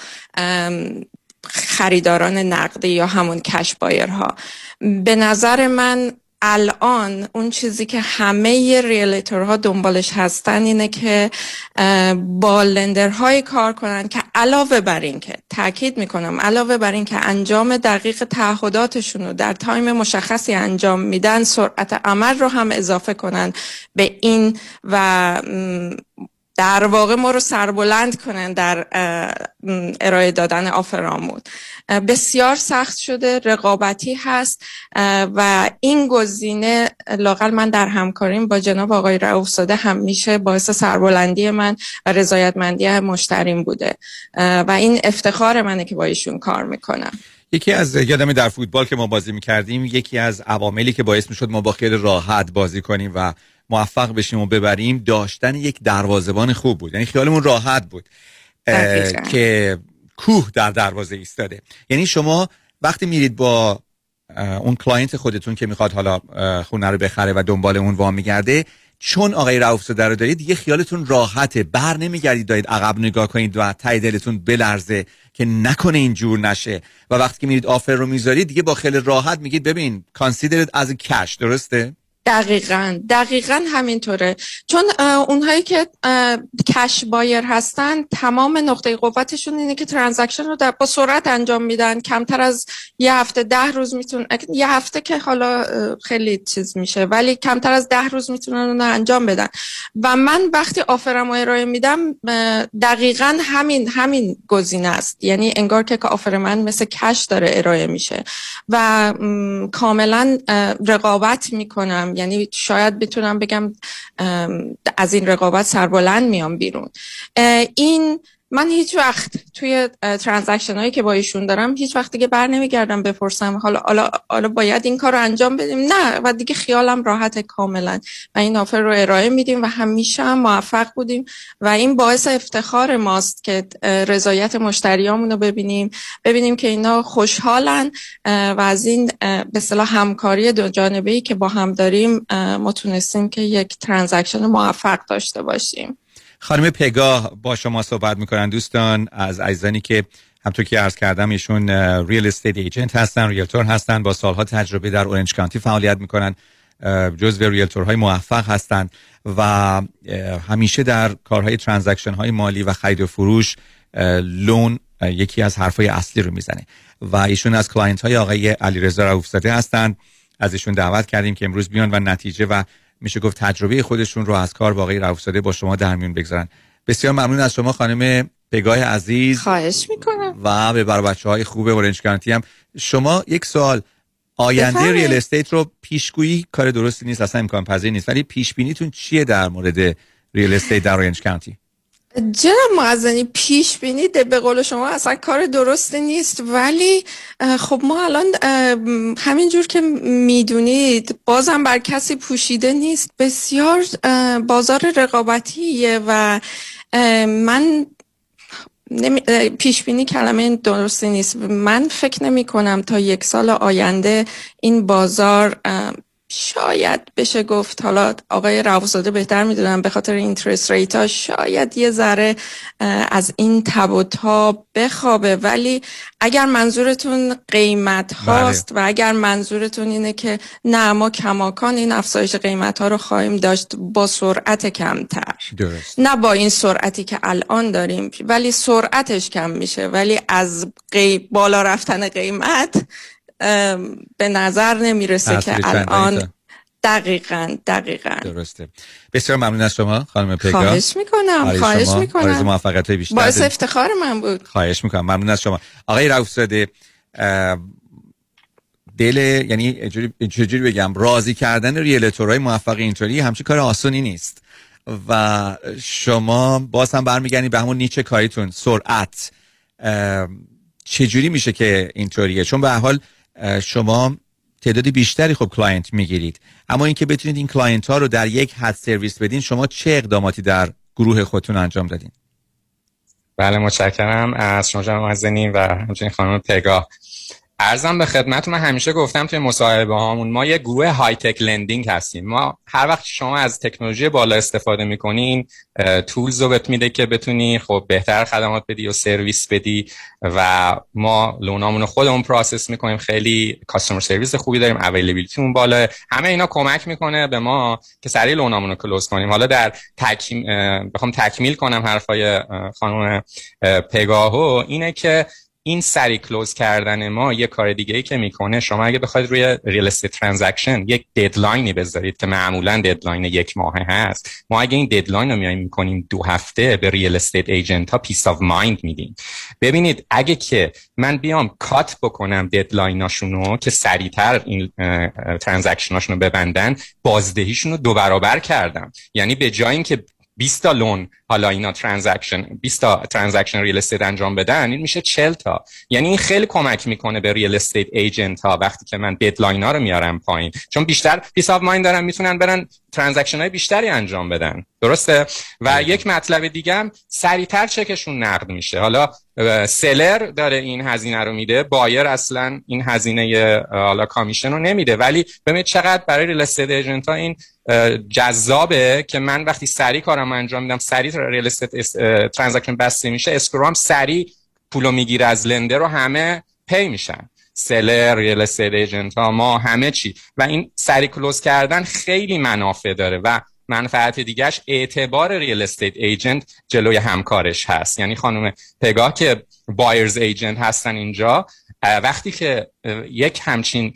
خریداران نقدی یا همون cash buyer ها به نظر من الان اون چیزی که همه realtor ها دنبالش هستن اینه که با lender های کار کنن که علاوه بر این که تاکید می‌کنم علاوه بر این که انجام دقیق تعهداتشون رو در time مشخصی انجام میدن سرعت عمل رو هم اضافه کنن به این و در واقع ما رو سربلند کنن در ارائه دادن آفرامون بسیار سخت شده رقابتی هست و این گزینه لاقل من در همکاریم با جناب آقای رعوف ساده همیشه باعث سربلندی من و رضایتمندی مشتریم بوده. و این افتخار منه که با ایشون کار می‌کنم. یکی از یادم در فوتبال که ما بازی می‌کردیم یکی از عواملی که باعث می‌شد ما با خیلی راحت بازی کنیم و موفق بشیم و ببریم داشتن یک دروازه‌بان خوب بود. یعنی خیالمون راحت بود که کوه در دروازه ایستاده. یعنی شما وقتی میرید با اون client خودتون که می‌خواد حالا خونه رو بخره و دنبال اون وام میگرده چون آقای رؤوف زاده رو دارید دیگه خیالتون راحته. بر نمیگردید دارید عقب نگاه کنید و ته دلتون بلرزه که نکنه این جور نشه. و وقتی که میرید offer رو می‌ذارید دیگه با خیلی راحت میگید ببین considered as cash درسته؟ دقیقا دقیقا همینطوره. چون اونهایی که کش بایر هستن تمام نقطه قوتشون اینه که ترانزکشن رو با سرعت انجام میدن. کمتر از یه هفته ده روز میتون یه هفته که حالا خیلی چیز میشه ولی کمتر از ده روز می‌تونن اون انجام بدن. و من وقتی آفرم رو ارائه میدم دقیقا همین همین گزینه است. یعنی انگار که آفر من مثل کش داره ارائه میشه. و کاملا رقابت می‌کنم. یعنی شاید بتونم بگم از این رقابت سربلند میام بیرون. این من هیچ وقت توی ترانزکشن هایی که با ایشون دارم هیچ وقت دیگه بر نمیگردم بپرسم. حالا حالا حالا باید این کار رو انجام بدیم. نه و دیگه خیالم راحت کاملا. و این آفر رو ارائه میدیم و همیشه هم موفق بودیم. و این باعث افتخار ماست که رضایت مشتریامون رو ببینیم. ببینیم که اینا خوشحالن و از این به اصطلاح همکاری دو جانبه ای که با هم داریم ما که یک transaction موفق داشته باشیم. خانم پگاه با شما صحبت می‌کنن. دوستان از عزیزانی که همطور که عرض کردم ایشون real estate agent هستن realtor هستن با سالها تجربه در اورنج کانتی فعالیت می‌کنن جزو realtor های موفق هستند و همیشه در کارهای transaction های مالی و خرید و فروش loan یکی از حرفای اصلی رو می‌زنه. و ایشون از client های آقای علیرضا رؤوفزاده هستند از ایشون دعوت کردیم که امروز بیان و نتیجه و میشه گفت تجربه خودشون رو از کار با آقای رؤوفزاده با شما در میون بگذارن. بسیار ممنون از شما خانم پگاه عزیز. خواهش می‌کنم. و به بر بچه های خوب اورنج کانتی هم. شما یک سوال. آینده real estate رو پیشگویی کار درستی نیست اصلا امکان پذیر نیست. ولی پیش بینیتون چیه در مورد ریل استیت در اورنج کانتی؟ جناب معزنی پیش بینید به قول شما اصلا کار درستی نیست. ولی خب ما الان همینجور که می‌دونید بازم بر کسی پوشیده نیست. بسیار بازار رقابتیه و من پیش بینی کلمه درستی نیست. من فکر نمی کنم تا یک سال آینده این بازار شاید بشه گفت حالا آقای روزاده بهتر می‌دونم به خاطر اینترست ریت ها شاید یه ذره از این تب و تاب بخوابه ولی اگر منظورتون قیمت هاست بله. و اگر منظورتون اینه که نه ما کماکان این افزایش قیمت ها رو خواهیم داشت با سرعت کمتر درست. نه با این سرعتی که الان داریم ولی سرعتش کم میشه ولی از بالا رفتن قیمت به نظر نمی‌رسه که الان دقیقا دقیقا. درسته. بسیار ممنون از شما خانم پیگا خواهش می‌کنم خواهش می‌کنم. آرزو موفقیت بیشتر. باعث افتخار من بود. خواهش می‌کنم. ممنون از شما. آقای رفساده دل یعنی چجوری بگم راضی کردن ریلتورهای موفق اینطوری همچین کار آسونی نیست. و شما باز هم برمیگردید به همون نیچه کاریتون سرعت. چجوری میشه که اینطوریه؟ چون به حال شما تعدادی بیشتری خب client می‌گیرید. اما اینکه بتونید این client ها رو در یک حد سرویس بدین شما چه اقداماتی در گروه خودتون انجام دادین؟ بله متشکرم. از شما جناب و همچنین خانم پگاه عرضم به خدمت من همیشه گفتم توی مصاحبه هامون ما یه گروه high-tech lending هستیم. ما هر وقت شما از تکنولوژی بالا استفاده می‌کنین tools رو بهت میده که بتونی خب بهتر خدمات بدی و سرویس بدی و ما loan امون خودمون process می‌کنیم. خیلی customer service خوبی داریم availability مون بالا. همه اینا کمک می‌کنه به ما که سریع loan امون رو close کنیم. حالا در تکیم بخوام تکمیل کنم حرفای خانم پگاهو اینه که این سریع close کردن ما یه کار دیگه ای که می‌کنه شما اگه بخواید روی real estate transaction یک deadline ی بذارید که معمولا deadline یک ماه هست ما اگه این deadline رو میایم می‌کنیم دو هفته به real estate agent ها peace of mind میدیم. ببینید اگه که من بیام cut بکنم deadline اشون رو که سریعتر این transaction اشون رو ببندن بازدهیشون رو دو برابر کردم. یعنی به جای اینکه 20 تا loan حالا اینا transaction 20 تا transaction real estate انجام بدن این میشه 40 تا. یعنی این خیلی کمک می‌کنه به real estate agent ها وقتی که من deadline ها رو میارم پایین. چون بیشتر peace of mind دارن می‌تونن برن transaction های بیشتری انجام بدن. درسته؟ و یک مطلب دیگه هم سریعتر چکشون نقد میشه. حالا seller داره این هزینه رو میده buyer اصلا این هزینه حالا commission رو نمیده. ولی ببینید چقدر برای real estate agent ها این جذابه که من وقتی سریع کارم انجام میدم سریع real estate transaction بسته میشه escrow ام سریع پولو می‌گیره از lender و همه pay میشن. seller real estate agent ها ما همه چی. و این سری close کردن خیلی منافع داره و منفعت دیگهش اعتبار real estate agent جلوی همکارش هست. یعنی خانم پگاه که buyer's agent هستن اینجا وقتی که یک همچین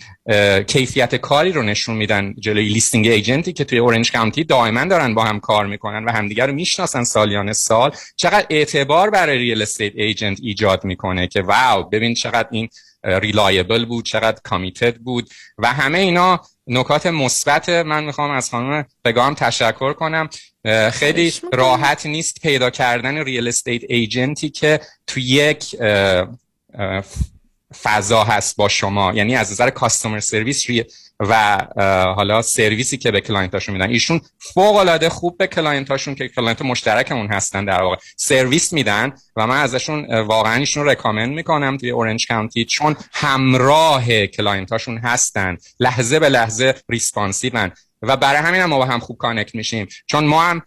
کیفیت کاری رو نشون میدن جلوی listing agent ی که توی اورنج کانتی دائما دارن با هم کار می‌کنن و همدیگر رو می‌شناسن سالیان سال چقدر اعتبار برای real estate agent ایجاد می‌کنه که wow ببین چقدر این reliable بود چقدر committed بود و همه اینا نکات مثبت من می‌خوام از خانم پگاه تشکر کنم. خیلی راحت نیست پیدا کردن real estate agent ی که تو یک فضا هست با شما. یعنی از نظر customer service و حالا سرویسی که به client اشون میدن. ایشون فوق العاده خوب به client اشون که client مشترکمون هستن در واقع. سرویس میدن و من ازشون واقعا ایشون recommend می‌کنم توی اورنج کانتی چون همراه client اشون هستن. لحظه به لحظه responsive ان و برای همین هم ما با هم خوب connect میشیم. چون ما هم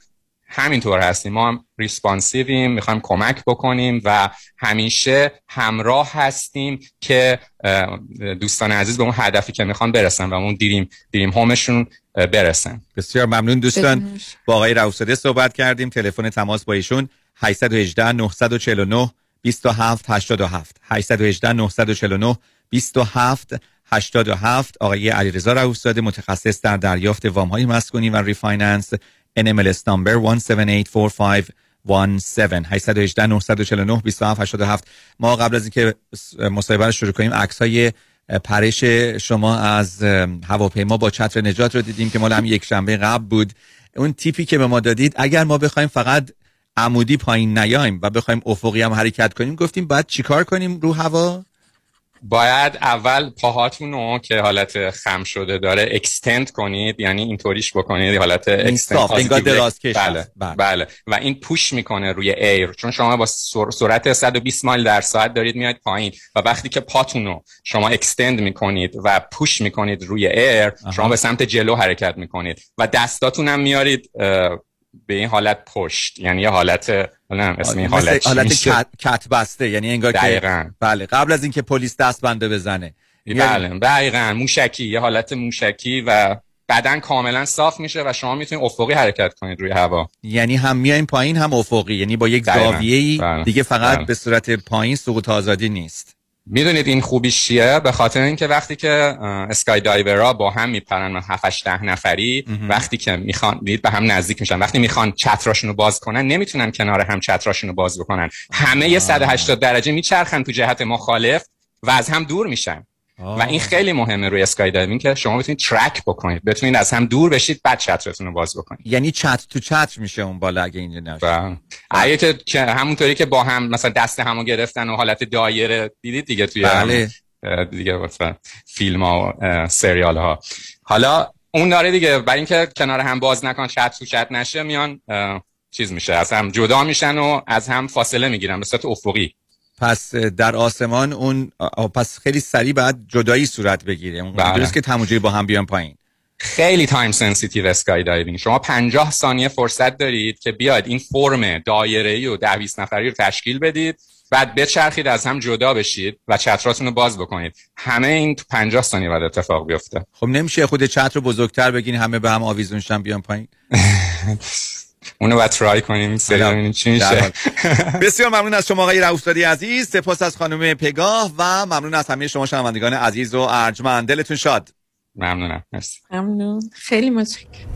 همینطور هستیم. ما هم responsive یم می‌خوایم کمک بکنیم و همیشه همراه هستیم که دوستان عزیز به اون هدفی که می‌خوان برسن و اون dream dream home شون برسن. بسیار ممنون دوستان. با آقای روسده صحبت کردیم. تلفن تماس با ایشون 818 949 27 87 818 949 27 87 آقای علیرضا رؤوفزاده متخصص در دریافت وام های مسکونی و refinance. NMLS number 1784517 818 949 27 87 ما قبل از اینکه مصاحبه رو شروع کنیم عکس های پرش شما از هواپیما با چتر نجات رو دیدیم که مال هم یک شنبه قبل بود. اون tip ی که به ما دادید اگر ما بخوایم فقط عمودی پایین نیایم و بخوایم افقی هم حرکت کنیم گفتیم باید چیکار کنیم رو هوا؟ باید اول پاهاتون رو که حالت خم شده داره extend کنید یعنی اینطوریش بکنید حالت extend دراز کش بله, بله. بله. و این push می‌کنه روی air چون شما با سرعت 120 مایل در ساعت دارید میاد پایین. و وقتی که پاتون رو شما extend می‌کنید و push می‌کنید روی air شما به سمت جلو حرکت می‌کنید. و دستاتون هم میارید به این حالت پشت. یعنی یه حالت اسم این حالت حالت کت, کت بسته یعنی انگار دقیقا. که بله قبل از اینکه پلیس دست بنده بزنه بله دقیقا. موشکی یه حالت موشکی و بدن کاملا صاف میشه و شما می‌تونید افقی حرکت کنید روی هوا. یعنی هم میایم پایین هم افقی. یعنی با یک زاویه بله. دیگه فقط بله. به صورت پایین سقوط آزادی نیست. می‌دونید این خوبیش چیه؟ به خاطر اینکه وقتی که اسکای دایورا با هم میپرن 7 ده نفری وقتی که می‌خوان دید به هم نزدیک میشن. وقتی می‌خوان چتراشون رو باز کنن نمی‌تونن کنار هم چتراشون رو باز بکنن. همه یه 180 درجه میچرخن تو جهت مخالف و از هم دور میشن. و این خیلی مهمه روی skydiving که شما بتونید track بکنید. بتونید از هم دور بشید بعد چترتون رو باز بکنید. یعنی چتر تو چتر میشه اون بالا اگه اینجا نشه بله. که همونطوری که با هم مثلا دست همو گرفتن و حالت دایره دیدید دیگه توی بله. دیگه مثلا فیلم ها و سریال ها. حالا اون داره دیگه برای اینکه کنار هم باز نکن چتر تو چتر نشه میان چیز میشه از هم جدا میشن و از هم فاصله می‌گیرن به صورت افقی. پس در آسمان اون پس خیلی سریع بعد جدایی صورت بگیره. اون بله. درست که تموجی با هم بیان پایین. خیلی تایم سنسیتیو اسکای دایوینگ شما 50 ثانیه فرصت دارید که بیاید این فرم دایره‌ای و 10 20 نفری رو تشکیل بدید. بعد بچرخید از هم جدا بشید و چتراتون رو باز بکنید. همه این تو 50 ثانیه بعد اتفاق بیفته. خب نمیشه خود چتر رو بزرگتر بگین همه به هم آویزون شن بیان پایین. *laughs* اونو باید ترای کنیم ببینیم چی میشه. *laughs* بسیار ممنون از شما آقای رؤوفزاده عزیز. سپاس از خانم پگاه و ممنون از همه شما شنوندگان عزیز و ارجمند. دلتون شاد. ممنونم. مرسی. ممنون. خیلی متشکرم.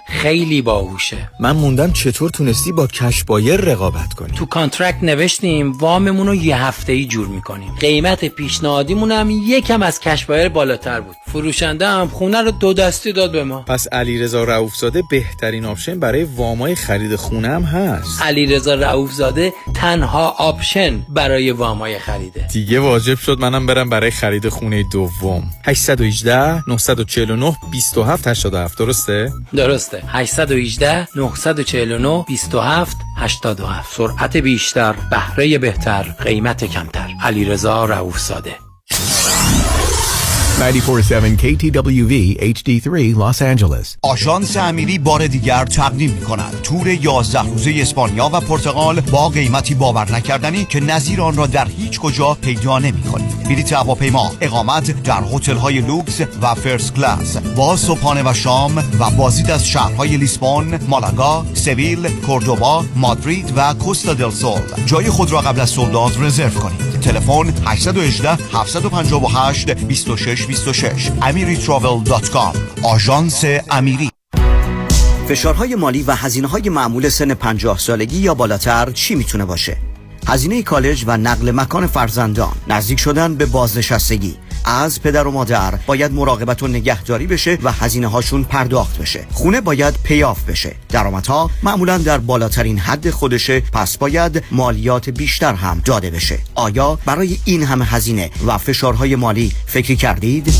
خیلی باهوشه. من موندم چطور تونستی با cash buyer رقابت کنی. تو contract نوشتیم واممون رو یه هفته ای جور می‌کنیم. قیمت پیشنهادیمون هم یکم از cash buyer بالاتر بود. فروشنده هم خونه رو دو دستی داد به ما. پس علیرضا رؤوفزاده بهترین option برای وامای خرید خونه هم هست. علیرضا رؤوفزاده تنها option برای وامای خریده. دیگه واجب شد منم برم برای خرید خونه دوم. 818 949 2787 درسته؟ درسته. 818 949 27 87 سرعت بیشتر بهره بهتر قیمت کمتر. علیرضا رؤوفزاده 947 KTWV HD3 Los Angeles. آژانس امیری بار دیگر تقدیم می کند تور 11 روزه اسپانیا و پرتغال با قیمتی باور نکردنی که نظیر آن را در هیچ کجا پیدا نمی کنید هواپیما اقامت در هتل های لوکس و first class. با صبحانه و شام و بازدید از شهرهای لیسبون، مالاگا، سویل، کوردوبا، مادرید و کوستا دل سول. جای خود را قبل از sold out رزرو کنید. تلفن 818 758 26 26 amiritravel.com آژانس امیری. فشارهای مالی و هزینه های معمول سن 50 سالگی یا بالاتر چی می‌تونه باشه؟ هزینه کالج و نقل مکان فرزندان نزدیک شدن به بازنشستگی. از پدر و مادر باید مراقبت و نگهداری بشه و هزینه هاشون پرداخت بشه. خونه باید پیاف بشه. درآمدها معمولا در بالاترین حد خودشه. پس باید مالیات بیشتر هم داده بشه. آیا برای این همه هزینه و فشارهای مالی فکری کردید؟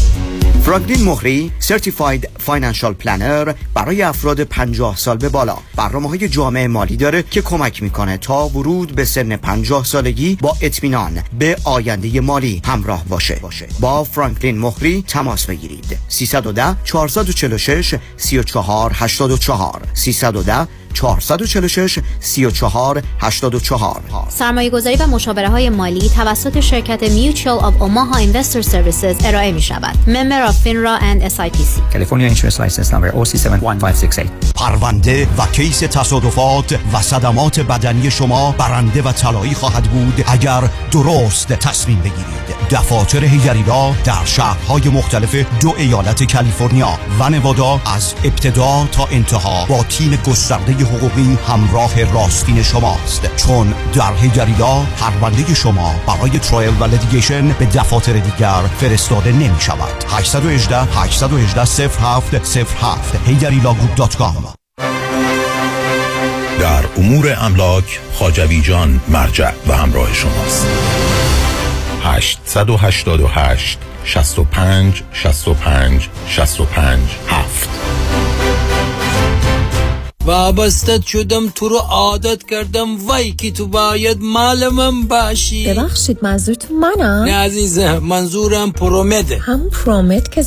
فرانکلین مهری Certified Financial Planner برای افراد 50 سال به بالا. برنامه های جامع مالی داره که کمک می‌کنه تا ورود به سن 50 سالگی با اطمینان به آینده مالی همراه باشه. با فرانکلین مهری تماس بگیرید. 310 446 34 84 310 446 34 84 سرمایه گذاری و مشاوره های مالی توسط شرکت Mutual of Omaha Investor Services ارائه می شود. Member of FINRA and SIPC. California Insurance License Number OC71568 پرونده و case تصادفات و صدمات بدنی شما برنده و طلایی خواهد بود اگر درست تصمیم بگیرید دفاتر هیگریلا در شهرهای مختلف دو ایالت کالیفرنیا و نوادا از ابتدا تا انتها با تیم گسترده حقوقی همراه راستین شماست. چون در هیگریلا پرونده شما برای trial و litigation به دفاتر دیگر فرستاده نمی شود 818 818 07 07 هیگریلاگروپ.com در امور املاک خاجوی جان مرجع و همراه شماست. 888 65 65 65 7 وابستت شدم تو رو عادت کردم وای که تو باید مال من باشی ببخشید منظورتون منم نه عزیزم منظورم پرومده هم پرومت که